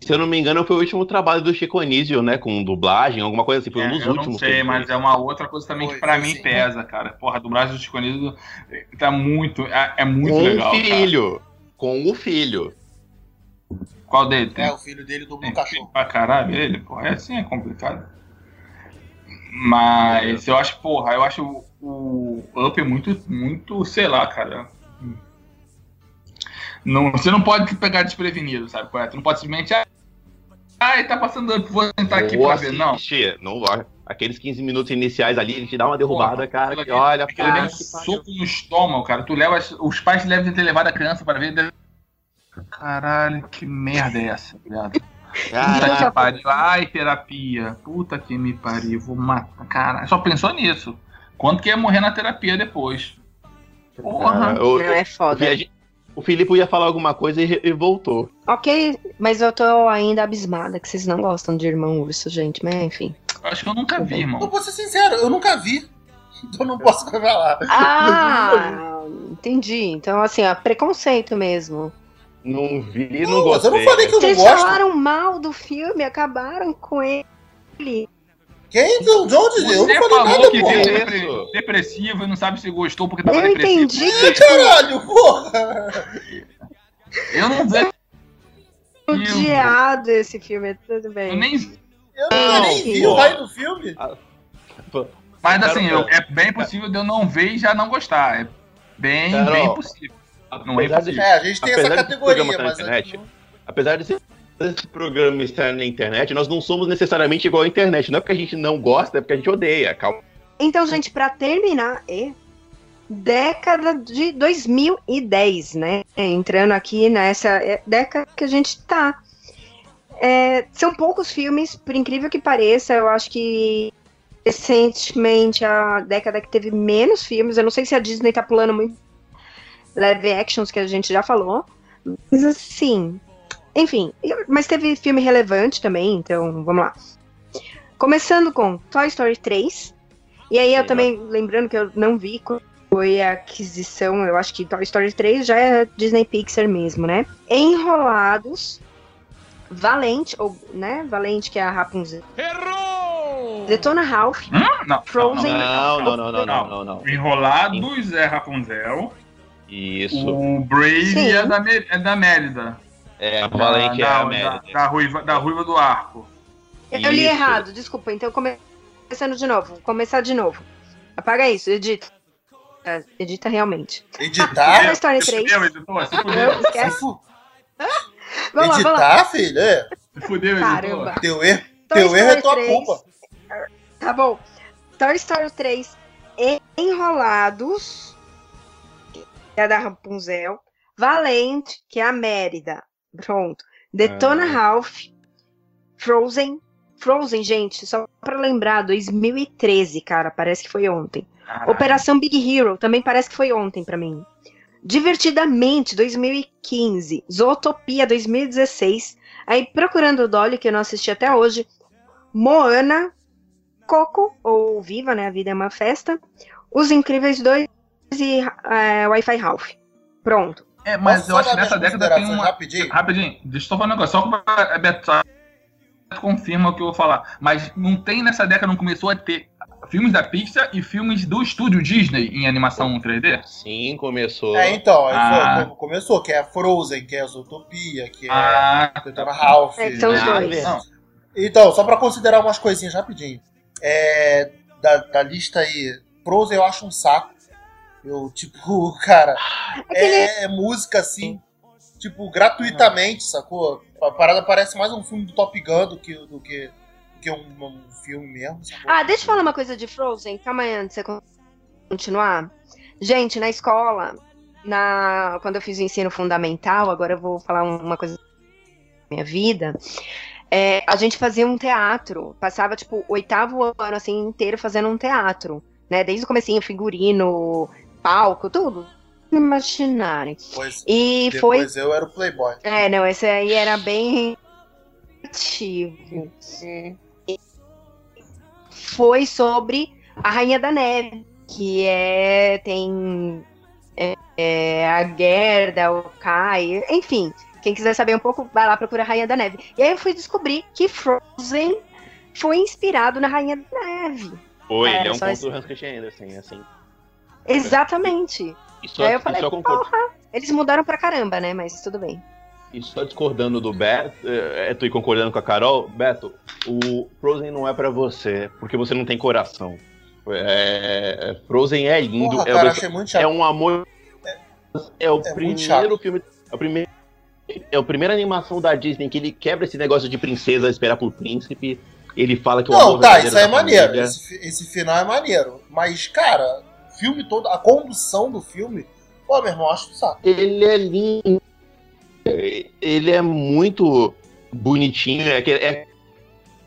Se eu não me engano, foi o último trabalho do Chico Anísio, né? Com dublagem, alguma coisa assim. Foi um É, dos eu últimos. não que sei, mas fez. é uma outra coisa também Foi, que pra mim sim. pesa, cara. Porra, a dublagem do Chico Anísio tá muito. É, é muito Com legal. o cara. filho. Com o filho. Qual dele? Tem, É, o filho dele dubla tem um cachorro. pra caralho ele? Porra, é assim, é complicado. Mas eu acho, porra, eu acho o, o Up muito, muito, sei lá, cara. Não, você não pode pegar desprevenido, sabe? qual é? Tu não pode simplesmente. Ah, ele tá passando Up, vou sentar aqui pra ver. Não. não vai. Aqueles 15 minutos iniciais ali, ele te dá uma derrubada, Porra, cara. Que olha, é que pariu. soco no estômago, cara. Tu leva, os pais devem ter levado a criança pra ver. deve- Caralho, que merda é essa, viado? Que pariu. Ai, terapia. Puta que me pariu. Vou matar. Caralho, só pensou nisso. Quanto que ia morrer na terapia depois? Porra. cara, o, Não é foda. o Filipe ia falar alguma coisa e, e voltou. Ok, mas eu tô ainda abismada que vocês não gostam de Irmão Urso, gente, mas enfim. Acho que eu nunca vi, Eu irmão. vou ser sincero, eu nunca vi. Então não posso falar. Ah, entendi. Então, assim, ó, preconceito mesmo. Não vi, não, Não, mas eu gostei. não falei que eu não Vocês gosto. falaram mal do filme, acabaram com ele. Quem? De onde? Eu Você não falei falou nada, que porra. depre- depressivo e não sabe se gostou porque tava Eu depressivo. entendi que Caralho, porra! Eu não vejo. odiado esse filme, tudo Eu bem. nem Eu Não, nem vi o raio do filme. Mas Carol, assim, eu- é bem possível de eu não ver e já não gostar. É bem, Carol, bem possível. Não é apesar de- impossível. É, a gente tem essa Apesar desse categoria, programa mas. na internet, Apesar de esse programa estar na internet, nós não somos necessariamente igual à internet. Não é porque a gente não gosta, é porque a gente odeia. Calma. Então, gente, pra terminar, é década de 2010, né? É, Entrando aqui nessa é, década que a gente tá. É, são poucos filmes, por incrível que pareça, eu acho que recentemente a década que teve menos filmes. Eu não sei se a Disney tá pulando muito live actions que a gente já falou. Mas assim. Enfim, mas teve filme relevante também, então vamos lá. Começando com Toy Story 3. E aí eu também, lembrando que eu não vi quando foi a aquisição, eu acho que Toy Story 3 já é Disney Pixar mesmo, né? Enrolados, Valente, ou, né? Valente, que é a Rapunzel. Errou! Detona Ralph, Hum? Não, Frozen. Não, não, não, não, não, não, não. Enrolados é Rapunzel. Isso. O Brave é da, é da Mérida. É, a Valente é da, a da, Mérida. da, ruiva, da ruiva do arco. Eu li Isso. errado, desculpa. Então, come- começando de novo. Vou começar de novo. Apaga isso, edita. É, Edita realmente. Editar? Toy Story Se 3. fudeu, editor. Se Não, fudeu. Se esquece. fu- Vamos lá, vamos lá. Editar, filho? É. Se fudeu, Caramba. editor. Teu erro, Toy teu erro é tua 3. culpa. Tá bom. Toy Story 3 Enrolados, que é da Rapunzel. Valente, que é a Mérida. Pronto. Detona Ah. Ralph. Frozen. Frozen, gente, só pra lembrar, 2013, cara, parece que foi ontem. Caralho. Operação Big Hero, também parece que foi ontem pra mim. Divertidamente, 2015. Zootopia, 2016. Aí, Procurando o Dolly, que eu não assisti até hoje. Moana. Coco, ou Viva, né? A Vida é uma Festa. Os Incríveis 2 e é, Wi-Fi Ralph. Pronto. É, mas Posso eu acho que nessa década tem uma. Rapidinho? Rapidinho, deixa eu só falar um negócio. Só pra a Beto confirma o que eu vou falar. Mas não tem nessa década, não começou a ter filmes da Pixar e filmes do estúdio Disney em animação 3D? Sim, começou. É, então, aí Ah. foi- começou, que é a Frozen, que é a Zootopia, que é Ah, a Detona Ralph. É, que são os né? dois. não. Então, só pra considerar umas coisinhas rapidinho. É, da, da lista aí, Frozen eu acho um saco. Eu, tipo, cara, é, é música assim, tipo, gratuitamente, sacou? A parada parece mais um filme do Top Gun do que, do que, do que um, um filme mesmo, sacou? Ah, deixa eu falar uma coisa de Frozen. Calma aí, antes de você continuar. Gente, na escola, na quando eu fiz o ensino fundamental, agora eu vou falar uma coisa da minha vida. é, a gente fazia um teatro, passava tipo oitavo ano assim inteiro fazendo um teatro, né? Desde o comecinho, figurino, palco, tudo. imaginarem. Depois, E foi. depois eu era o Playboy. É, não, esse aí era bem ativo. Foi sobre a Rainha da Neve, que é. tem. É, é, a Gerda, o Kai, enfim. Quem quiser saber um pouco, vai lá procurar a Rainha da Neve. E aí eu fui descobrir que Frozen foi inspirado na Rainha da Neve. Foi, É, ele é um ponto esse- do Hans Christian Andersen, assim. Exatamente. Isso, aí eu falei, isso eu porra, eles mudaram pra caramba, né? Mas tudo bem. E só discordando do Beto, é, tu e concordando com a Carol, Beto, o Frozen não é pra você, porque você não tem coração. É, Frozen é lindo, Porra, é, cara, o- achei muito chato. é um amor. É o muito primeiro filme. É o primeiro. É a primeira animação da Disney que ele quebra esse negócio de princesa esperar por príncipe. Ele fala que o Não, amor tá, isso aí é maneiro. Esse, esse final é maneiro. Mas, cara, o filme todo, a condução do filme, pô, meu irmão, acho um saco. Ele é lindo. Ele é muito bonitinho. É, que- é,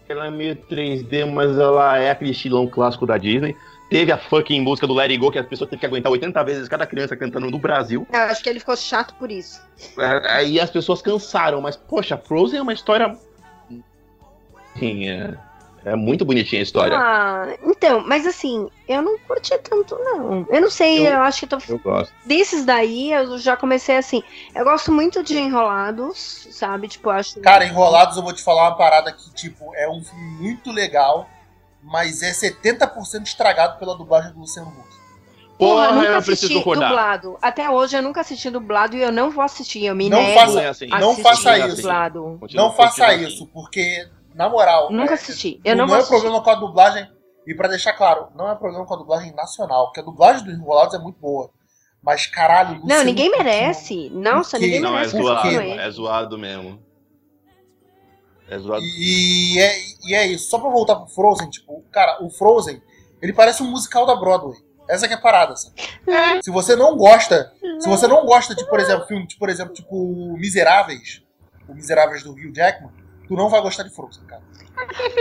ela é meio 3D, mas ela é aquele estilão clássico da Disney. Teve a fucking música do Let It Go, que as pessoas teve que aguentar 80 vezes cada criança cantando no Brasil. Eu acho que ele ficou chato por isso. É, Aí as pessoas cansaram, mas, poxa, Frozen é uma história. Sim, é, é muito bonitinha a história. Ah, então, mas assim, eu não curti tanto, não. Eu não sei, Eu- eu, acho que tô. Eu gosto. Desses daí, eu já comecei assim. Eu gosto muito de enrolados, sabe? Tipo, eu acho. Cara, Enrolados, eu vou te falar uma parada que, tipo, é um filme muito legal, mas é 70% estragado pela dublagem do Luciano Huck. Porra, eu nunca eu assisti dublado. Até hoje eu nunca assisti dublado e eu não vou assistir. Eu me Não nego faça- é assim. a não assistir faça isso. dublado. Continua- Não faça continua assim. isso, porque, na moral. Nunca é- assisti. Eu não, não é problema com a dublagem. E pra deixar claro, não é problema com a dublagem nacional, porque a dublagem dos Enrolados é muito boa. Mas, caralho, Não, ninguém merece. Nossa, quê? ninguém Não, é merece. Zoado. quê? com ele. É zoado mesmo. É zoado. E é, e é isso. Só pra voltar pro Frozen, tipo, cara, o Frozen, ele parece um musical da Broadway. Essa que é a parada, sabe? Se você não gosta, se você não gosta de, por exemplo, filme, de, por exemplo, tipo Miseráveis, o Miseráveis do Hugh Jackman, tu não vai gostar de Frozen, cara.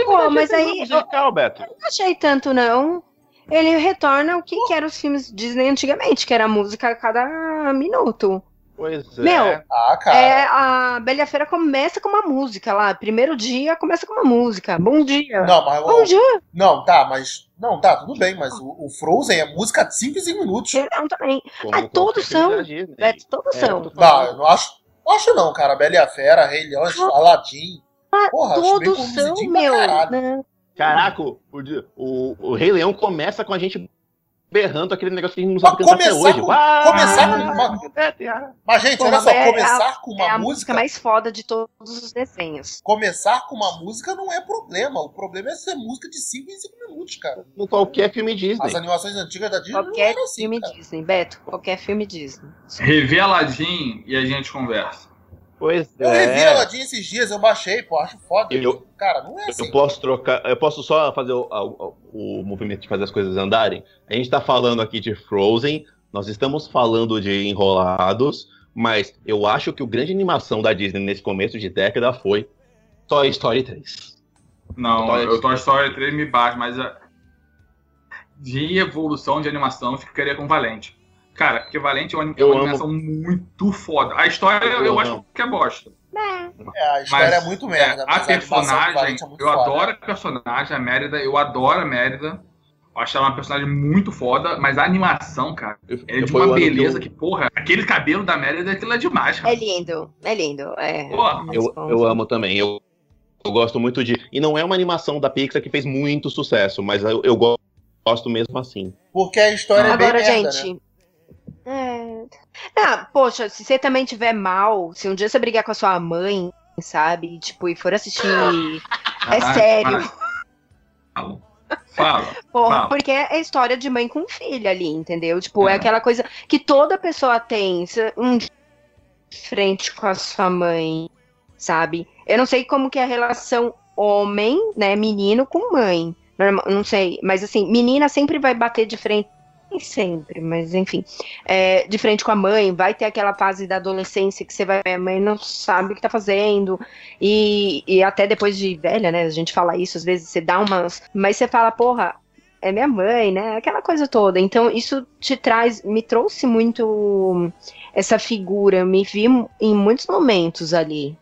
Pô, mas aí eu musical, Beto. não achei tanto, não. Ele retorna o que, que eram os filmes Disney antigamente, que era música a cada minuto. Pois é. Meu, Ah, cara. É, a Bela e a Fera começa com uma música lá. Primeiro dia começa com uma música. Bom dia. Não, mas Bom o, dia. não, tá, mas não, tá, tudo bem, mas o, o Frozen é música de 5 em 5 minutos. Não, também. Como Ah, todos são. Beto, todos É, são. eu Não, eu não acho, não acho não, cara. Bela e a Fera, Rei Leão, Aladdin. Porra, acho bem Todos são, meu. né? Caraca, o, o, o Rei Leão começa com a gente berrando aquele negócio que a gente não sabe cantar até hoje. com- começar com uma- É, tem a- Mas, gente, Porra, olha só, é a- começar com uma É a música. música mais foda de todos os desenhos. Começar com uma música não é problema. O problema é ser música de 5 em 5 minutos, cara. Com qualquer filme Disney. As animações antigas da Disney não Qualquer eram assim, filme cara. Disney, Beto. Qualquer filme Disney. Rever Aladdin e a gente conversa. Pois Eu revi é. Aladdin esses dias, eu baixei, pô, acho foda. Eu- Cara, não é assim. Eu posso trocar, eu posso só fazer o, o- o movimento de fazer as coisas andarem. A gente tá falando aqui de Frozen, nós estamos falando de Enrolados, mas eu acho que o grande animação da Disney nesse começo de década foi Toy Story 3. Não, Toy eu Toy Story 3 me bate, mas a... de evolução de animação eu ficaria com Valente. Cara, porque Valente é uma, é Eu uma amo. animação muito foda. A história eu, Eu acho que é bosta. É, a história Mas, é muito merda. É, a personagem, animação Valente é eu foda. adoro a personagem, a Mérida, eu adoro a Mérida. Eu acho ela uma personagem muito foda, mas a animação, cara, Eu- é de uma ano que beleza eu- que, porra, aquele cabelo da Mérida, aquilo é demais, cara. É lindo, é lindo. É. Porra, Eu, eu amo também. Eu, eu gosto muito de. E não é uma animação da Pixar que fez muito sucesso, mas eu, eu go- gosto mesmo assim. Porque a história é Agora, bem merda, né? É... Ah, poxa, se você também tiver mal, se um dia você brigar com a sua mãe, sabe? Tipo, e for assistir. É Ah, sério. Fala. Fala. Porra, Fala. porque é história de mãe com filha ali, entendeu? Tipo, é É. aquela coisa que toda pessoa tem. Um de frente com a sua mãe, sabe? Eu não sei como que é a relação homem, né, menino com mãe. Não sei, mas assim, menina sempre vai bater de frente. Nem sempre, mas enfim. é, de frente com a mãe, vai ter aquela fase da adolescência que você vai a mãe não sabe o que tá fazendo. E, e até depois de velha, né? A gente fala isso, às vezes você dá umas. Mas você fala, porra, é minha mãe, né? Aquela coisa toda. Então, isso te traz, me trouxe muito essa figura. Me vi em muitos momentos ali.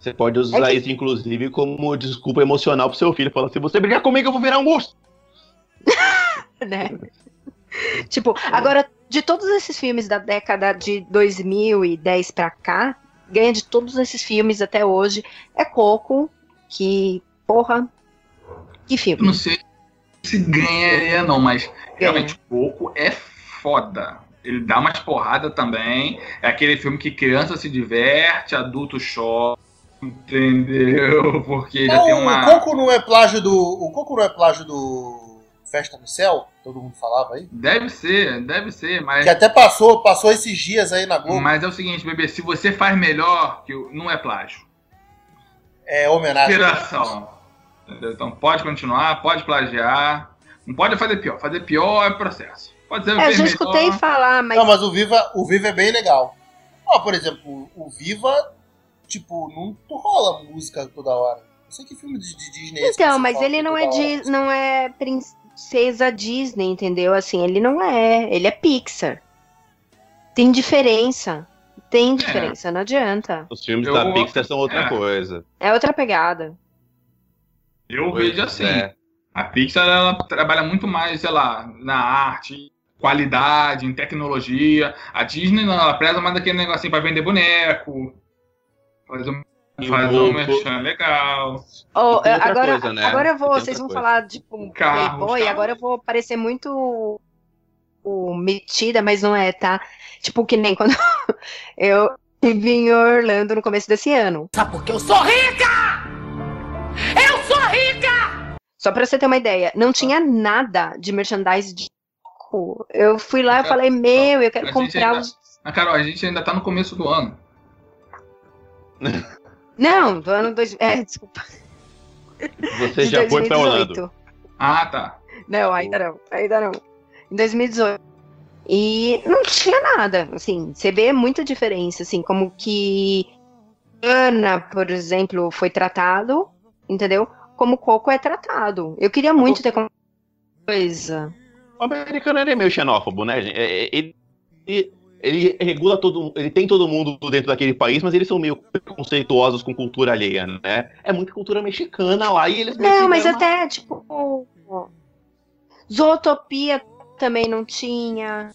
Você pode usar É que- isso, inclusive, como desculpa emocional pro seu filho. Fala, se você brigar comigo, eu vou virar um urso. né? tipo, agora, de todos esses filmes da década de 2010 pra cá, ganha de todos esses filmes até hoje, é Coco, que, porra, que filme. não sei se ganharia, não, mas realmente pouco é foda. Ele dá umas porradas também. É aquele filme que criança se diverte, adulto chora. Entendeu? Porque já Não, tem O uma. Coco não é plágio do. O Coco não é plágio do Festa no Céu? Todo mundo falava aí. Deve ser, deve ser, mas. Que até passou, passou esses dias aí na Globo. Mas é o seguinte, bebê, se você faz melhor, que não é plágio. É homenagem. Inspiração. Entendeu? Então pode continuar, pode plagiar. Não pode fazer pior. Fazer pior é processo. Pode ser É, eu já melhor. escutei falar, mas Não, mas o Viva, o Viva é bem legal. Ó, por exemplo, o Viva, tipo, não rola música toda hora. Não sei que filme de, de Disney é Então, mas ele não é, toda hora. Dis- não é princesa Disney, entendeu? Assim, ele não é. Ele é Pixar. Tem diferença. Tem diferença, não adianta. Os filmes Eu- da Pixar são outra é. coisa. É outra pegada. Eu Pois vejo assim. é. A Pixar ela trabalha muito mais, sei lá, na arte, qualidade, em tecnologia. A Disney não, ela preza mais daquele negocinho pra vender boneco. Faz um, faz um merchan legal. Oh, agora, coisa, né? agora eu vou, vocês vão coisa. falar de tipo, Carros, Playboy, carros. agora eu vou parecer muito o, metida, mas não é, tá? Tipo, que nem quando eu vim em Orlando no começo desse ano. Sabe por que eu sou rica? Eu sou rica! Só pra você ter uma ideia, não tinha nada de merchandise de Coco. Eu fui lá e falei, meu, eu quero comprar ainda- os. Mas, Carol, a gente ainda tá no começo do ano. Não, do ano dois. É, desculpa. Você de já foi pra 2018. Orlando. Ah, tá. Não, ainda não, ainda não. Em 2018. E não tinha nada, assim, você vê muita diferença, assim, como que Ana, por exemplo, foi tratado, entendeu? Como Coco é tratado. Eu queria muito ter como coisa. O americano é meio xenófobo, né, gente? É, é, Ele, ele, ele regula todo ele tem todo mundo dentro daquele país, mas eles são meio preconceituosos com cultura alheia, né? É muita cultura mexicana lá e eles Não, mas até, tipo, Zootopia também não tinha.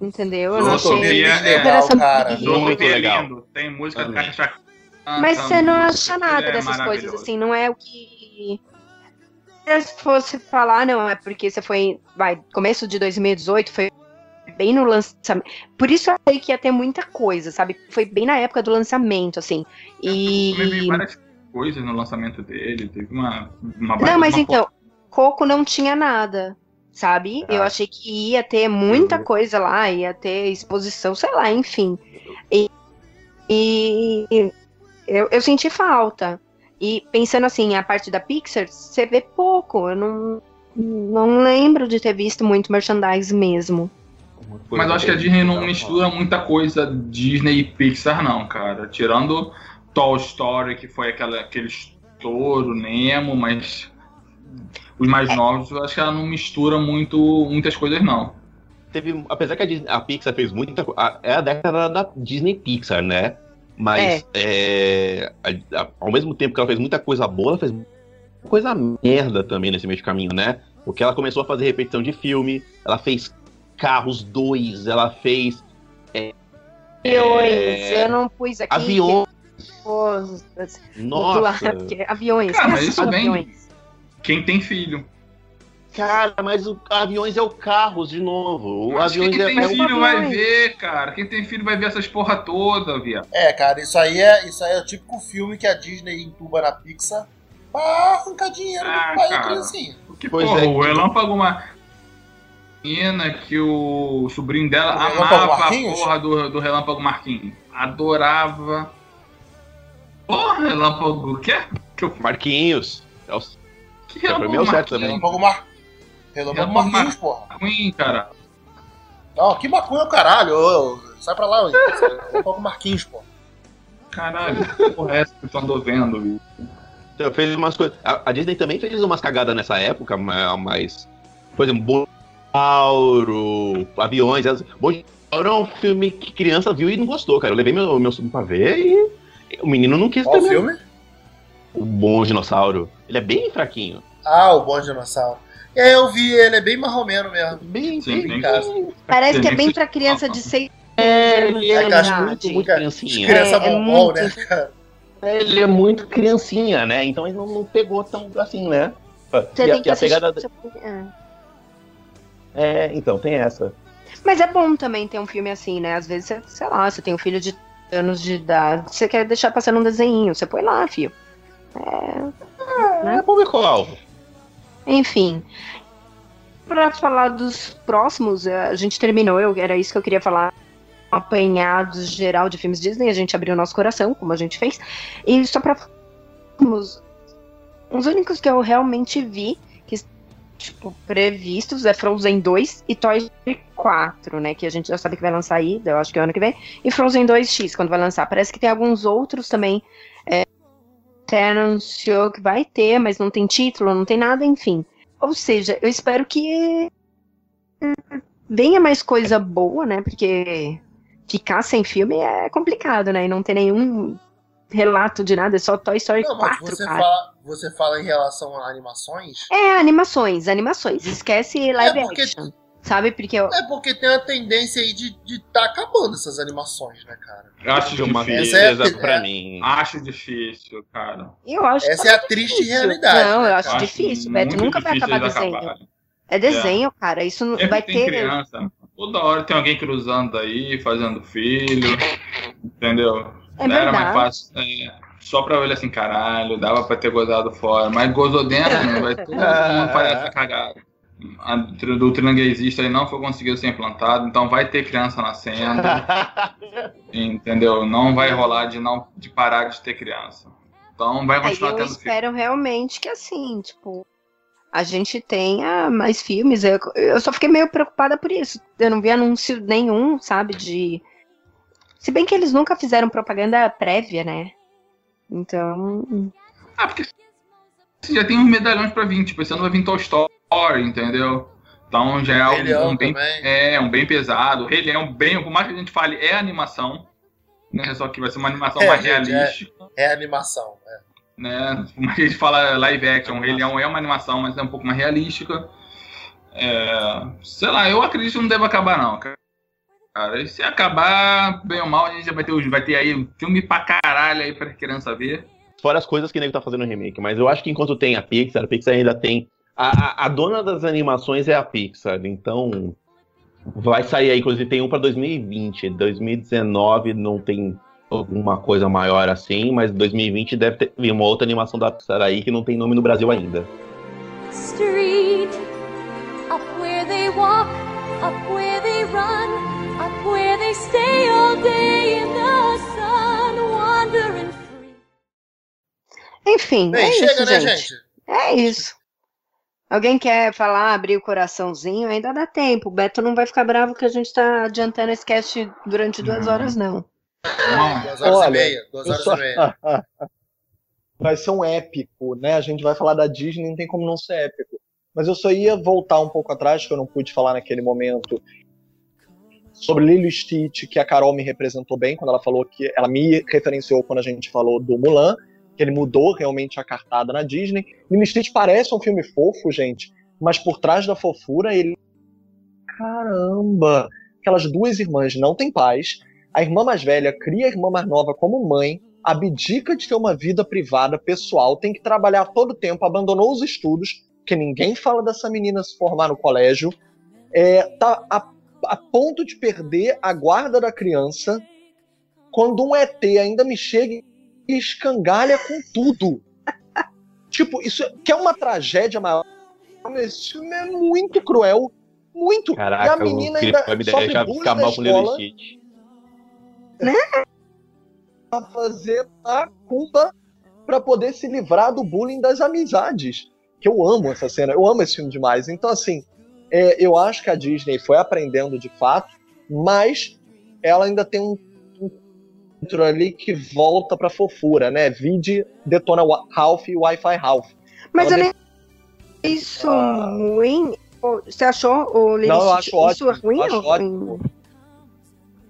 Entendeu? Eu não Zootopia achei. é legal, cara. Zootopia é legal. lindo. Tem música do. Caixa Mas você não acha nada é dessas coisas, assim, não é o que. Se fosse falar, não, é porque você foi. Vai, começo de 2018, foi bem no lançamento. Por isso eu achei que ia ter muita coisa, sabe? Foi bem na época do lançamento, assim. E. várias coisas no lançamento dele. Teve uma, uma Não, mas uma então, Coco não tinha nada, sabe? Eu Ah. achei que ia ter muita Uhum. coisa lá, ia ter exposição, sei lá, enfim. E, e eu, eu senti falta. E pensando assim, a parte da Pixar, você vê pouco. Eu não, não lembro de ter visto muito merchandise mesmo. Mas eu acho que a Disney não mistura muita coisa Disney e Pixar, não, cara. Tirando Toy Story, que foi aquela, aquele estouro, Nemo, mas os mais novos, eu acho que ela não mistura muito, muitas coisas, não. Teve, apesar que a, Disney- a Pixar fez muita coisa. É a década da Disney Pixar, né? Mas é, a- a- ao mesmo tempo que ela fez muita coisa boa, ela fez muita coisa merda também nesse meio de caminho, né? Porque ela começou a fazer repetição de filme, ela fez Carros 2, ela fez Aviões, É, eu não pus aqui. aviões. Nossa! aviões. Cara, mas isso vem- aviões? Quem tem filho. Cara, mas o aviões é o Carros de novo. O que aviões quem é, tem é o filho vai ver, cara. Quem tem filho vai ver essas porra toda, viado. É, cara, isso aí é, isso aí é o típico filme que a Disney entuba na Pixar pra arrancar dinheiro Ah, do pai cara. criancinha. Porque, Pois porra, é. o Relâmpago uma menina que o sobrinho dela O amava a Marquinhos? porra do, do Relâmpago Marquinhos. Adorava. Porra, Relâmpago, o quê? Que, eu- Marquinhos. É o- que É, pra Relâmpago mim é o certo Marquinhos? também. Relâmpago Mar... Relâmpago Relâmpago Marquinhos, porra. Ruim, cara. Não, que maconha é o caralho. ô, ô, sai pra lá. Relâmpago Marquinhos, porra. Caralho, que porra é essa que tu andou vendo? viu? Então, fez umas coisas. A, a Disney também fez umas cagadas nessa época, ma- mas. Por exemplo, Bonauro, Aviões. as- Bonauro é um filme que criança viu e não gostou, cara. Eu levei meu, meu sobrinho pra ver e o menino não quis Qual também. filme? O Bom Dinossauro. Ele é bem fraquinho. Ah, o Bom Dinossauro. É, eu vi, ele é bem marromeno mesmo. Bem, Sim, bem, cara. Parece que é bem que- pra criança de 6 É, anos ele é que acho idade. muito, muito É, criancinha. Criança É, é bombom, muito- né, cara? Ele é muito criancinha, né? Então ele não, não pegou tão assim, né? Você e, a, tem que e a assistir. pegada. É. É, então, tem essa. Mas é bom também ter um filme assim, né? Às vezes, você, sei lá, você tem um filho de anos de idade, você quer deixar passando um desenho, você põe lá, filho. É público-alvo. Enfim. Pra falar dos próximos, eh, a gente terminou, eu, era isso que eu queria falar. Um apanhado geral de filmes Disney, a gente abriu o nosso coração, como a gente fez. E só pra. Os, os únicos que eu realmente vi, tipo, previstos, é Frozen 2 e Toy Story 4, né? Que a gente já sabe que vai lançar aí, eu acho que é ano que vem. E Frozen 2X, quando vai lançar. Parece que tem alguns outros também. É, até anunciou que vai ter, mas não tem título, não tem nada, enfim. Ou seja, eu espero que venha mais coisa boa, né? Porque ficar sem filme é complicado, né? E não ter nenhum relato de nada, é só Toy Story Não, mas 4, você cara. fala, você fala em relação a animações. É, animações, animações. Esquece live É porque- action. Sabe? Porque eu, É porque tem a tendência aí de, de tá acabando essas animações, né, cara? Eu acho de uma difícil. Essa é- pra é- min Acho difícil, cara. eu acho Essa que é a triste difícil. realidade. Não, né, eu acho cara? difícil, Beto. Nunca vai acabar desenho. acabarem. É desenho, cara. Isso não Sempre vai ter. criança. Toda hora tem alguém cruzando aí, fazendo filho. Entendeu? É Era mais verdade. fácil. é, só pra olhar assim, caralho, dava pra ter gozado fora. Mas gozou dentro, vai todo mundo fazer essa cagada. A, do trilanguesista aí não foi conseguido ser implantado, então vai ter criança nascendo, entendeu? Não vai rolar de não de parar de ter criança. Então vai continuar eu tendo filho. espero realmente que assim, tipo, a gente tenha mais filmes. Eu, eu só fiquei meio preocupada por isso. Eu não vi anúncio nenhum, sabe, de. Se bem que eles nunca fizeram propaganda prévia, né? Então. Ah, porque você já tem uns medalhões pra vir, tipo, esse ano vai vir Toy Story, entendeu? Então já é Leão um bem, também. é, um bem pesado. Rei Leão, bem, por mais que a gente fale, é animação. Né? Só que vai ser uma animação É, mais gente, é. realística. É animação. É. Né? Por mais que a gente fala live action, o Rei Leão é uma animação, mas é um pouco mais realística. É, sei lá, eu acredito que não deve acabar, não, cara. Cara, e se acabar, bem ou mal, a gente já vai ter, vai ter aí um filme pra caralho aí pra criança ver. Fora as coisas que o nego tá fazendo no remake. Mas eu acho que enquanto tem a Pixar, a Pixar ainda tem. A, a, a dona das animações é a Pixar, então. Vai sair aí, inclusive tem um pra 2020. 2019 não tem alguma coisa maior assim, mas 2020 deve ter vir uma outra animação da Pixar aí que não tem nome no Brasil ainda. street. Up where they walk, up where they run, Enfim, Bem, é chega, isso, né, gente. gente? É isso. Alguém quer falar, abrir o coraçãozinho? Ainda dá tempo. O Beto não vai ficar bravo que a gente tá adiantando esse cast durante duas Não. horas, não. Não, Duas horas Olha, e meia. Duas horas só- e meia. Vai ser um épico, né? A gente vai falar da Disney, não tem como não ser épico. Mas eu só ia voltar um pouco atrás, que eu não pude falar naquele momento, sobre Lilo Stitch, que a Carol me representou bem quando ela falou que. Ela me referenciou quando a gente falou do Mulan, que ele mudou realmente a cartada na Disney. Lilo Stitch parece um filme fofo, gente, mas por trás da fofura ele. Caramba! Aquelas duas irmãs não têm paz. A irmã mais velha cria a irmã mais nova como mãe, abdica de ter uma vida privada, pessoal, tem que trabalhar todo o tempo, abandonou os estudos, porque ninguém fala dessa menina se formar no colégio, é, tá a, a ponto de perder a guarda da criança, quando um ET ainda me chega e escangalha com tudo. tipo, isso que é uma tragédia maior. Esse filme é muito cruel, muito. e a Caraca, menina ainda vai me deixar ficar mal com o Lilo escola e Stitch. a fazer a culpa para poder se livrar do bullying das amizades. Que eu amo essa cena, eu amo esse filme demais. Então, assim, é, eu acho que a Disney foi aprendendo de fato, mas ela ainda tem um, um dentro ali que volta pra fofura, né? Vide Detona Ralph e Wi-Fi Ralph. Mas eu Ela nem isso ruim. Ô, Você achou o Lilo Não, eu acho ótimo, Isso é ruim eu acho ótimo.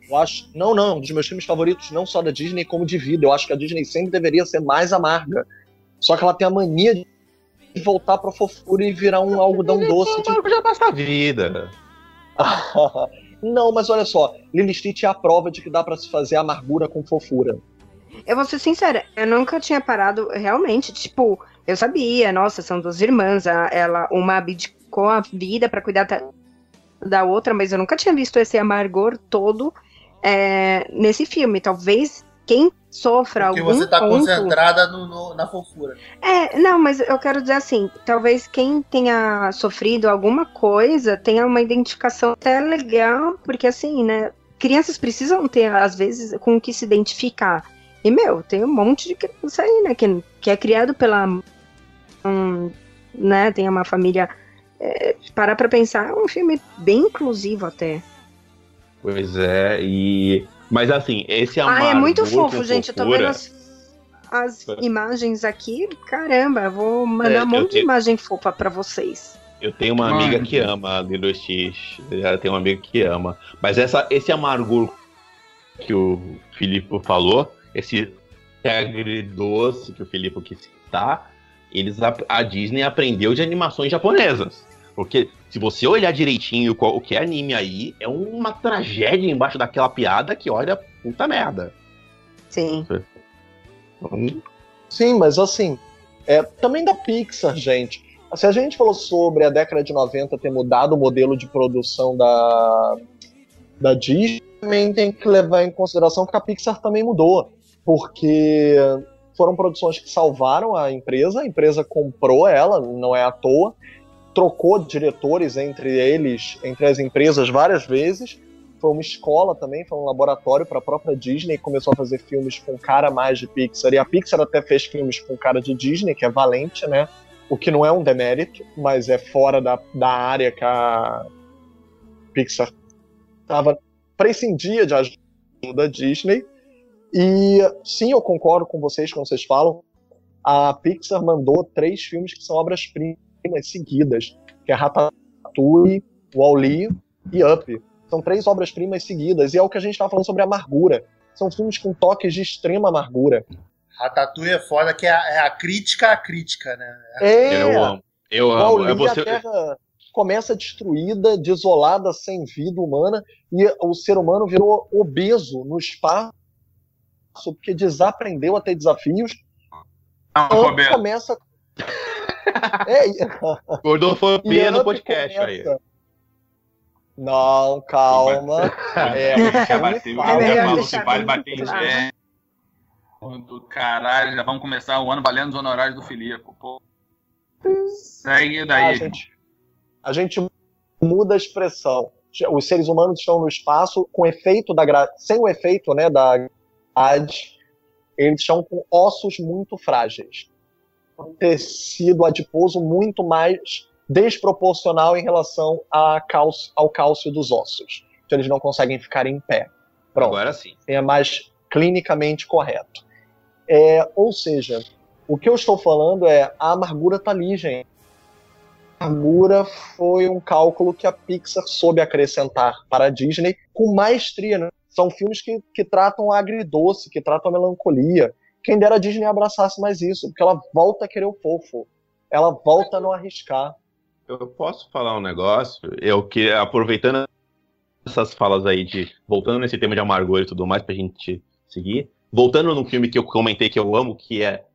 Eu acho. Não, não, um dos meus filmes favoritos, não só da Disney, como de vida. Eu acho que a Disney sempre deveria ser mais amarga. Só que ela tem a mania de voltar pra fofura e virar um algodão doce. de- Já basta a vida. não, mas olha só, Lily Stitch é a prova de que dá pra se fazer amargura com fofura. Eu vou ser sincera, eu nunca tinha parado realmente, tipo, eu sabia, nossa, são duas irmãs, ela, uma abdicou a vida pra cuidar da, da outra, mas eu nunca tinha visto esse amargor todo é, nesse filme. Talvez quem sofra Porque algum você tá ponto... concentrada no- no- na fofura. É, não, mas eu quero dizer assim, talvez quem tenha sofrido alguma coisa tenha uma identificação até legal, porque assim, né, crianças precisam ter, às vezes, com o que se identificar. E, meu, tem um monte de criança aí, né, que, que é criado pela... Um, né, tem uma família... É, parar pra pensar, é um filme bem inclusivo até. Pois é, e. Mas assim, esse Ah, é muito fofo, gente, eu tô fofura- vendo as, as imagens aqui, caramba, eu vou mandar É, um monte de imagem fofa pra vocês. Eu tenho uma Mano. amiga que ama Lilo Stitch. Eu tenho uma amiga que ama. Mas essa, esse amargor que o Filipe falou, esse agridoce que o Filipe quis citar, eles, a, a Disney aprendeu de animações japonesas. Porque se você olhar direitinho qual- o que é anime aí, é uma tragédia embaixo daquela piada que, olha, puta merda. Sim. Então, Sim, mas assim, é, também da Pixar, gente. Se a gente falou sobre a década de 90 ter mudado o modelo de produção da, da Disney, também tem que levar em consideração que a Pixar também mudou. Porque foram produções que salvaram a empresa, a empresa comprou ela, não é à toa, trocou diretores entre eles, entre as empresas várias vezes. Foi uma escola também, foi um laboratório para a própria Disney, começou a fazer filmes com cara mais de Pixar. E a Pixar até fez filmes com cara de Disney, que é Valente, né? O que não é um demérito, mas é fora da, da área que a Pixar estava prescindia de ajuda da Disney. E sim, eu concordo com vocês quando vocês falam. A Pixar mandou três filmes que são obras-primas seguidas, que é Ratatouille, Wall-E e Up. São três obras-primas seguidas, e é o que a gente estava falando sobre amargura. São filmes com toques de extrema amargura. Ratatouille é foda, que é a, é a crítica à crítica, né? É, eu amo. Eu amo. Wall-E, É você... a Terra começa destruída, desolada, sem vida humana, e o ser humano virou obeso no espaço, porque desaprendeu a ter desafios. Não, começa. É, Gordofobia no podcast aí. começa- Não, calma. É, Já bateu, É já falou que bem bater em pé. Do caralho, já vamos começar o ano valendo os honorários do Filipe. Pô. Segue a daí. gente, a gente muda a expressão. Os seres humanos estão no espaço com efeito da gra... sem o efeito, né, da gravidade. Eles estão com ossos muito frágeis. Tecido adiposo muito mais desproporcional em relação cálcio, ao cálcio dos ossos. Então eles não conseguem ficar em pé. Pronto Agora sim. é mais clinicamente correto. É, ou seja, o que eu estou falando é a amargura tá ali, gente. A amargura foi um cálculo que a Pixar soube acrescentar para a Disney com maestria. Né? São filmes que, que tratam a agridoce, que tratam a melancolia. Quem dera a Disney abraçasse mais isso, porque ela volta a querer o fofo. Ela volta a não arriscar. Eu posso falar um negócio? Eu que aproveitando essas falas aí de voltando nesse tema de amargor e tudo mais pra gente seguir, voltando no filme que eu comentei que eu amo, que é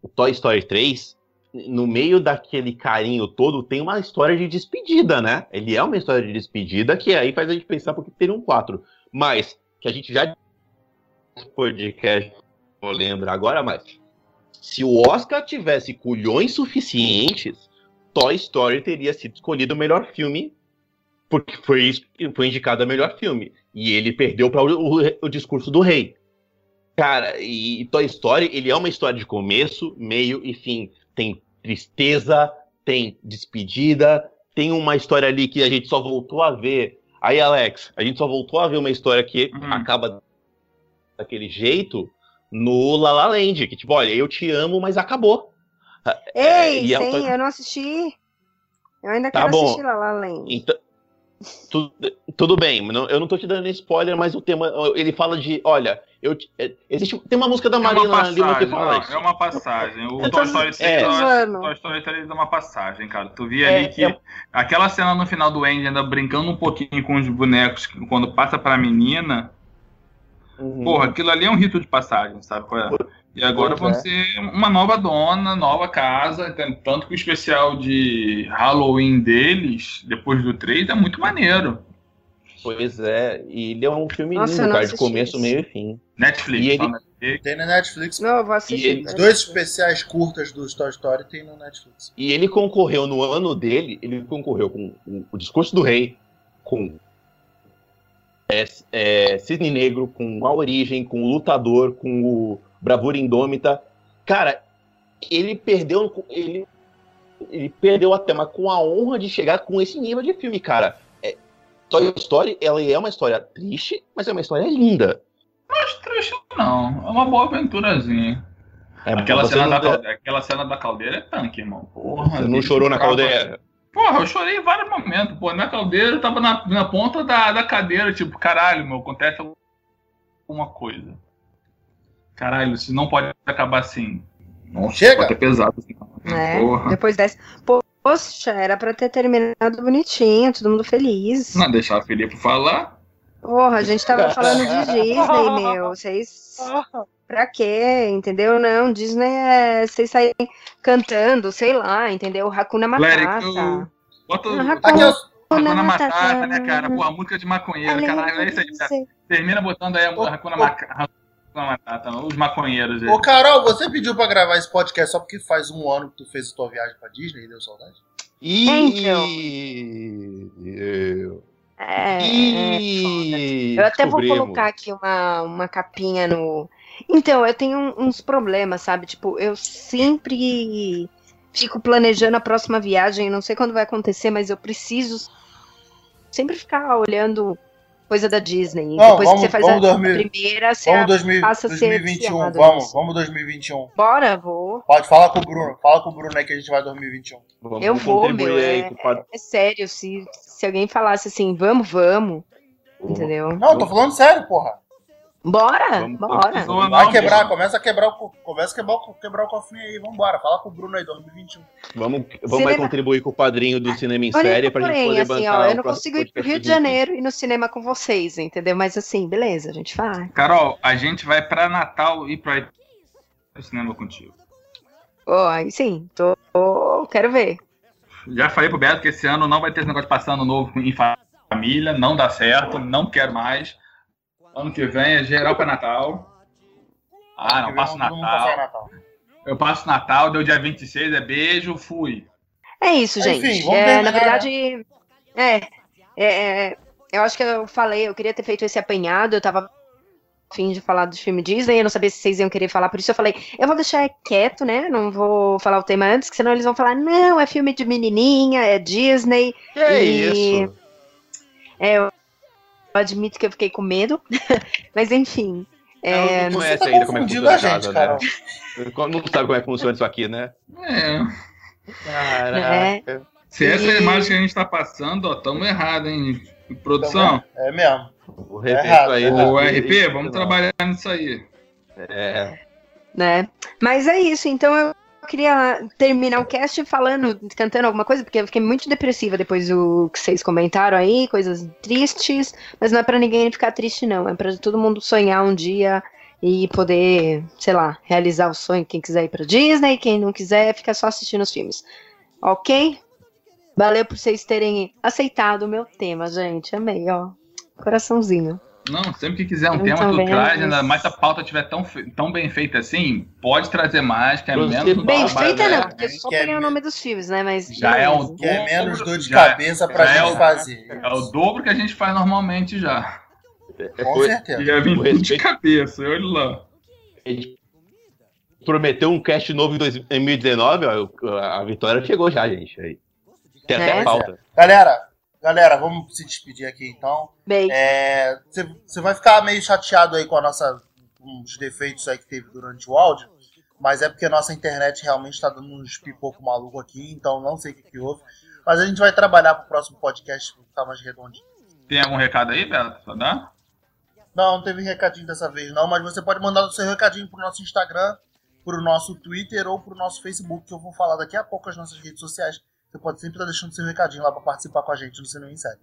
o Toy Story 3, no meio daquele carinho todo tem uma história de despedida, né? Ele é uma história de despedida que aí faz a gente pensar porque teria um 4, mas que a gente já podcast, não lembro agora, mas se o Oscar tivesse culhões suficientes, Toy Story teria sido escolhido o melhor filme, porque foi, foi indicado a melhor filme. E ele perdeu para o, o, o discurso do rei. Cara, e Toy Story, ele é uma história de começo, meio e fim. Tem tristeza, tem despedida, tem uma história ali que a gente só voltou a ver. Aí, Alex, a gente só voltou a ver uma história que Uhum. acaba daquele jeito no La La Land, que tipo, olha, eu te amo, mas acabou. Ei, e é sim, eu não assisti. Eu ainda Tá quero bom. assistir La La Land. Então, tu- tudo bem, não- eu não tô te dando spoiler, mas o tema, ele fala de, olha, eu é, existe, tem uma música da É uma Marina Lima que passagem, fala não, isso. é uma passagem. O Eu Toy Story 6 É. Toy Story 3 é uma passagem, cara. Tu via É, ali que é- aquela cena no final do Andy ainda brincando um pouquinho com os bonecos quando passa pra menina, Uhum. porra, aquilo ali é um rito de passagem, sabe? qual é? E agora Pois vão é. ser uma nova dona, nova casa, tanto que o especial de Halloween deles, depois do 3, é muito maneiro. Pois é, e ele é um filme Nossa, lindo, cara, de começo, isso. meio e fim. Netflix, E ele- Netflix. Tem na Netflix. Não, eu vou assistir. ele- Os dois especiais curtas do Toy Story tem no Netflix. E ele concorreu no ano dele, ele concorreu com o Discurso do Rei, com é, é, Cisne Negro, com A Origem, com o Lutador, com o Bravura Indômita. Cara, ele perdeu, ele, ele perdeu até, mas com a honra de chegar com esse nível de filme, cara. É, Toy Story, ela é uma história triste, mas é uma história linda. Mas triste não, é uma boa aventurazinha. É, Aquela cena, não- da caldeira, aquela cena da caldeira é tanque, irmão. Porra, Você não chorou na caldeira? Porra, eu chorei em vários momentos. Pô, na caldeira eu tava na, na ponta da, da cadeira, tipo, caralho, meu, acontece alguma coisa. Caralho, isso não pode acabar assim. Nossa, Chega. pode ter pesado assim. É, Porra. depois dessa. Poxa, era pra ter terminado bonitinho, todo mundo feliz. Não deixar a Felipe falar. Porra, a gente tava falando de Disney, meu. Vocês. Pra quê? Entendeu? Não, Disney é vocês saírem cantando, sei lá, entendeu? Hakuna Matata. go. Bota o Aqui, Hakuna Hakuna Matata, Matata. né, cara? Pô, a música de maconheiro, caralho, é isso aí. cara. Termina botando aí a Ô, Hakuna ô. Maca- Hakuna Matata, os maconheiros aí. Ô, Carol, você pediu pra gravar esse podcast só porque faz um ano que tu fez a tua viagem pra Disney e deu saudade? E... É, é, E... Eu até vou colocar aqui uma, uma capinha no. Então, eu tenho uns problemas, sabe? Tipo, eu sempre fico planejando a próxima viagem, não sei quando vai acontecer, mas eu preciso sempre ficar olhando coisa da Disney. Não, depois vamos- que você faz vamos a, dormir. a primeira, você Vamos 2000, passa a ser 2021, viciado vamos, nisso. vamos 2021. Bora, vou. Pode falar com o Bruno, fala com o Bruno aí que a gente vai 2021. Vamos Eu vou, meu, aí é-. É sério, se, se alguém falasse assim, vamos, vamos, entendeu? Não, eu tô falando sério, porra. Bora, Vamos- bora. Zoa Vai quebrar, começa a quebrar o, co- começa a quebrar o, quebrar o cofrinho aí, vambora. Fala com o Bruno aí, 2021. Vamos, vamos Cinema- contribuir com o padrinho do cinema em Olha, série pra gente poder assim, bancar ó, o eu não consigo ir pro Rio de. Janeiro e no cinema com vocês, entendeu? Mas assim, beleza, a gente vai. Carol, a gente vai pra Natal e pra pro cinema contigo. Ó, aí sim, tô, tô- quero ver. Já falei pro Beto que esse ano não vai ter esse negócio de passar ano novo em família, não dá certo, não quero mais. Ano que vem é geral pra Natal. Ah, não, passo Natal. Natal. Eu passo Natal, deu dia 26, é beijo, fui. É isso, Enfim, gente. vamos É, terminar, na verdade, é, é, é, eu acho que eu falei, eu queria ter feito esse apanhado, eu tava a fim de falar do filme Disney, eu não sabia se vocês iam querer falar, por isso eu falei, eu vou deixar quieto, né? Não vou falar o tema antes, que senão eles vão falar, não, é filme de menininha, é Disney. Que é E- isso? É, eu admito que eu fiquei com medo, mas enfim. É, não conhece tá ainda como é que confundindo funciona a casa, né? Não sabe como é que funciona isso aqui, né? É. Caraca. Se essa é a E- imagem que a gente tá passando, ó, tamo errado, hein? Produção, É mesmo. O respeito errado, aí. é o RP, vamos trabalhar nisso aí. É. né? Mas é isso, então eu queria terminar o cast falando, cantando alguma coisa, porque eu fiquei muito depressiva depois do que vocês comentaram aí, coisas tristes, mas não é pra ninguém ficar triste não, é pra todo mundo sonhar um dia e poder, sei lá, realizar o sonho, quem quiser ir pra Disney, quem não quiser fica só assistindo os filmes. OK? Valeu por vocês terem aceitado o meu tema, gente. Amei, ó. Coraçãozinho. Não, sempre que quiser um Eu tema, tu traz, mas- ainda mais se a pauta estiver tão, tão bem feita assim, pode trazer mais, que é menos do Bem trabalho, feita né? não, porque só Que é peguei o me- nome dos filmes, né? Mas Já é um Que é menos dor de Já é- cabeça pra já é gente o- fazer. É o dobro que a gente faz normalmente já. Com Foi- certeza. Já vem O tudo de respeito- cabeça, olha lá. Ele prometeu um cast novo em 2019, ó, a vitória chegou já, gente. Aí. Tem até É. falta. Galera, galera, vamos se despedir aqui então. É, Você vai ficar meio chateado aí com a nossa uns defeitos aí que teve durante o áudio, mas é porque a nossa internet realmente está dando uns pipoco maluco aqui, então não sei o que, que houve. Mas a gente vai trabalhar pro próximo podcast pra ficar mais redondinho. Tem algum recado aí? Só dá? Não, não teve recadinho dessa vez não, mas você pode mandar o seu recadinho pro nosso Instagram, pro nosso Twitter ou pro nosso Facebook, que eu vou falar daqui a pouco as nossas redes sociais. Você pode sempre estar deixando seu recadinho lá para participar com a gente no Cinema em Série.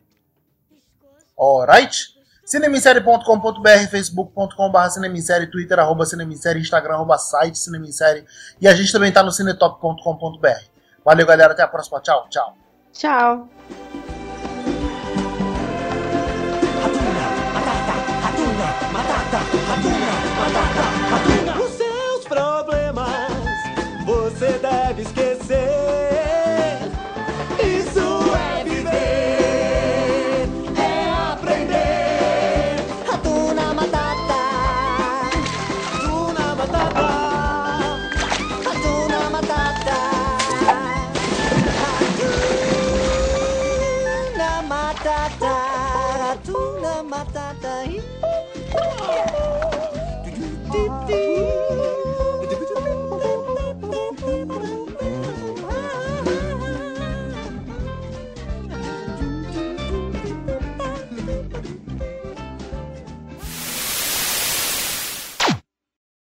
Alright? cinemissérie.com.br, facebook.com.br cinemissérie, twitter, arroba cinemissérie, instagram, arroba site cinemissérie. E a gente também tá no cinetop.com.br. Valeu, galera. Até a próxima. Tchau, tchau. Tchau.